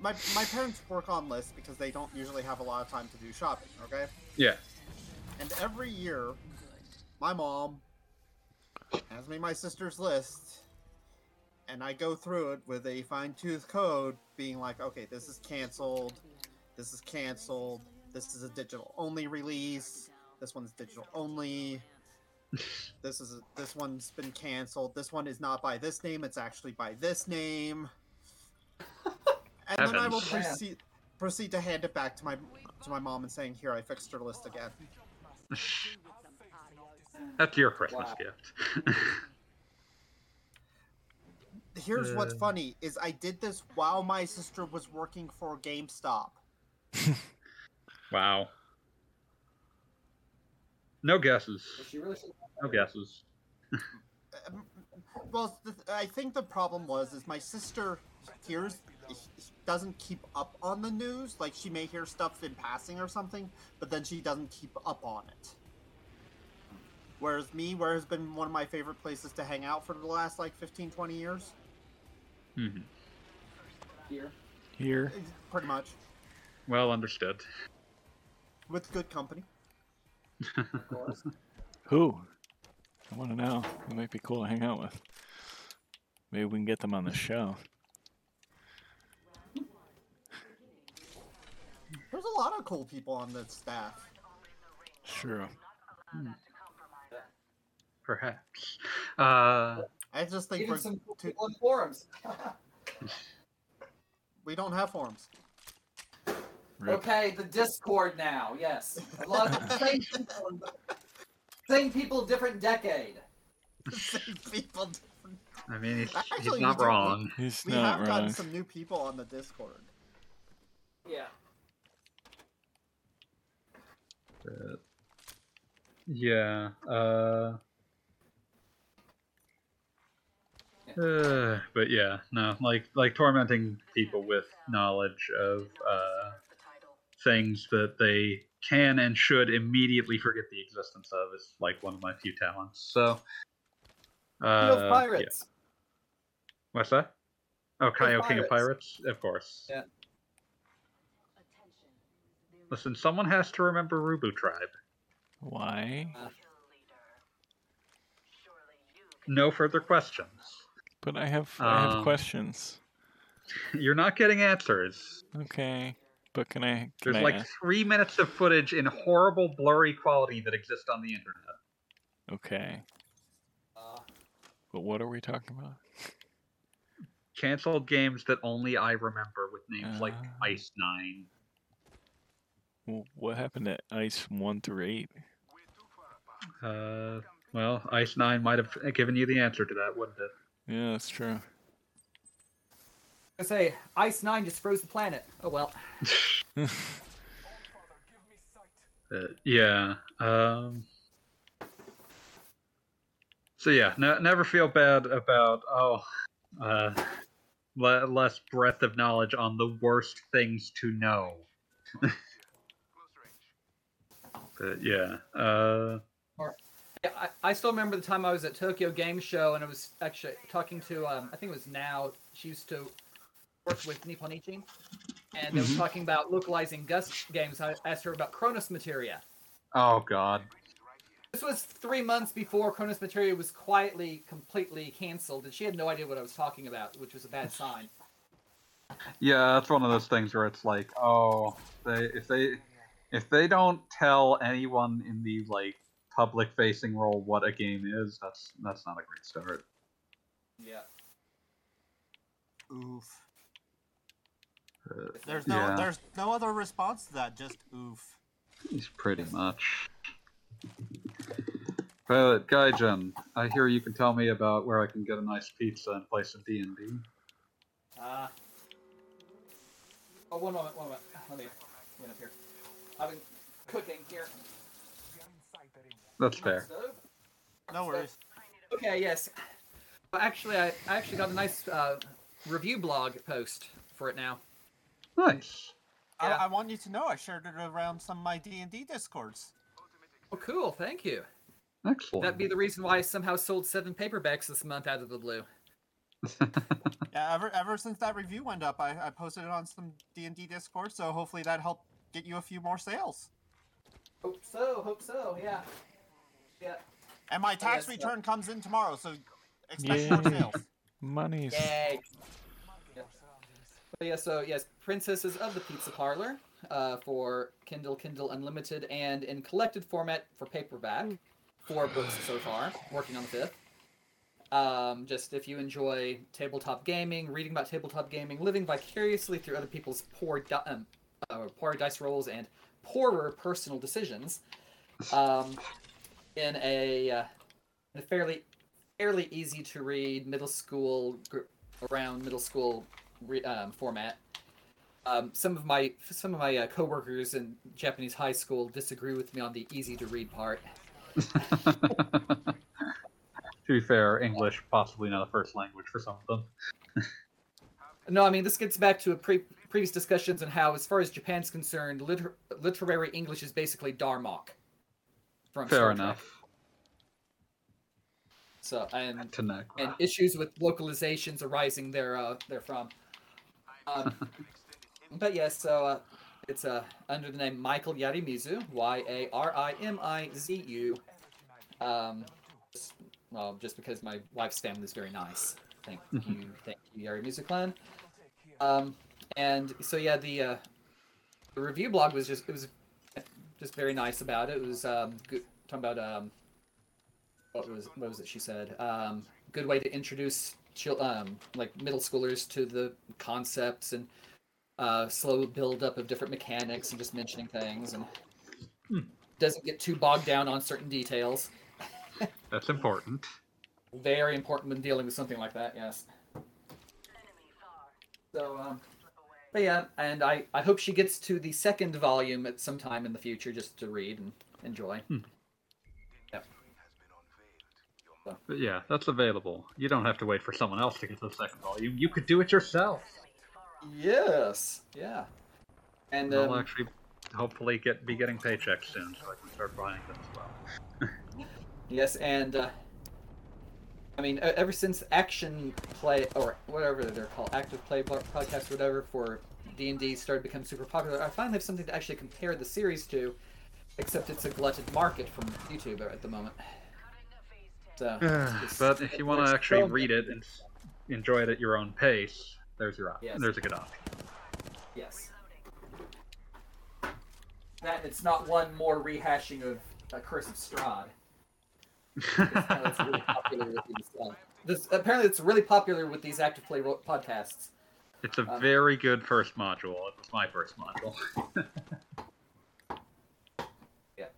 my my parents work on lists because they don't usually have a lot of time to do shopping. Okay, Yeah. and every year, my mom has me my sister's list, and I go through it with a fine tooth code, being like, okay, this is canceled, this is canceled, this is a digital only release, this one's digital only. This is a, this one's been canceled. This one is not by this name. It's actually by this name. And then I will proceed proceed to hand it back to my to my mom and saying, "Here, I fixed her list again." That's your Christmas Wow. gift. Here's what's Uh. funny is I did this while my sister was working for GameStop. wow. No guesses. Really. No guesses. Well, the, I think the problem was is my sister hears doesn't keep up on the news. Like she may hear stuff in passing or something, but then she doesn't keep up on it. Whereas me, where has been one of my favorite places to hang out for the last like 15, 20 years, Mm-hmm. Here. Here. Pretty much, Well understood. with good company. Of course. Who? I want to know. Who might be cool to hang out with? Maybe we can get them on the show. There's a lot of cool people on the staff. Sure. Perhaps. Uh, I just think Even we're some cool too, people in forums. we don't have forums. Rip. Okay, the Discord now. Yes, a lot of same people. Same people, different decade. Same people. different- I mean, he's, Actually, he's we not do- wrong. He's We not have gotten wrong. some new people on the Discord. Yeah. But, yeah. Uh, uh, but yeah, no, like like tormenting people with knowledge of uh, things that they can and should immediately forget the existence of is like one of my few talents. So, uh, Field yeah. Pirates. What's that? Oh, Kaio King of Pirates. Pirates, of course. Yeah. Listen, someone has to remember Rubu Tribe. Why? No further questions. But I have I have Um, questions. You're not getting answers. Okay. But can I? Can There's I like three minutes of footage in horrible, blurry quality that exists on the internet. Okay. Uh, But what are we talking about? Cancelled games that only I remember with names like Ah. Ice Nine. Wh- What happened to Ice one through eight? Uh, well, Ice Nine might have given you the answer to that, wouldn't it? Yeah, that's true. I say Ice Nine just froze the planet. Oh well. Uh, yeah. Um, so yeah, ne- never feel bad about oh, uh, le- less breadth of knowledge on the worst things to know. but yeah, uh, Yeah, I, I still remember the time I was at Tokyo Game Show and I was actually talking to um, I think it was now she used to work with Nippon Ichi and they was Mhm. talking about localizing Gust games. I asked her about Chronos Materia. oh god, This was three months before Chronos Materia was quietly, completely canceled, and she had no idea what I was talking about, which was a bad sign. yeah, that's one of those things where it's like, oh, they if they if they don't tell anyone in the like public facing role what a game is, that's that's not a great start. Yeah. Oof. Uh, There's no Yeah. there's no other response to that. Just oof. He's pretty much. Pilot Gaijin, I hear you can tell me about where I can get a nice pizza and play some D and D. Uh, oh, one moment, one moment. Let me get up here. I've been cooking here. That's fair. No worries. Okay, yes. Well, actually, I, I actually got a nice uh, review blog post for it now. Nice. Yeah. I, I want you to know I shared it around some of my D and D discords. Oh, cool. Thank you. Excellent. That'd be the reason why I somehow sold seven paperbacks this month out of the blue. Yeah, ever ever since that review went up, I, I posted it on some D and D discord. So hopefully that helped get you a few more sales. Hope so. Hope so. Yeah. Yeah. And my tax Yes, uh, return comes in tomorrow, so expect more sales. Money's. Yay. But yeah, so yes, Princesses of the Pizza Parlor uh, for Kindle, Kindle Unlimited, and in collected format for paperback. Four books so far, working on the fifth. Um, just if you enjoy tabletop gaming, reading about tabletop gaming, living vicariously through other people's poor, di- um, uh, poor dice rolls and poorer personal decisions, um, in a, uh, in a fairly fairly easy to read middle school around middle school re- um, format. Um, some of my some of my uh, coworkers in Japanese high school disagree with me on the easy to read part. to be fair, English possibly not a first language for some of them. No, I mean this gets back to a pre- previous discussions on how, as far as Japan's concerned, liter- literary English is basically Darmok. From Fair Star Trek. enough. So and and issues with localizations arising there uh, therefrom. Um, but yes, so uh, it's uh, under the name Michael Yarimizu, Y A R I M I Z U. Um, just- well, just because my wife's family is very nice. Thank you, thank you, Yarimizu clan. Um, and so yeah, the uh, the review blog was just it was just very nice about it. It was um, good, talking about um, what was what was it she said? Um, good way to introduce chil- um, like middle schoolers to the concepts and uh, slow build up of different mechanics and just mentioning things and Hmm. doesn't get too bogged down on certain details. That's important. Very important when dealing with something like that. Yes. So, um, but yeah, and I I hope she gets to the second volume at some time in the future just to read and enjoy. But yeah, that's available. You don't have to wait for someone else to get the second volume. You could do it yourself. Yes. Yeah. And I'll um, actually hopefully get be getting paychecks soon, so I can start buying them as well. Yes, and uh, I mean, ever since Action Play or whatever they're called, Active Play po- podcast, whatever, for D and D started to become super popular, I finally have something to actually compare the series to. Except it's a glutted market from YouTube at the moment. So, but if you want to actually read it and enjoy it at your own pace, there's your option. Yes. There's a good option. yes, that it's not one more rehashing of uh, Curse of Strahd. Apparently it's really popular with these. Uh, this, apparently, it's really popular with these active play ro- podcasts. It's a Uh, very good first module. It was my first module. Yeah.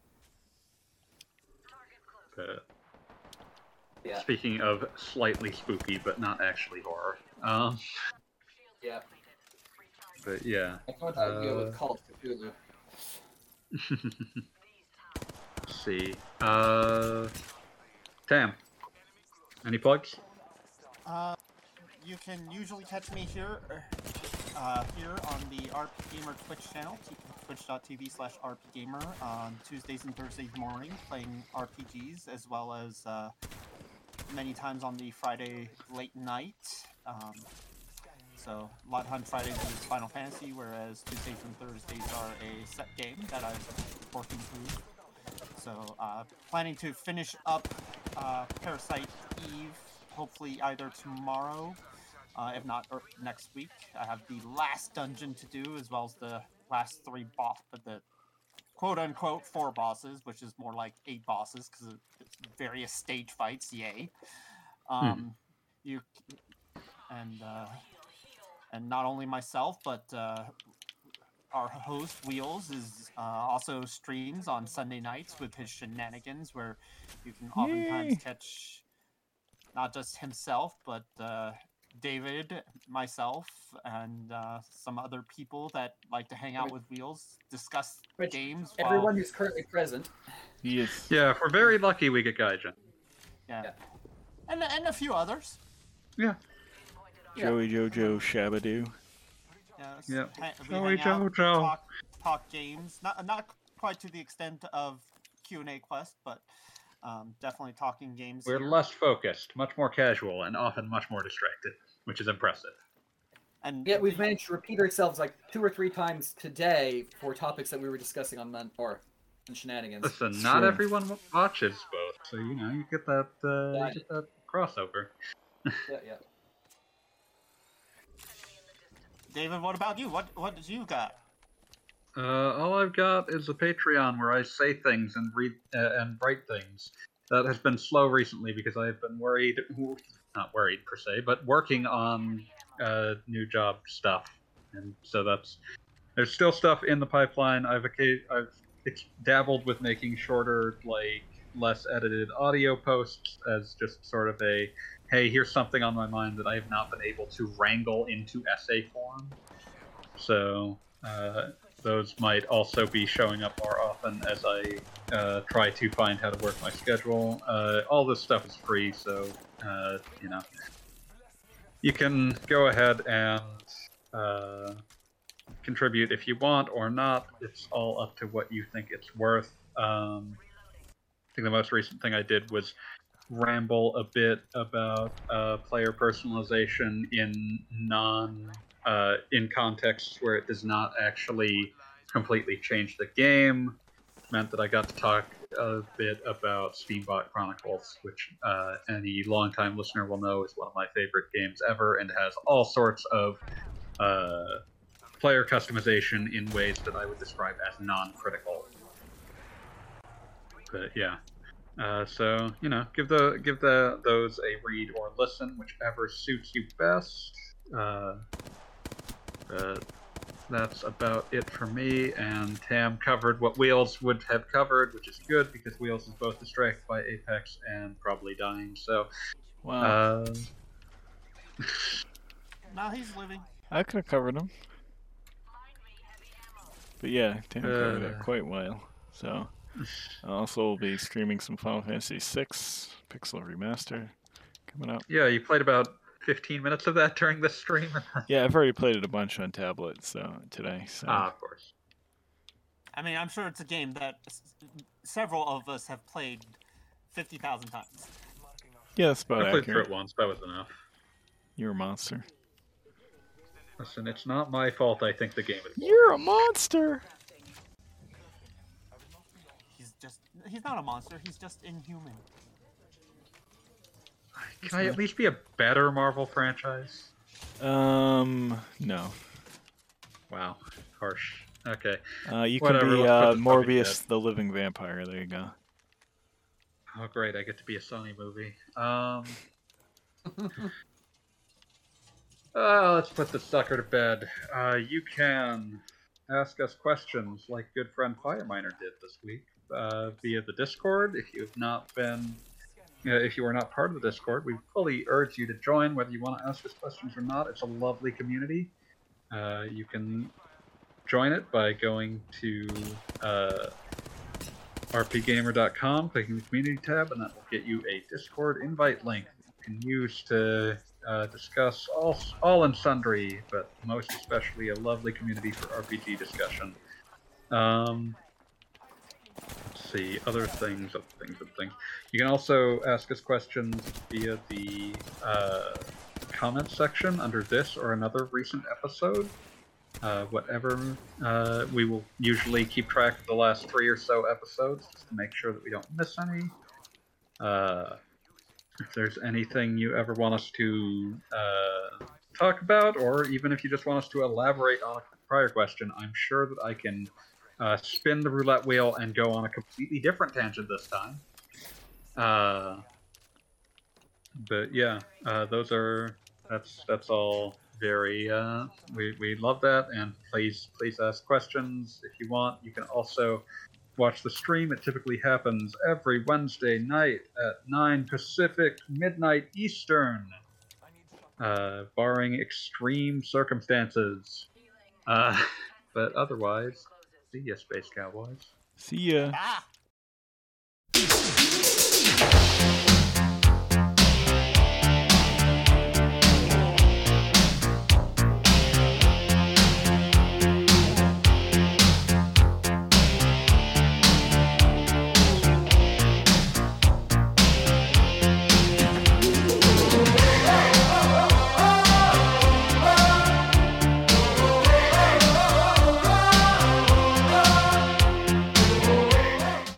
But Yeah, speaking of slightly spooky but not actually horror, um, yeah. but yeah, I went to go Uh, with Call of Cthulhu. let's see. Uh, Tam, any plugs? Uh, you can usually catch me here, uh, here on the RP Gamer Twitch channel, twitch.tv slash rpgamer, on Tuesdays and Thursdays morning, playing RPGs, as well as uh, many times on the Friday late night. Um, so, Lot Hunt Fridays is Final Fantasy, whereas Tuesdays and Thursdays are a set game that I'm working through. So, uh, planning to finish up uh, Parasite Eve, hopefully either tomorrow, uh, if not or next week. I have the last dungeon to do, as well as the last three boss, the quote unquote four bosses, which is more like eight bosses because it's various stage fights. Yay! Um, You and uh, and not only myself, but uh, our host Wheels is uh, also streams on Sunday nights with his shenanigans, where you can oftentimes Yay. catch not just himself, but uh, David, myself, and uh, some other people that like to hang out with Wheels, discuss Which games. while- Everyone who's currently present. Yes. Yeah, if we're very lucky, we get Gaijin. yeah. Yeah. And, and a few others. Yeah. Yeah. Joey Jojo Shabadoo. Yeah, s- Yep. ha- we Joey hang out, Jojo. Talk, talk games. Not not quite to the extent of Q and A quest, but um, definitely talking games. We're here. less focused, much more casual, and often much more distracted, which is impressive. And Yet we've managed to repeat ourselves like two or three times today for topics that we were discussing on Mon- or on shenanigans. Listen, not Sure. everyone watches both, so you know you get that uh, Yeah. you get that crossover. Yeah, yeah. David, what about you? What what did you got? Uh, all I've got is a Patreon where I say things and read uh, and write things. That has been slow recently because I've been worried, not worried per se, but working on uh, new job stuff, and so that's there's still stuff in the pipeline. I've I've dabbled with making shorter, like less edited audio posts as just sort of a hey, here's something on my mind that I have not been able to wrangle into essay form. So uh, those might also be showing up more often as I uh, try to find how to work my schedule. Uh, all this stuff is free, so uh, you know you can go ahead and uh, contribute if you want or not. It's all up to what you think it's worth. Um, I think the most recent thing I did was ramble a bit about uh, player personalization in non uh, in contexts where it does not actually completely change the game. Meant that I got to talk a bit about Steambot Chronicles, which uh, any longtime listener will know is one of my favorite games ever, and has all sorts of uh, player customization in ways that I would describe as non-critical. But yeah, uh, so you know, give the give the those a read or listen, whichever suits you best. Uh, uh, that's about it for me. And Tam covered what Wheels would have covered, which is good because Wheels is both distracted by Apex and probably dying. So, Wow. uh, No, he's living. I could have covered him. But yeah, Tam covered it Uh. quite well. So I also will be streaming some Final Fantasy VI Pixel Remaster coming up. yeah, you played about 15 minutes of that during the stream. Yeah, I've already played it a bunch on tablet so today. So ah, of course. I mean, I'm sure it's a game that s- several of us have played 50,000 times. yeah, that's about I played through it once. That was enough. You're a monster. Listen, it's not my fault. I think the game is. You're a monster. He's just, he's not a monster, he's just inhuman. Can I at least be a better Marvel franchise? Um, no. Wow, harsh. Okay. Uh, you Whatever, can be uh, put this puppy to Morbius, the living vampire. There you go. Oh, great! I get to be a Sony movie. Um. uh, let's put the sucker to bed. Uh, you can ask us questions like good friend Fireminer did this week uh, via the Discord. If you have not been, uh, if you are not part of the Discord, we fully urge you to join. Whether you want to ask us questions or not, it's a lovely community. Uh, you can join it by going to uh, rpgamer.com, clicking the community tab, and that will get you a Discord invite link you can use to uh, discuss all, all and sundry, but most especially a lovely community for RPG discussion. Um, see, other things, other things, other things. You can also ask us questions via the uh, section under this or another recent episode uh, whatever. Uh, we will usually keep track of the last three or so episodes just to make sure that we don't miss any. Uh, if there's anything you ever want us to uh, talk about, or even if you just want us to elaborate on a prior question, I'm sure that I can uh, spin the roulette wheel and go on a completely different tangent this time. Uh, but yeah, uh, those are that's that's all very uh, we, we love that. And please please ask questions if you want. You can also watch the stream. It typically happens every wednesday night at 9 pacific midnight eastern uh, barring extreme circumstances. Uh, but otherwise see ya space cowboys See ya. Ah!